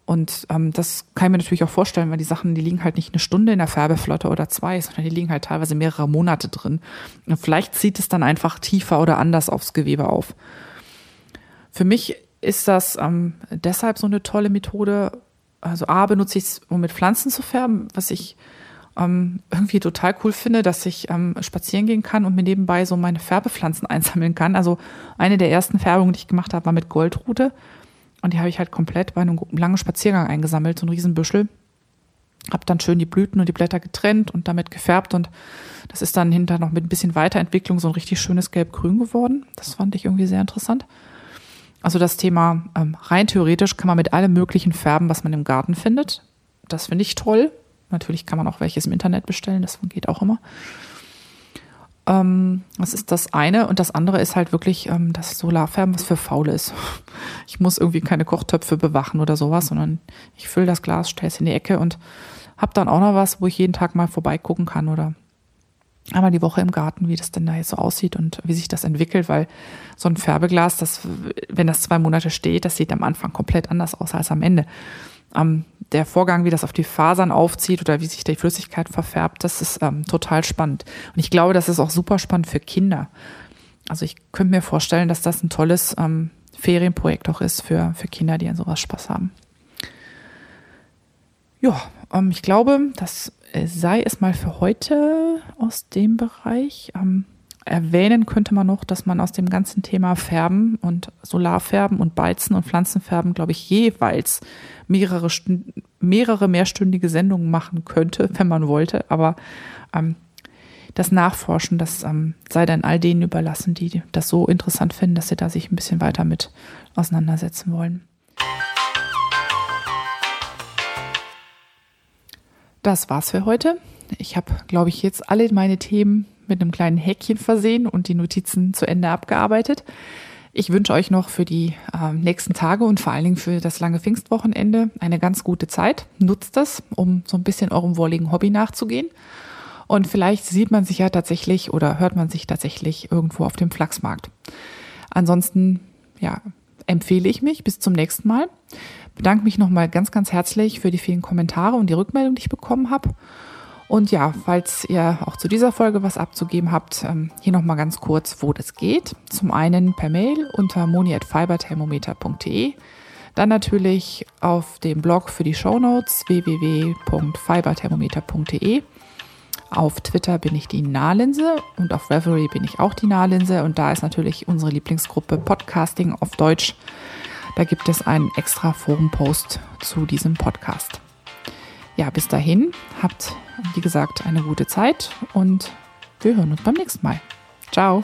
[SPEAKER 2] Und ähm, das kann ich mir natürlich auch vorstellen, weil die Sachen, die liegen halt nicht eine Stunde in der Färbeflotte oder zwei, sondern die liegen halt teilweise mehrere Monate drin. Und vielleicht zieht es dann einfach tiefer oder anders aufs Gewebe auf. Für mich ist das ähm, deshalb so eine tolle Methode. Also A benutze ich es, um mit Pflanzen zu färben, was ich ähm, irgendwie total cool finde, dass ich ähm, spazieren gehen kann und mir nebenbei so meine Färbepflanzen einsammeln kann. Also eine der ersten Färbungen, die ich gemacht habe, war mit Goldrute. Und die habe ich halt komplett bei einem langen Spaziergang eingesammelt, so ein Riesenbüschel. Hab dann schön die Blüten und die Blätter getrennt und damit gefärbt und das ist dann hinter noch mit ein bisschen Weiterentwicklung so ein richtig schönes Gelb-Grün geworden. Das fand ich irgendwie sehr interessant. Also das Thema ähm, rein theoretisch kann man mit allem möglichen färben, was man im Garten findet. Das finde ich toll. Natürlich kann man auch welches im Internet bestellen, das geht auch immer. Ähm, das ist das eine. Und das andere ist halt wirklich ähm, das Solarfärben, was für faul ist. Ich muss irgendwie keine Kochtöpfe bewachen oder sowas, sondern ich fülle das Glas, stelle es in die Ecke und habe dann auch noch was, wo ich jeden Tag mal vorbeigucken kann oder einmal die Woche im Garten, wie das denn da jetzt so aussieht und wie sich das entwickelt, weil so ein Färbeglas, das, wenn das zwei Monate steht, das sieht am Anfang komplett anders aus als am Ende ähm, der Vorgang, wie das auf die Fasern aufzieht oder wie sich die Flüssigkeit verfärbt, das ist ähm, total spannend. Und ich glaube, das ist auch super spannend für Kinder. Also ich könnte mir vorstellen, dass das ein tolles ähm, Ferienprojekt auch ist für, für Kinder, die an sowas Spaß haben. Ja, ähm, ich glaube, das sei es mal für heute aus dem Bereich. Ähm, erwähnen könnte man noch, dass man aus dem ganzen Thema Färben und Solarfärben und Beizen und Pflanzenfärben, glaube ich, jeweils mehrere, mehrere mehrstündige Sendungen machen könnte, wenn man wollte. Aber ähm, das Nachforschen, das ähm, sei dann all denen überlassen, die das so interessant finden, dass sie da sich ein bisschen weiter mit auseinandersetzen wollen. Das war's für heute. Ich habe, glaube ich, jetzt alle meine Themen mit einem kleinen Häkchen versehen und die Notizen zu Ende abgearbeitet. Ich wünsche euch noch für die äh, nächsten Tage und vor allen Dingen für das lange Pfingstwochenende eine ganz gute Zeit. Nutzt das, um so ein bisschen eurem wohligen Hobby nachzugehen. Und vielleicht sieht man sich ja tatsächlich oder hört man sich tatsächlich irgendwo auf dem Flachsmarkt. Ansonsten, ja, empfehle ich mich. Bis zum nächsten Mal. Bedanke mich nochmal ganz, ganz herzlich für die vielen Kommentare und die Rückmeldung, die ich bekommen habe. Und ja, falls ihr auch zu dieser Folge was abzugeben habt, ähm, hier nochmal ganz kurz, wo das geht. Zum einen per Mail unter moni.fiberthermometer.de. Dann natürlich auf dem Blog für die Shownotes www.fiberthermometer.de. Auf Twitter bin ich die Nahlinse und auf Reverie bin ich auch die Nahlinse. Und da ist natürlich unsere Lieblingsgruppe Podcasting auf Deutsch. Da gibt es einen extra Forum-Post zu diesem Podcast ja, bis dahin, habt, wie gesagt, eine gute Zeit und wir hören uns beim nächsten Mal. Ciao.